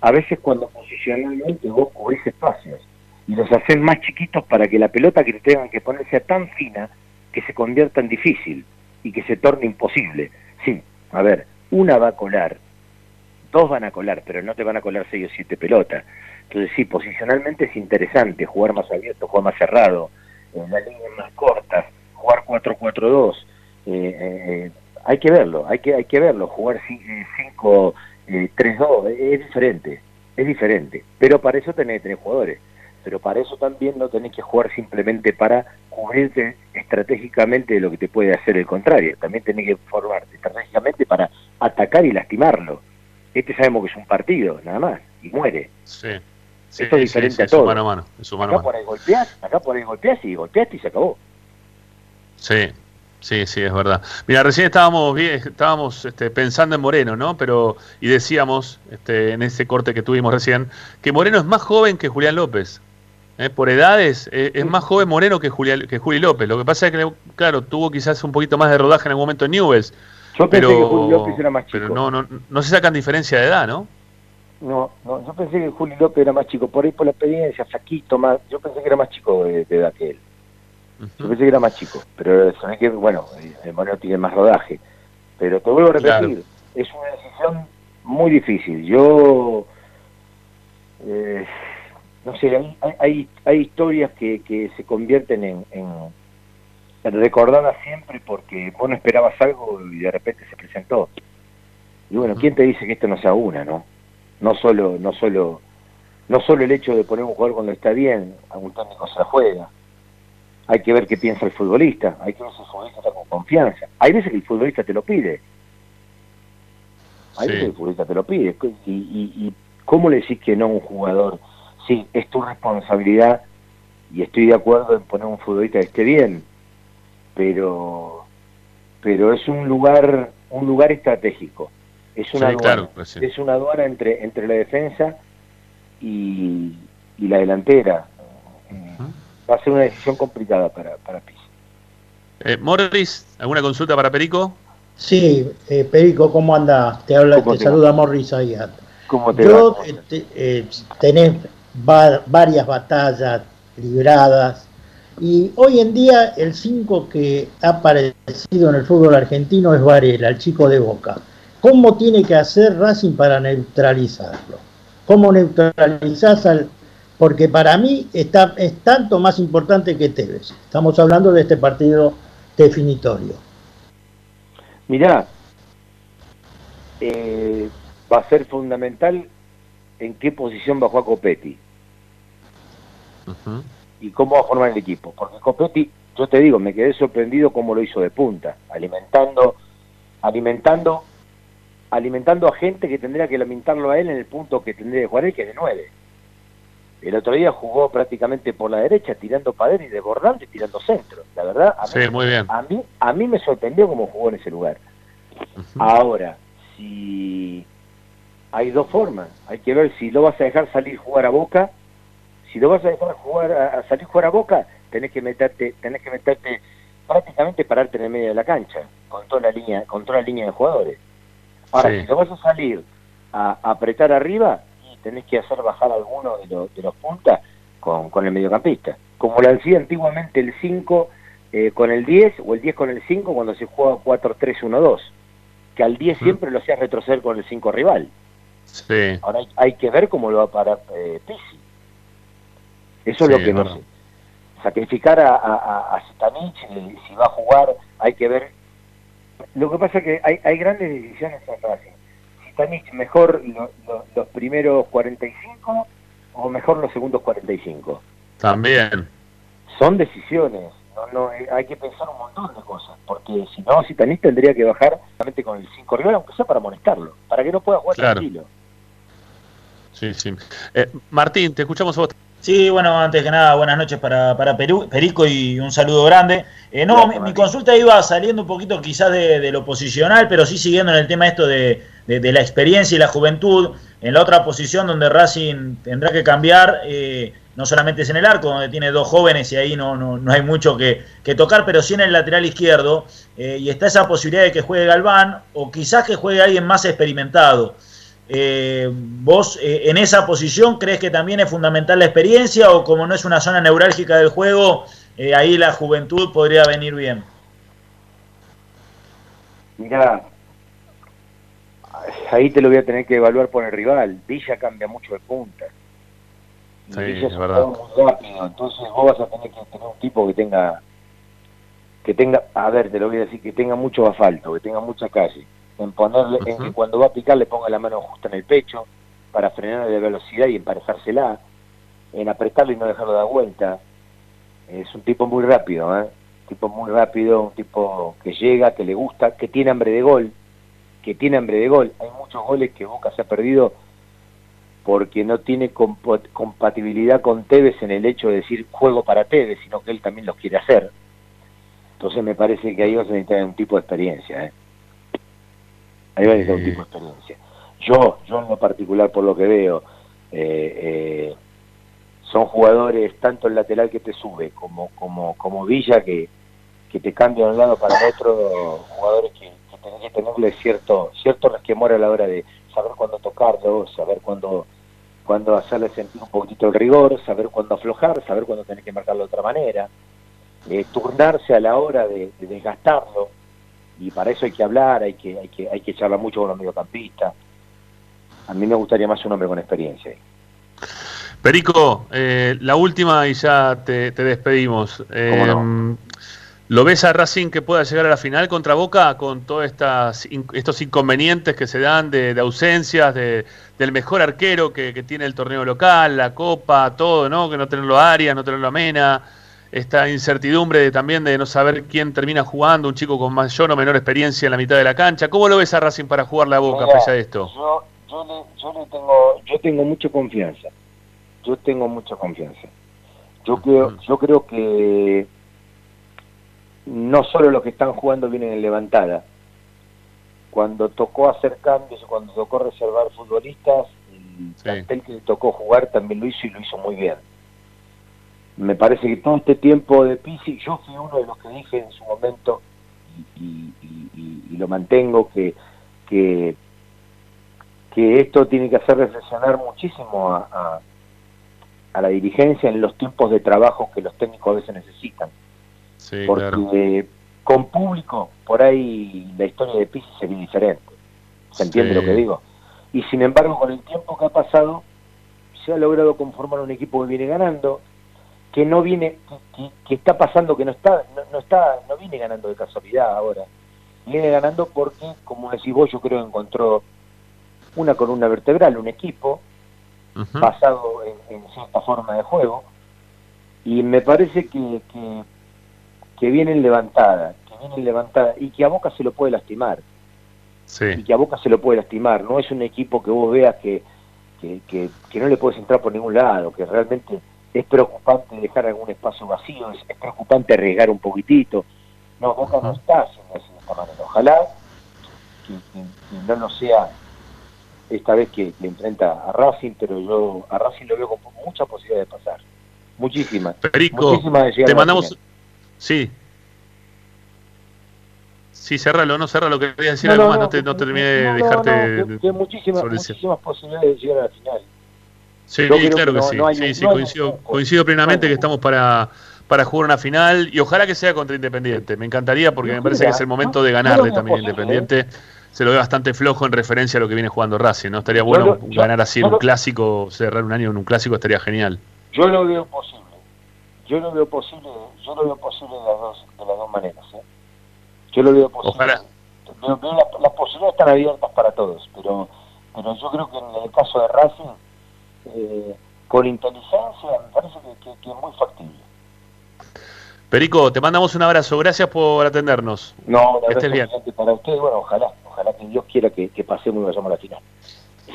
A veces cuando posicionalmente vos cubrís espacios y los haces más chiquitos para que la pelota que te tengan que poner sea tan fina que se convierta en difícil y que se torne imposible. Sí, a ver, una va a colar, dos van a colar, pero no te van a colar seis o siete pelotas. Entonces sí, posicionalmente es interesante jugar más abierto, jugar más cerrado, en las líneas más cortas, jugar 4-4-2. Eh, eh, hay que verlo, hay que hay que verlo, jugar 5-3-2 es diferente, es diferente. Pero para eso tenés que tener jugadores. Pero para eso también no tenés que jugar simplemente para cubrirte estratégicamente de lo que te puede hacer el contrario. También tenés que formarte estratégicamente para atacar y lastimarlo. Este sabemos que es un partido, nada más, y muere. Sí. Esto es diferente sí, a es un todo. mano a mano. Es a acá mano. por ahí golpeás, acá por ahí golpeás y golpeaste y se acabó. Sí, sí, sí, es verdad. Mira, recién estábamos bien, estábamos este, pensando en Moreno, ¿no? Pero, y decíamos, este, en ese corte que tuvimos recién, que Moreno es más joven que Julián López. ¿eh? Por edades, eh, es más joven Moreno que, Julián, que Juli López. Lo que pasa es que, claro, tuvo quizás un poquito más de rodaje en algún momento en Newells. Yo pensé pero, que Julio López era más chico. Pero no, no, no se sacan diferencia de edad, ¿no? No, no, yo pensé que Julio López era más chico, por ahí por la experiencia, flaquito, más, yo pensé que era más chico de, de edad que él. Yo pensé que era más chico, pero ve que, bueno, el Moreno tiene más rodaje. Pero te vuelvo a repetir, es una decisión muy difícil. Yo, eh, no sé, hay, hay, hay historias que, que se convierten en, en, en recordadas siempre porque vos no esperabas algo y de repente se presentó. Y bueno, ¿quién te dice que esto no sea una, no? No solo, no solo, no solo el hecho de poner un jugador cuando está bien, algún técnico se la juega. Hay que ver qué piensa el futbolista, hay que ver si el futbolista está con confianza. Hay veces que el futbolista te lo pide. Hay Sí. veces que el futbolista te lo pide. Y, y, y cómo le decís que no a un jugador? Sí, es tu responsabilidad y estoy de acuerdo en poner un futbolista que esté bien, pero pero es un lugar un lugar estratégico. Es una Sí, aduana, claro, pues sí. es una aduana entre entre la defensa y, y la delantera. Va a ser una decisión complicada para para Pizzi. Eh, Morris, ¿alguna consulta para Perico? Sí, eh, Perico, ¿cómo anda? Te habla, ¿Cómo te, te saluda Morris Ayat. ¿Cómo te Yo, va? eh, te- eh, tenés va- varias batallas libradas y hoy en día el 5 que ha aparecido en el fútbol argentino es Varela, el chico de Boca. ¿Cómo tiene que hacer Racing para neutralizarlo? ¿Cómo neutralizás al...? Porque para mí está, es tanto más importante que Tevez. Estamos hablando de este partido definitorio. Mirá, eh, va a ser fundamental en qué posición va a jugar Copetti y cómo va a formar el equipo. Porque Copetti, yo te digo, me quedé sorprendido cómo lo hizo de punta, alimentando, alimentando, alimentando a gente que tendría que lamentarlo a él en el punto que tendría que jugar él, que es de nueve. El otro día jugó prácticamente por la derecha, tirando padres y desbordando y tirando centro. La verdad, a mí, Sí, muy bien. a mí, a mí me sorprendió cómo jugó en ese lugar. Ahora, si hay dos formas, hay que ver si lo vas a dejar salir jugar a Boca, si lo vas a dejar jugar a, a salir jugar a Boca, tenés que meterte, tenés que meterte prácticamente pararte en el medio de la cancha, con toda la línea, con toda la línea de jugadores. Ahora, Sí. si lo vas a salir a, a apretar arriba, tenés que hacer bajar alguno de, los de los puntas con, con el mediocampista. Como lo hacía antiguamente el 5 eh, con el 10 o el 10 con el 5 cuando se juega 4-3-1-2, que al 10 siempre lo hacía retroceder con el 5 rival. Sí. Ahora hay, hay que ver cómo lo va a parar eh, Pizzi. Eso es Sí, lo que es no sé. Sacrificar a, a, a- Zitanich, eh, si va a jugar, hay que ver. Lo que pasa es que hay, hay grandes decisiones en Racing. Zitanich, mejor lo- lo- los primeros 45 o mejor los segundos 45. También. Son decisiones. No, no, eh, hay que pensar un montón de cosas. Porque si no, Zitanich tendría que bajar solamente con el 5 rival, aunque sea para molestarlo. Para que no pueda jugar Claro. tranquilo. Sí, sí. Eh, Martín, te escuchamos a vos. Sí, bueno, antes que nada, buenas noches para, para Perú, Perico y un saludo grande. Eh, no, mi, mi consulta iba saliendo un poquito quizás de, de lo posicional, pero sí siguiendo en el tema esto de, de- de la experiencia y la juventud. En la otra posición donde Racing tendrá que cambiar, eh, no solamente es en el arco, donde tiene dos jóvenes y ahí no, no, no hay mucho que, que tocar, pero sí en el lateral izquierdo. eh, y está esa posibilidad de que juegue Galván o quizás que juegue alguien más experimentado. Eh, ¿Vos eh, en esa posición crees que también es fundamental la experiencia o como no es una zona neurálgica del juego, eh, ahí la juventud podría venir bien? Mira, ahí te lo voy a tener que evaluar por el rival. Villa cambia mucho de punta. Sí, Villa es verdad. muy rápido. Entonces vos vas a tener que tener un tipo que tenga, que tenga, a ver, te lo voy a decir, que tenga mucho asfalto, que tenga mucha calle. En ponerle, en que cuando va a picar le ponga la mano justa en el pecho para frenar la velocidad y emparejársela. En apretarlo y no dejarlo dar vuelta. Es un tipo muy rápido, ¿eh? Un tipo muy rápido, un tipo que llega, que le gusta, que tiene hambre de gol, que tiene hambre de gol. Hay muchos goles que Boca se ha perdido porque no tiene compatibilidad con Tevez en el hecho de decir juego para Tevez, sino que él también los quiere hacer. Entonces me parece que ahí vas a necesitar un tipo de experiencia. ¿eh? Ahí vas a un tipo de experiencia. Yo, yo en lo particular, por lo que veo, eh, eh, son jugadores, tanto el lateral que te sube como como como Villa, que, que te cambia de un lado para el otro, jugadores que, que tenés que tenerle cierto, cierto resquemor a la hora de saber cuándo tocarlo, saber cuándo, cuándo hacerle sentir un poquitito el rigor, saber cuándo aflojar, saber cuándo tenés que marcarlo de otra manera, eh, turnarse a la hora de, de desgastarlo, y para eso hay que hablar, hay que, hay que, hay que charlar mucho con los mediocampistas. A mí me gustaría más un hombre con experiencia. ahí. Perico, eh, la última y ya te, te despedimos. Eh, ¿Lo ves a Racing que pueda llegar a la final contra Boca con todos estos inconvenientes que se dan de, de ausencias, de- del mejor arquero que, que tiene el torneo local, la Copa, todo, ¿no? Que no tenerlo a Arias, no tenerlo a Mena, esta incertidumbre de, también de no saber quién termina jugando, un chico con mayor o menor experiencia en la mitad de la cancha. ¿Cómo lo ves a Racing para jugar la Boca, Mira, pese a esto? Yo, yo, le, yo le tengo, yo tengo mucha confianza. Yo tengo mucha confianza. Yo creo, yo creo que no solo los que están jugando vienen en levantada. Cuando tocó hacer cambios, cuando tocó reservar futbolistas, el que le tocó jugar también lo hizo y lo hizo muy bien. Me parece que todo este tiempo de Pisi, yo fui uno de los que dije en su momento y, y- y- y lo mantengo que, que que esto tiene que hacer reflexionar muchísimo a, a- a la dirigencia en los tiempos de trabajo que los técnicos a veces necesitan. Sí, Porque claro. con público, por ahí la historia de Pisi sería diferente. ¿Se entiende Sí. lo que digo? Y sin embargo, con el tiempo que ha pasado, se ha logrado conformar un equipo que viene ganando, que no viene, que, está pasando que no está, no, no está, no viene ganando de casualidad ahora. Viene ganando porque, como decís vos, yo creo que encontró una columna vertebral, un equipo basado en, en cierta forma de juego, y me parece que, que, que vienen levantada, que vienen levantada, y que a Boca se lo puede lastimar, Sí. y que a Boca se lo puede lastimar, no es un equipo que vos veas que, que, que, que no le puedes entrar por ningún lado, que realmente es preocupante dejar algún espacio vacío, es, es preocupante arriesgar un poquitito, no, Boca no está haciendo eso de esta manera, ojalá que, que- que no lo sea esta vez que, que enfrenta a Racing, pero yo a Racing lo veo con mucha posibilidad de pasar. Muchísimas. Perico, muchísimas de llegar te mandamos. Sí. Sí, cerralo, no cerralo, que quería decir No, algo no, más, no, no, te, no terminé de dejarte. no, que- muchísimas, muchísimas posibilidades de llegar a la final. Sí, Yo creo claro que no- sí. no hay sí, sí, no coincido, coincido plenamente que estamos para, para jugar una final y ojalá que sea contra Independiente. Me encantaría porque me parece que es el momento de ganarle también Independiente. Se lo ve bastante flojo en referencia a lo que viene jugando Racing, ¿no? Estaría bueno yo- ganar así en un clásico, cerrar un año en un clásico estaría genial. Yo lo veo posible. Yo lo veo posible, yo lo veo posible de las dos, de las dos maneras. ¿eh? Yo lo veo posible. Ojalá. Veo- veo la- las posibilidades están abiertas para todos, pero, pero yo creo que en el caso de Racing, eh, con inteligencia, me parece que, que- que es muy factible. Perico, te mandamos un abrazo, gracias por atendernos. No, la que estés bien. para ustedes, bueno, ojalá, ojalá que Dios quiera que, que pasemos y vayamos a la final.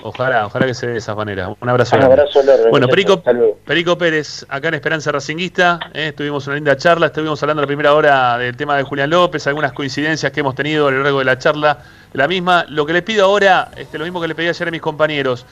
Ojalá, ojalá que se dé de esa manera. Un abrazo. Un abrazo enorme, Bueno. Perico, Perico Pérez, acá en Esperanza Racinguista, eh, tuvimos una linda charla, estuvimos hablando la primera hora del tema de Julián López, algunas coincidencias que hemos tenido a lo largo de la charla, la misma. Lo que les pido ahora, este, lo mismo que le pedí ayer a mis compañeros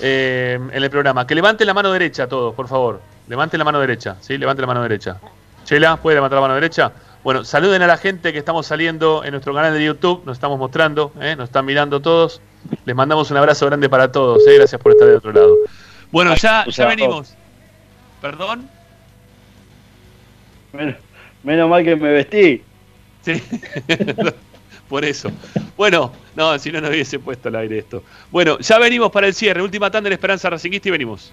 eh, en el programa, que levanten la mano derecha todos, por favor. Levanten la mano derecha, ¿sí? Levanten la mano derecha. Chela, ¿puede levantar la mano derecha? Bueno, saluden a la gente que estamos saliendo en nuestro canal de YouTube, nos estamos mostrando, ¿eh? nos están mirando todos. Les mandamos un abrazo grande para todos, ¿eh? gracias por estar de otro lado. Bueno, ya, ya venimos. ¿Perdón? Menos, menos mal que me vestí. Sí, por eso. Bueno, no, si no, no hubiese puesto al aire esto. Bueno, ya venimos para el cierre. Última tanda de Esperanza Racinguista y venimos.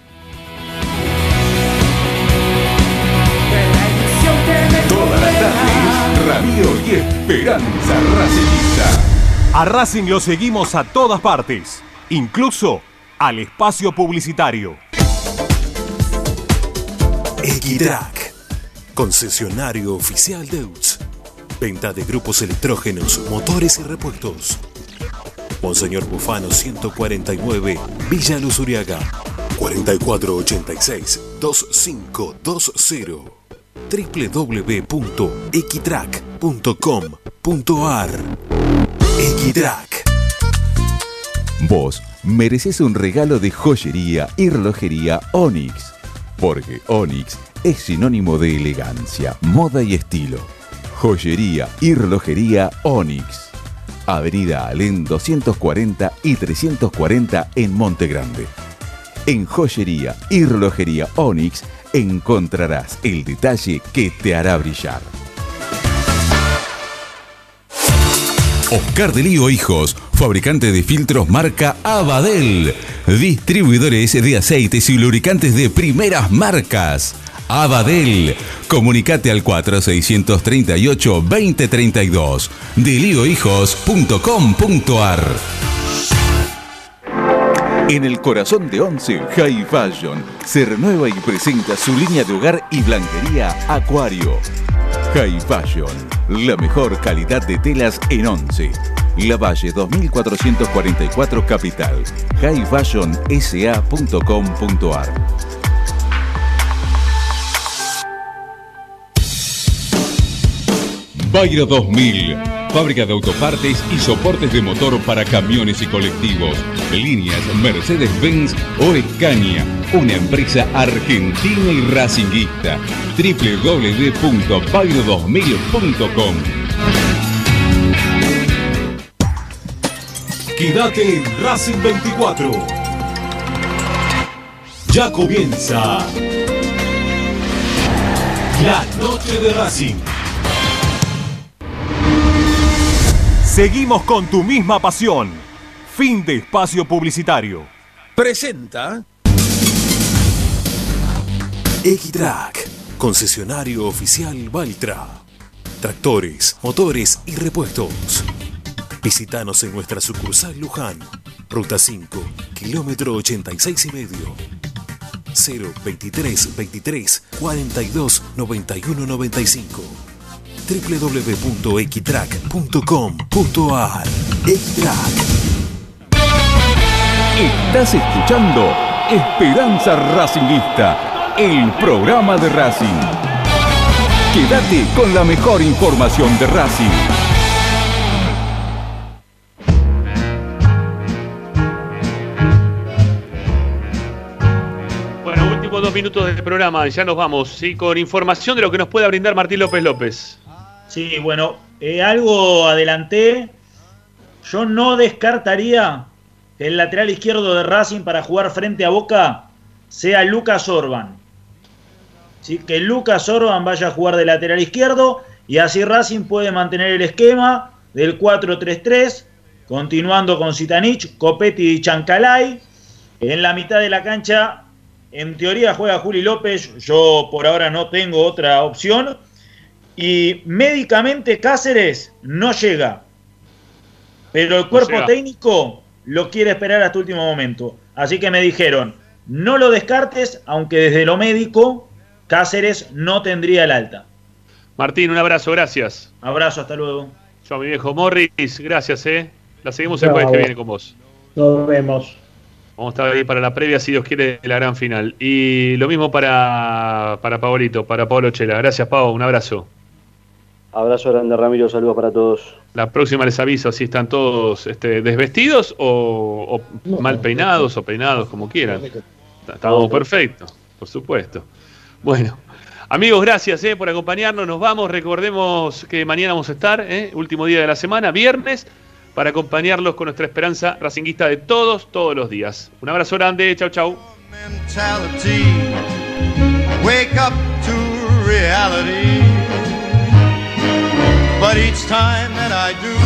Todas las tardes, Ramiro y Esperanza Racingista. A Racing lo seguimos a todas partes, incluso al espacio publicitario. Equitrack, concesionario oficial de UTS. Venta de grupos electrógenos, motores y repuestos. Monseñor Bufano 149, Villa Luz Uriaga. 4486-2520 www.equitrack.com.ar Equitrack Vos mereces un regalo de joyería y relojería Onyx, porque Onyx es sinónimo de elegancia, moda y estilo. Joyería y relojería Onyx. Avenida Alén 240 y 340 en Monte Grande. En joyería y relojería Onyx encontrarás el detalle que te hará brillar. Oscar de Lío Hijos, fabricante de filtros marca Abadel, distribuidores de aceites y lubricantes de primeras marcas. Abadel, comunicate al 4638-2032, deliohijos.com.ar. En el corazón de Once, High Fashion se renueva y presenta su línea de hogar y blanquería Acuario. High Fashion, la mejor calidad de telas en Once. La Valle 2444 Capital. highfashionsa.com.ar Bayro 2000, fábrica de autopartes y soportes de motor para camiones y colectivos. Líneas Mercedes-Benz o Escaña, una empresa argentina y racinguista. www.bayro2000.com Quédate en Racing 24. Ya comienza la noche de Racing. Seguimos con tu misma pasión. Fin de espacio publicitario. Presenta Equitrack, concesionario oficial Valtra. Tractores, motores y repuestos. Visítanos en nuestra sucursal Luján, ruta 5, kilómetro 86 y medio. 0 23 23 42 91 95 www.equitrack.com.ar Equitrack Estás escuchando Esperanza Racingista, el programa de Racing. Quédate con la mejor información de Racing. Bueno, últimos dos minutos del programa, ya nos vamos, ¿sí? con información de lo que nos pueda brindar Martín López López. Sí, bueno, eh, algo adelanté. Yo no descartaría que el lateral izquierdo de Racing para jugar frente a Boca sea Lucas Orban. ¿Sí? Que Lucas Orban vaya a jugar de lateral izquierdo y así Racing puede mantener el esquema del 4-3-3, continuando con Zitanich, Copetti y Chancalay. En la mitad de la cancha, en teoría juega Juli López, yo por ahora no tengo otra opción. Y médicamente Cáceres no llega. Pero el cuerpo técnico lo quiere esperar hasta último momento. Así que me dijeron, no lo descartes, aunque desde lo médico Cáceres no tendría el alta. Martín, un abrazo, gracias. Abrazo, hasta luego. Yo, mi viejo Morris, gracias, ¿eh? La seguimos el jueves que viene con vos. Nos vemos. Vamos a estar ahí para la previa, si Dios quiere, de la gran final. Y lo mismo para, para Paolito, para Pablo Chela. Gracias, Pau, un abrazo. Abrazo grande, Ramiro. Saludos para todos. La próxima les aviso si están todos este, desvestidos o, o mal peinados o peinados, como quieran. Estamos perfectos, por supuesto. Bueno, amigos, gracias eh, por acompañarnos. Nos vamos. Recordemos que mañana vamos a estar, eh, último día de la semana, viernes, para acompañarlos con nuestra esperanza racinguista de todos, todos los días. Un abrazo grande. Chau, chau. mentality. Wake up to reality. But each time that I do.